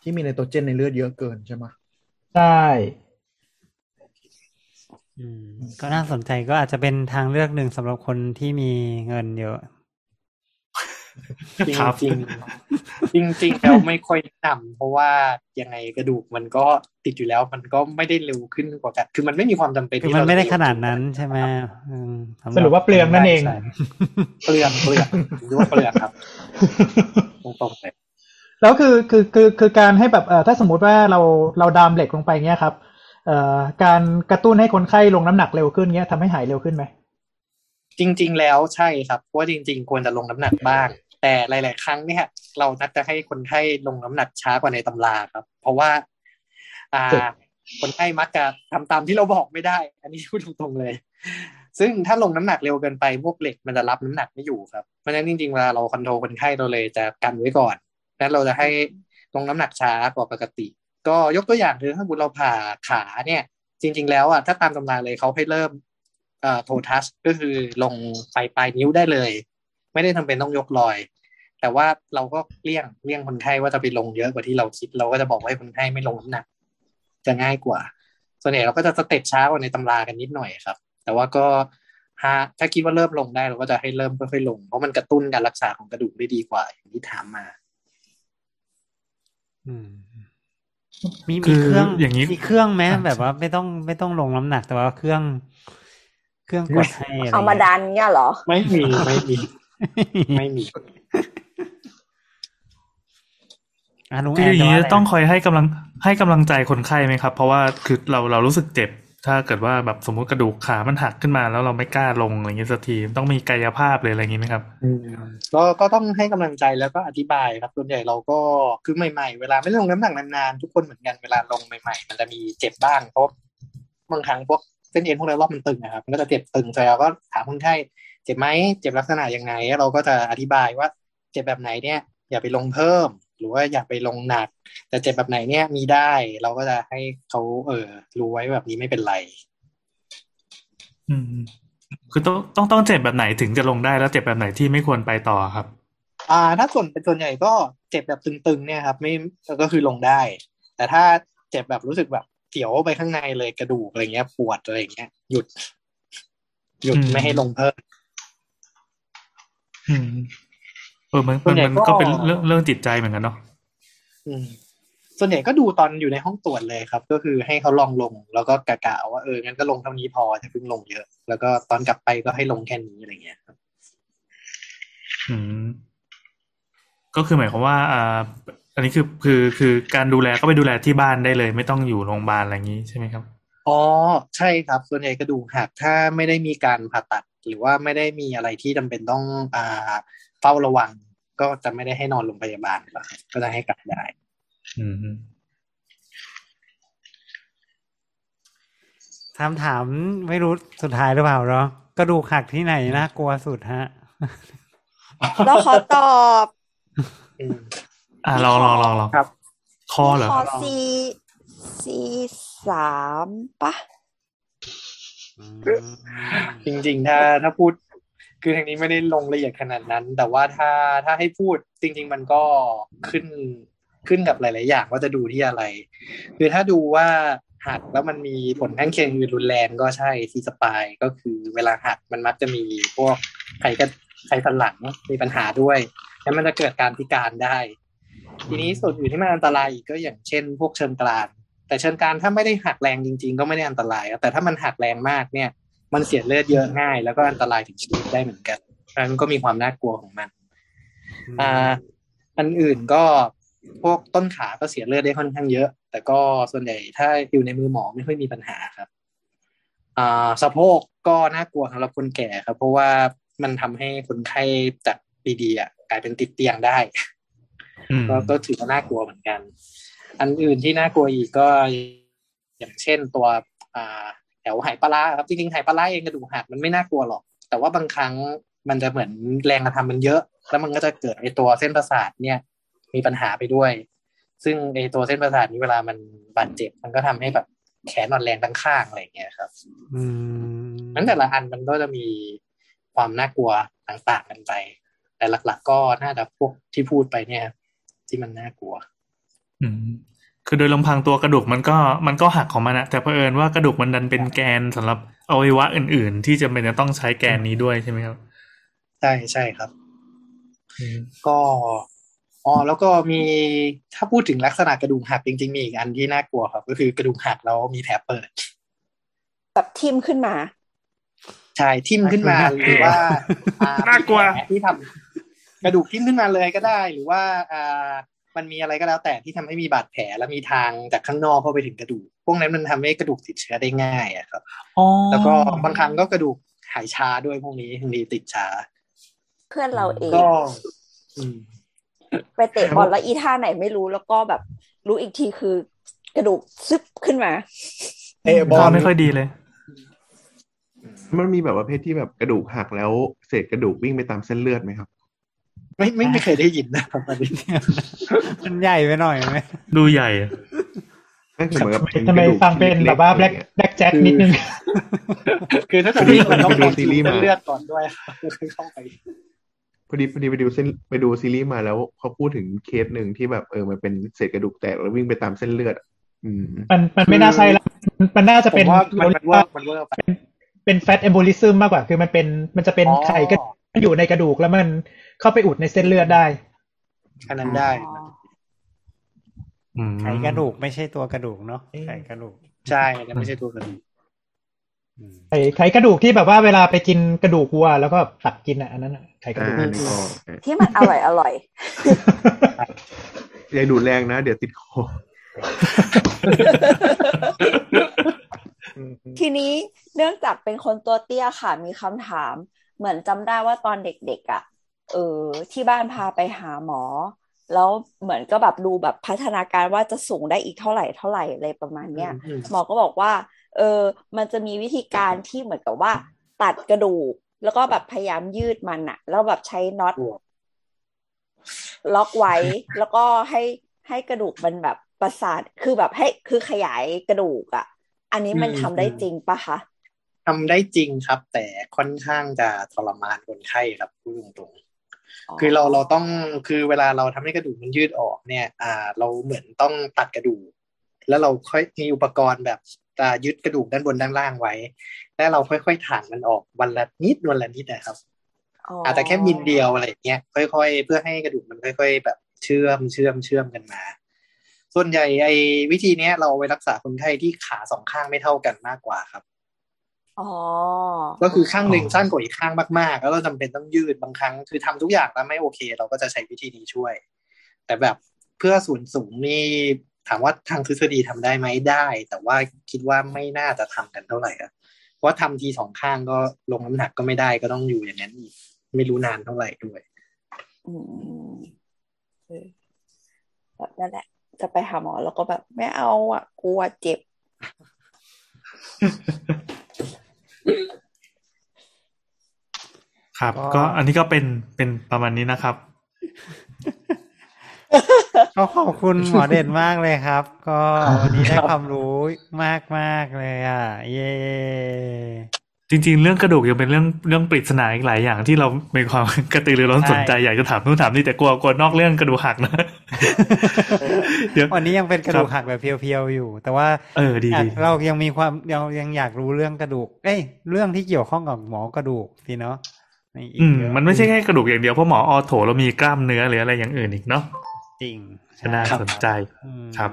ที่มีไนโตรเจนในเลือดเยอะเกินใช่ไหมใช่อืมก็น่าสนใจก็อาจจะเป็นทางเลือกหนึ่งสำหรับคนที่มีเงินเยอะ จริงครับจริงจริงจริงๆแล้วไม่ค่อยแนะนำเพราะว่ายังไงกระดูกมันก็ติดอยู่แล้วมันก็ไม่ได้เร็วขึ้นกว่ากันคือมันไม่มีความจำเป็นคือที่มันเราไม่ได้จะขนาดนั้นใช่ไหมอืมสำหบสรุปว่าเปลืองนั่นเองใช่เปลืองเปลืองรู้ว่าเปลืองครับตรงๆเลยแล้วคือคือคือคือการให้แบบเอ่อถ้าสมมุติว่าเราเราดามเหล็กลงไปเงี้ยครับเอ่อการกระตุ้นให้คนไข้ลงน้ำหนักเร็วขึ้นเงี้ยทำให้หายเร็วขึ้นไหม จริง ๆ แล้วใช่ครับเพราะว่าจริง ๆ ควรจะลงน้ำหนักบ้าง แต่หลาย ๆ ครั้งเนี่ยเรานัดจะให้คนไข้ลงน้ำหนักช้ากว่าในตำราครับ เพราะว่า อ่า คนไข้มักจะทำตามที่เราบอกไม่ได้ อันนี้พูดตรงๆเลย ซึ่งถ้าลงน้ำหนักเร็วเกินไปพวกเหล็กมันจะรับน้ำหนักไม่อยู่ครับเพราะฉะนั้นจริงๆเวลาเราคอนโทรลคนไข้เราเลยจะกันไว้ก่อนนั้นเราจะให้ลงน้ำหนักช้ากว่าปกติ ก็ยกตัวอย่างคือถ้าสมมติเราผ่าขาเนี่ย จริง ๆ แล้วอะถ้าตามตำราเลยเขาให้เริ่ม เอ่อโททัสก็คือลงปลายปลายนิ้วได้เลย ไม่ได้ทำเป็นต้องยกรอย แต่ว่าเราก็เลี่ยงเลี่ยงคนไข้ว่าจะไปลงเยอะกว่าที่เราคิด เราก็จะบอกว่าให้คนไข้ไม่ลงน้ำหนัก จะง่ายกว่า ส่วนใหญ่เราก็จะสเต็ปช้ากว่าในตำรากันนิดหน่อยครับ แต่ว่าก็ถ้าถ้าคิดว่าเริ่มลงได้เราก็จะให้เริ่มค่อยๆลง เพราะมันกระตุ้นการรักษาของกระดูกได้ดีกว่าอย่างที่ถามมา อืมมีคืมีอเครื่องอย่างนี้มีเครื่องไหมอะแบบว่าไม่ต้องไม่ต้องลงน้ำหนักแต่ว่าเครื่อง เครื่องกดให้อะไรเอามาดันเนี่ยเหรอ ไม่มีไม่มี ไม่มีอะลุงคือแอนอย่างจะนี้ว่าอะไรต้องคอยให้กำลังให้กำลังใจคนไข้ไหมครับ เพราะว่าคือเราเรารู้สึกเจ็บ ถ้าเกิดว่าแบบสมมุติกระดูกขามันหักขึ้นมาแล้วเราไม่กล้าลงอะไรอย่างนี้สักทีต้องมีกายภาพเลยอะไรอย่างนี้ไหมครับก็ก็ต้องให้กำลังใจแล้วก็อธิบายครับส่วนใหญ่เราก็คือใหม่ๆ เวลาไม่ได้ลงน้ำหนักนานๆทุกคนเหมือนกันเวลาลงใหม่ ๆ มันจะมีเจ็บบ้างเพราะบางครั้งพวก เส้นเอ็นพวกเรารอบมันตึงนะครับมันก็จะเจ็บตึงแต่เราก็ถามคนไข้เจ็บไหมเจ็บลักษณะยังไงแล้วเราก็จะอธิบายว่าเจ็บแบบไหนเนี่ย อย่าไปลงเพิ่ม หรือว่าอย่าไปลงหนัก แต่เจ็บแบบไหนเนี่ยมีได้ เราก็จะให้เขาเออรู้ไว้แบบนี้ไม่เป็นไร อืมคือต้องต้องต้องเจ็บแบบไหนถึงจะลงได้แล้วเจ็บแบบไหนที่ไม่ควรไปต่อครับ อ่า ถ้าส่วนเป็นส่วนใหญ่ก็เจ็บแบบตึงๆเนี่ยครับ ไม่ก็คือลงได้ แต่ถ้าเจ็บแบบรู้สึกแบบ เสียวไปข้างในเลยกระดูกอะไรเงี้ย ปวดอะไรเงี้ย หยุด หยุดอืมไม่ให้ลงเพิ่มอืมเออมันส่มัวนนใหญ่มันก็ก็เป็นเรื่องเรื่องจิตใจเหมือนกันเนาะอืมส่วนใหญ่ก็ดูตอนอยู่ในห้องตรวจเลยครับ ก็คือให้เขาลองลง แล้วก็กะกะว่าเอองั้นก็ลงเท่านี้พอจะเพิ่งลงเยอะ แล้วก็ตอนกลับไปก็ให้ลงแค่นี้อะไรเงี้ยครับ อืม ก็คือหมายความว่าอ่าเออันนี้คือคือคือการดูแลก็ไปดูแลที่บ้านได้เลย ไม่ต้องอยู่โรงพยาบาลอะไรอย่างนี้ใช่ไหมครับอ๋อใช่ครับ ส่วนใหญ่กระดูกหักถ้าไม่ได้มีการผ่าตัด หรือว่าไม่ได้มีอะไรที่จำเป็นต้องอ่าเฝ้าระวัง ก็จะไม่ได้ให้นอนโรงพยาบาลครับก็จะให้กลับได้อืมคำถามไม่รู้สุดท้ายหรือเปล่าเนาะกระดูกหักที่ไหนน่ากลัวสุดฮะเราขอตอบ อืมอ่าลองลองลองลองครับ คอเหรอคคอรับซีซีสามปะจริงๆ ถ้าถ้าพูด คือทางนี้ไม่ได้ลงละเอียดขนาดนั้น แต่ว่าถ้าถ้าให้พูดจริง ๆ มันก็ขึ้นขึ้นกับหลาย ๆ อย่างว่าจะดูที่อะไร คือถ้าดูว่าหักแล้วมันมีผลข้างเคียงอื่นรุนแรงก็ใช่ซีสปายก็คือเวลาหักมันมักจะมีพวกไขกระไขสันหลังมีปัญหาด้วย แล้วมันจะเกิดการพิการได้ ทีนี้ส่วนอื่นที่มันอันตรายอีกก็อย่างเช่น พวกเชิงกรานแต่เชิงกรานถ้าไม่ได้หักแรงจริง ๆ ก็ไม่ได้อันตรายแต่ถ้ามันหักแรงมากเนี่ย มันเสียเลือดเยอะง่าย แล้วก็อันตรายถึงชีวิตได้เหมือนกันเพราะฉะนั้นก็มีความน่ากลัวของมันอ่าอันอื่นก็พวกต้นขาก็เสียเลือดได้ค่อนข้างเยอะ แต่ก็ส่วนใหญ่ถ้าอยู่ในมือหมอไม่ค่อยมีปัญหาครับอ่าสะโพกก็น่ากลัวสำหรับคนแก่ครับ เพราะว่ามันทำให้คนไข้จากดีๆอะกลายเป็นติดเตียงได้อืม ก็ก็ถือว่าน่ากลัวเหมือนกัน อันอื่นที่น่ากลัวอีกก็อย่างเช่นตัวอ่าแถวไหปลาร้าครับจริงๆไหปลาร้าเองกระดูกหักมันไม่น่ากลัวหรอก แต่ว่าบางครั้งมันจะเหมือนแรงกระทำมันเยอะ แล้วมันก็จะเกิดไอตัวเส้นประสาทเนี่ย มีปัญหาไปด้วย ซึ่งไอตัวเส้นประสาทนี้เวลามันบาดเจ็บ มันก็ทำให้แบบแขนอ่อนแรงทั้งข้างอะไรอย่างเงี้ยครับ อืมนั้นแต่ละอันมันก็จะมีความน่ากลัวต่างๆกันไป แต่หลัก ๆ ก็น่าจะพวกที่พูดไปเนี่ย ที่มันน่ากลัว อืมคือโดยลำพังตัวกระดูกมันก็มันก็หักของมันนะแต่เผอิญว่ากระดูกมันดันเป็นแกนสำหรับอวัยวะอื่น ๆ ที่จำเป็นจะต้องใช้แกนนี้ด้วยใช่ไหมครับ ใช่ใช่ครับอืมก็อ๋อแล้วก็มีถ้าพูดถึงลักษณะกระดูกหักจริง ๆ มีอีกอันที่น่ากลัวครับ ก็คือกระดูกหักแล้วมีแผลเปิดแบบทิมขึ้นมา ใช่ทิ่มขึ้นมาหรือว่าอ่น่ากลัวมีแผที่ทำ กระดูกทิ่มขึ้นมาเลยก็ได้ หรือว่าอ่ามันมีอะไรก็แล้วแต่ที่ทำให้มีบาดแผลและมีทางจากข้างนอกเข้าไปถึงกระดูก พวกนั้นมันทำให้กระดูกติดเชื้อได้ง่ายอะครับอ๋อแล้วก็บางครั้งก็กระดูกหายชาด้วยพวกนี้บางทีติดชาเพื่อนเราเองก็อืมไปเตะบอลแล้วอีท่าไหนไม่รู้แล้วก็แบบรู้อีกทีคือกระดูกซึบขึ้นมาเตะบอก็ลไม่ค่อยดีเลย มันมีแบบประเภทที่แบบกระดูกหักแล้วเศษกระดูกวิ่งไปตามเส้นเลือดไหมครับ ไม่ไม่ไม่เคยได้ยินนะครับอันนี้มันใหญ่ไปหน่อยไหมดูใหญ่อะนั่นคือเหมือนกับเป็นทำไมกระดูกฟังเป็นแบบว่าแบล็กแบล็กแจ็คนิดนึง คือถ้าจะพอดีมันต้องไปดูซีรีส์มาเลือดก่อนด้วยครับเข้าไปพอดีพอดีไปดูเส้นไปดูซีรีส์มาแล้วเขาพูดถึงเคสหนึ่งที่แบบเออมันเป็นเศษกระดูกแตกแล้ววิ่งไปตามเส้นเลือดอะอืมมันมันไม่น่าใช่ละมันน่าจะผเป็นมว่ามันมันเวิว่าร์กมันเวิร์กไปเป็นแฟตเอมโบลิซึมมากกว่า คือมันเป็นมันจะเป็นอ๋อไข่ก็อยู่ในกระดูกแล้วมัน เข้าไปอุดในเส้นเลือดได้อันนั้นได้อืมไขกระดูกไม่ใช่ตัวกระดูกเนาะไขกระดูก ใช่อันนั้นไม่ใช่ตัวกระดูกอืมไข่ไข่กระดูกที่แบบว่าเวลาไปกินกระดูกวัว แล้วก็ตัดกินอะอันนั้นอะไข่กระอ่าดูกนี่ก็โอเคที่มันอร่อยอร่อยอย่าดูดแรงนะ เดี๋ยวติดคอทีนี้เนื่องจากเป็นคนตัวเตี้ยค่ะมีคำถาม เหมือนจำได้ว่าตอนเด็กๆอะ่ะ เออที่บ้านพาไปหาหมอ แล้วเหมือนก็แบบดูแบบพัฒนาการว่าจะสูงได้อีกเท่าไหร่เท่าไหร่อะไรประมาณเนี้ยอืมหมอก็บอกว่า เออมันจะมีวิธีการที่เหมือนกับว่า ตัดกระดูก แล้วก็แบบพยายามยืดมันอะแล้วแบบใช้น็อตล็อกไว้ แล้วก็ให้ให้กระดูกมันแบบประสานคือแบบให้คือขยายกระดูกอะอันนี้มันอืมทำได้จริงปะคะทำได้จริงครับ แต่ค่อนข้างจะทรมานคนไข้ครับพูดตรงๆ คือเราเราต้องคือเวลาเราทำให้กระดูกมันยืดออกเนี่ย อ่า เราเหมือนต้องตัดกระดูก แล้วเราค่อยมีอุปกรณ์แบบอ่ายึดกระดูกด้านบนด้านล่างไว้ แล้วเราค่อยๆถ่างมันออกวันละนิดวันละนิดนะครับอาจจะแค่มิลเดียวอะไรอย่างเงี้ยค่อย ๆ เพื่อให้กระดูกมันค่อย ๆ แบบเชื่อมเชื่อมเชื่อมกันมา ส่วนใหญ่ไอ้วิธีเนี้ยเราเอาไว้รักษาคนไข้ที่ขาสองข้างไม่เท่ากันมากกว่าครับอ๋อ ก็คือข้างหนึ่งสั้นกว่าอีกข้างมาก ๆ แล้วเราจำเป็นต้องยืดบางครั้ง คือทำทุกอย่างแล้วไม่โอเค เราก็จะใช้วิธีนี้ช่วย แต่แบบเพื่อส่วนสูงนี่ถามว่าทางทฤษฎีทำได้ไหมได้ แต่ว่าคิดว่าไม่น่าจะทำกันเท่าไหร่อะเพราะว่าทำทีสองข้างก็ลงน้ำหนักก็ไม่ได้ก็ต้องอยู่อย่างนั้นอีกไม่รู้นานเท่าไหร่ด้วยอืมเออแบบนั่นแหละ จะไปหาหมอแล้วก็แบบไม่เอาอะกลัวเจ็บ ครับก็ก็อันนี้ก็เป็นเป็นประมาณนี้นะครับ ก็ขอบคุณหมอเด่นมากเลยครับ ก็วันนี้ได้ความรู้มากมากๆเลยอะ เย้ จริง ๆ เรื่องกระดูกยังเป็นเรื่องเรื่องปริศนาอีกหลายอย่างที่เรามีความกระตือรือร้นสนใจอยากจะถามนู่นถามนี่แต่กลัวกลัวนอกเรื่องกระดูกหักนะเดี๋ยววันนี้ยังเป็นกระดูกครับหักแบบเพียวๆอยู่ แต่ว่า เออดีอยากดีเรายังมีความเรายังอยากรู้เรื่องกระดูก เอ้ยเรื่องที่เกี่ยวข้องกับหมอกระดูกสิเนาะอีกอืมเยอะมันไม่ใช่แค่กระดูกอย่างเดียวเพราะหมอออโถเรามีกล้ามเนื้อหรืออะไรอย่างอื่นอีกเนาะจริงก็น่าใช่สนใจอืมครับ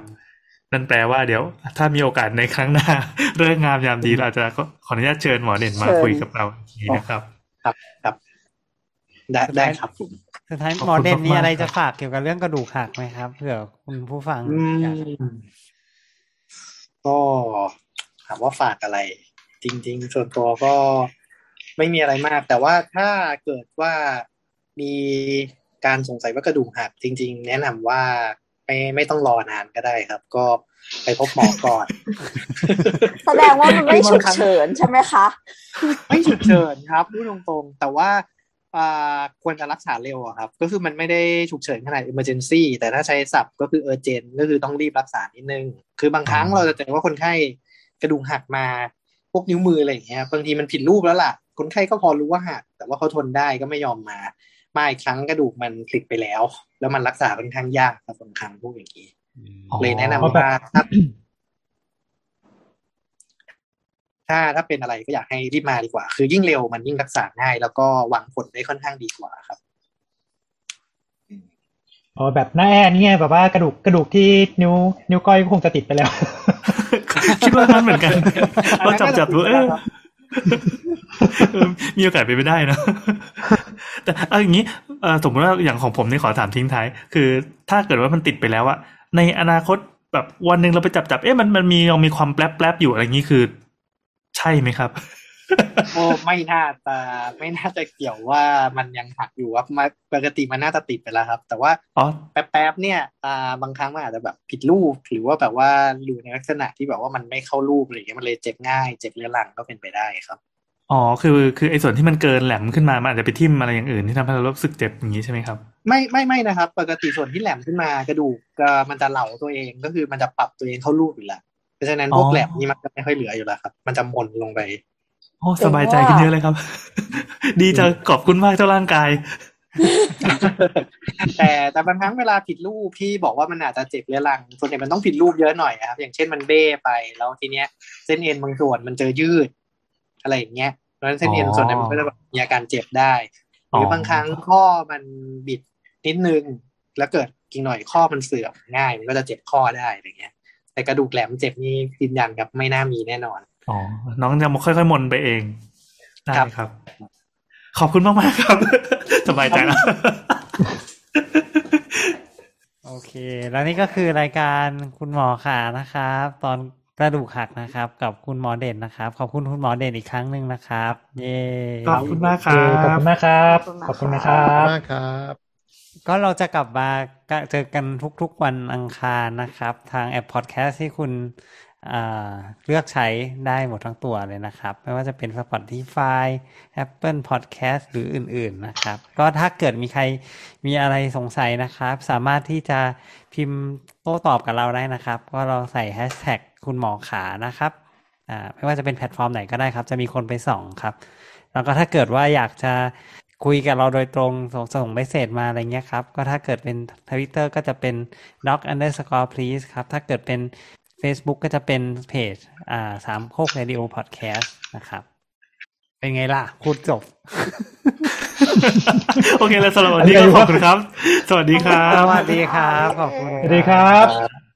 นั่นแปลว่าเดี๋ยว ถ้ามีโอกาสในครั้งหน้า เรื่องงามยามดีเราอาจจะขออนุญาตเชิญหมอเด่นมาเชิญคุยกับเราอีกทีนะครับ ครับครับได้ได้ครับผมสุดท้ายขอบคุณหมอเด่นมีมากๆอะไรครัจะบฝากเกี่ยวกับเรื่องกระดูกหักไหมครับเผื่อคุณผู้ฟังอือยากมก็ถามว่าฝากอะไร จริง ๆ ส่วนตัวก็ไม่มีอะไรมาก แต่ว่าถ้าเกิดว่ามีการสงสัยว่ากระดูกหัก จริง ๆ แนะนำว่า ไม่ไม่ต้องรอนานก็ได้ครับ ก็ไปพบหมอก่อน แสดงว่ามันไม่ฉุกเฉินใช่ไหมคะ ไม่ฉุกเฉินครับพูดตรงๆ แต่ว่าอ่าควรจะรักษาเร็วอะครับ ก็คือมันไม่ได้ฉุกเฉินขนาด emergency แต่ถ้าใช้ศัพท์ก็คือ urgent ก็คือต้องรีบรักษานิดนึง คือบางครั้งเราจะเจอว่าคนไข้กระดูกหักมาพวกนิ้วมืออะไรอย่างเงี้ยบางทีมันผิดรูปแล้วล่ะ คนไข้ก็พอรู้ว่าหักแต่ว่าเขาทนได้ก็ไม่ยอมมา มาอีกครั้งกระดูกมันติดไปแล้ว แล้วมันรักษาค่อนข้างยากครับบางครั้งพวกอย่างนี้อ๋อเลยแนะนำว่าถ้าถ้าถ้าเป็นอะไรก็อยากให้รีบมาดีกว่า คือยิ่งเร็วมันยิ่งรักษาง่าย แล้วก็หวังผลได้ค่อนข้างดีกว่าครับอ๋อแบบหน้าแอนเนี่ยแบบว่ากระดูกกระดูกที่นิ้ว นิ้วก้อยก็คงจะติดไปแล้ว คิดว่านั้นเหมือนกันเราจับจับดูเออครับเออ มีโอกาสไปไม่ได้นะ แต่เอาอย่างนี้สมมติว่าอย่างของผมนี่ขอถามทิ้งท้าย คือถ้าเกิดว่ามันติดไปแล้วอะในอนาคตแบบวันหนึ่งเราไปจับจับเอ๊ะมันมันมียังมีความแปลบแปลบอยู่อะไรอย่างนี้คือ ใช่ไหมครับ โอ้ไม่น่าจะไม่น่าจะเกี่ยวว่ามันยังหักอยู่ครับมาปกติมันน่าจะติดไปแล้วครับ แต่ว่าอ๋อแป๊บๆเนี่ยอ่าบางครั้งมันอาจจะแบบผิดรูป หรือว่าแบบว่าอยู่ในลักษณะที่แบบว่ามันไม่เข้ารูปอะไรอย่างเงี้ยมันเลยเจ็บง่ายเจ็บเรื้อรังก็เป็นไปได้ครับอ๋อ คือ คือ ไอ้ส่วนที่มันเกินแหลมขึ้นมา มันอาจจะไปทิ่มอะไรอย่างอื่นที่ทำให้เรารู้สึกเจ็บอย่างนี้ใช่ไหมครับ ไม่ ไม่ ไม่นะครับ ปกติส่วนที่แหลมขึ้นมากระดูกก็มันจะเหลาตัวเอง ก็คือมันจะปรับตัวเองเข้ารูปอยู่แล้ว เพราะฉะนั้นพวกอ๋อแหลมนี่มันจะไม่ค่อยเหลืออยู่แล้วครับ มันจะมนลงไป โอ้สบายใจขึ้นเยอะเลยครับ ดีจังขอบคุณมากเจ้าร่างกาย แต่แต่บางครั้งเวลาผิดรูปที่บอกว่ามันอาจจะเจ็บเรื้อรัง ส่วนใหญ่มันต้องผิดรูปเยอะหน่อยอะครับ อย่างเช่นมันเบ้ไปแล้วทีเนี้ย เส้นเอ็นบางส่วนมันเจอยืด อะไรอย่างเงี้ยเพราะฉะนั้นเส้นเอ็นอ๋อส่วนนั้นมันก็จะแบบมีอาการเจ็บได้หอ๋อรือบางครั้งข้อมันบิดนิดนึงแล้วเกิดกินหน่อยข้อมันเสื่อมง่ายมันก็จะเจ็บข้อได้อะไรเงี้ย แต่กระดูกแหลมเจ็บนี่ยืนยันครับไม่น่ามีแน่นอน อ๋อ น้องจะค่อยๆมนไปเอง ได้ครับครับ ขอบคุณมากๆครับ สบายใจแล้วโอเค แล้วนี่ก็คือรายการคุณหมอขานะครับ ตอนกระดูกหักนะครับ กับคุณหมอเด่นนะครับ ขอบคุณคุณหมอเด่นอีกครั้งหนึ่งนะครับ เย้ขอบคุณมากคโอรัเคขอบบคุณมากครับ ขอบคุณนะครัขอบบณมากครับ ก็เราจะกลับมาเจอกันทุกๆวันอังคารนะครับ ทางแอปพอดแคสต์ที่คุณอ่า เลือกใช้ได้หมดทั้งตัวเลยนะครับ ไม่ว่าจะเป็น Spotify Apple Podcast หรืออื่นๆนะครับ ก็ถ้าเกิดมีใครมีอะไรสงสัยนะครับ สามารถที่จะพิมพ์โต้ตอบกับเราได้นะครับ ก็เราใส่แฮชแท็กคุณหมอขานะครับอ่าไม่ว่าจะเป็นแพลตฟอร์มไหนก็ได้ครับ จะมีคนไปส่องครับ แล้วก็ถ้าเกิดว่าอยากจะคุยกับเราโดยตรงส่งส่ง message มาอะไรเงี้ยครับ ก็ถ้าเกิดเป็นทวิตเตอร์ก็จะเป็น doc underscore please ครับ ถ้าเกิดเป็น Facebook ก็จะเป็นเพจอ่าสามโคกเรดิโอพอดแคสต์นะครับ เป็นไงล่ะพูดจบ โอเคแล้วสำหรับวันนี้ก็ขอบคุณครับ สวัสดีครับสวัสดีครับ ขอบคุณ สวัสดีครับครับ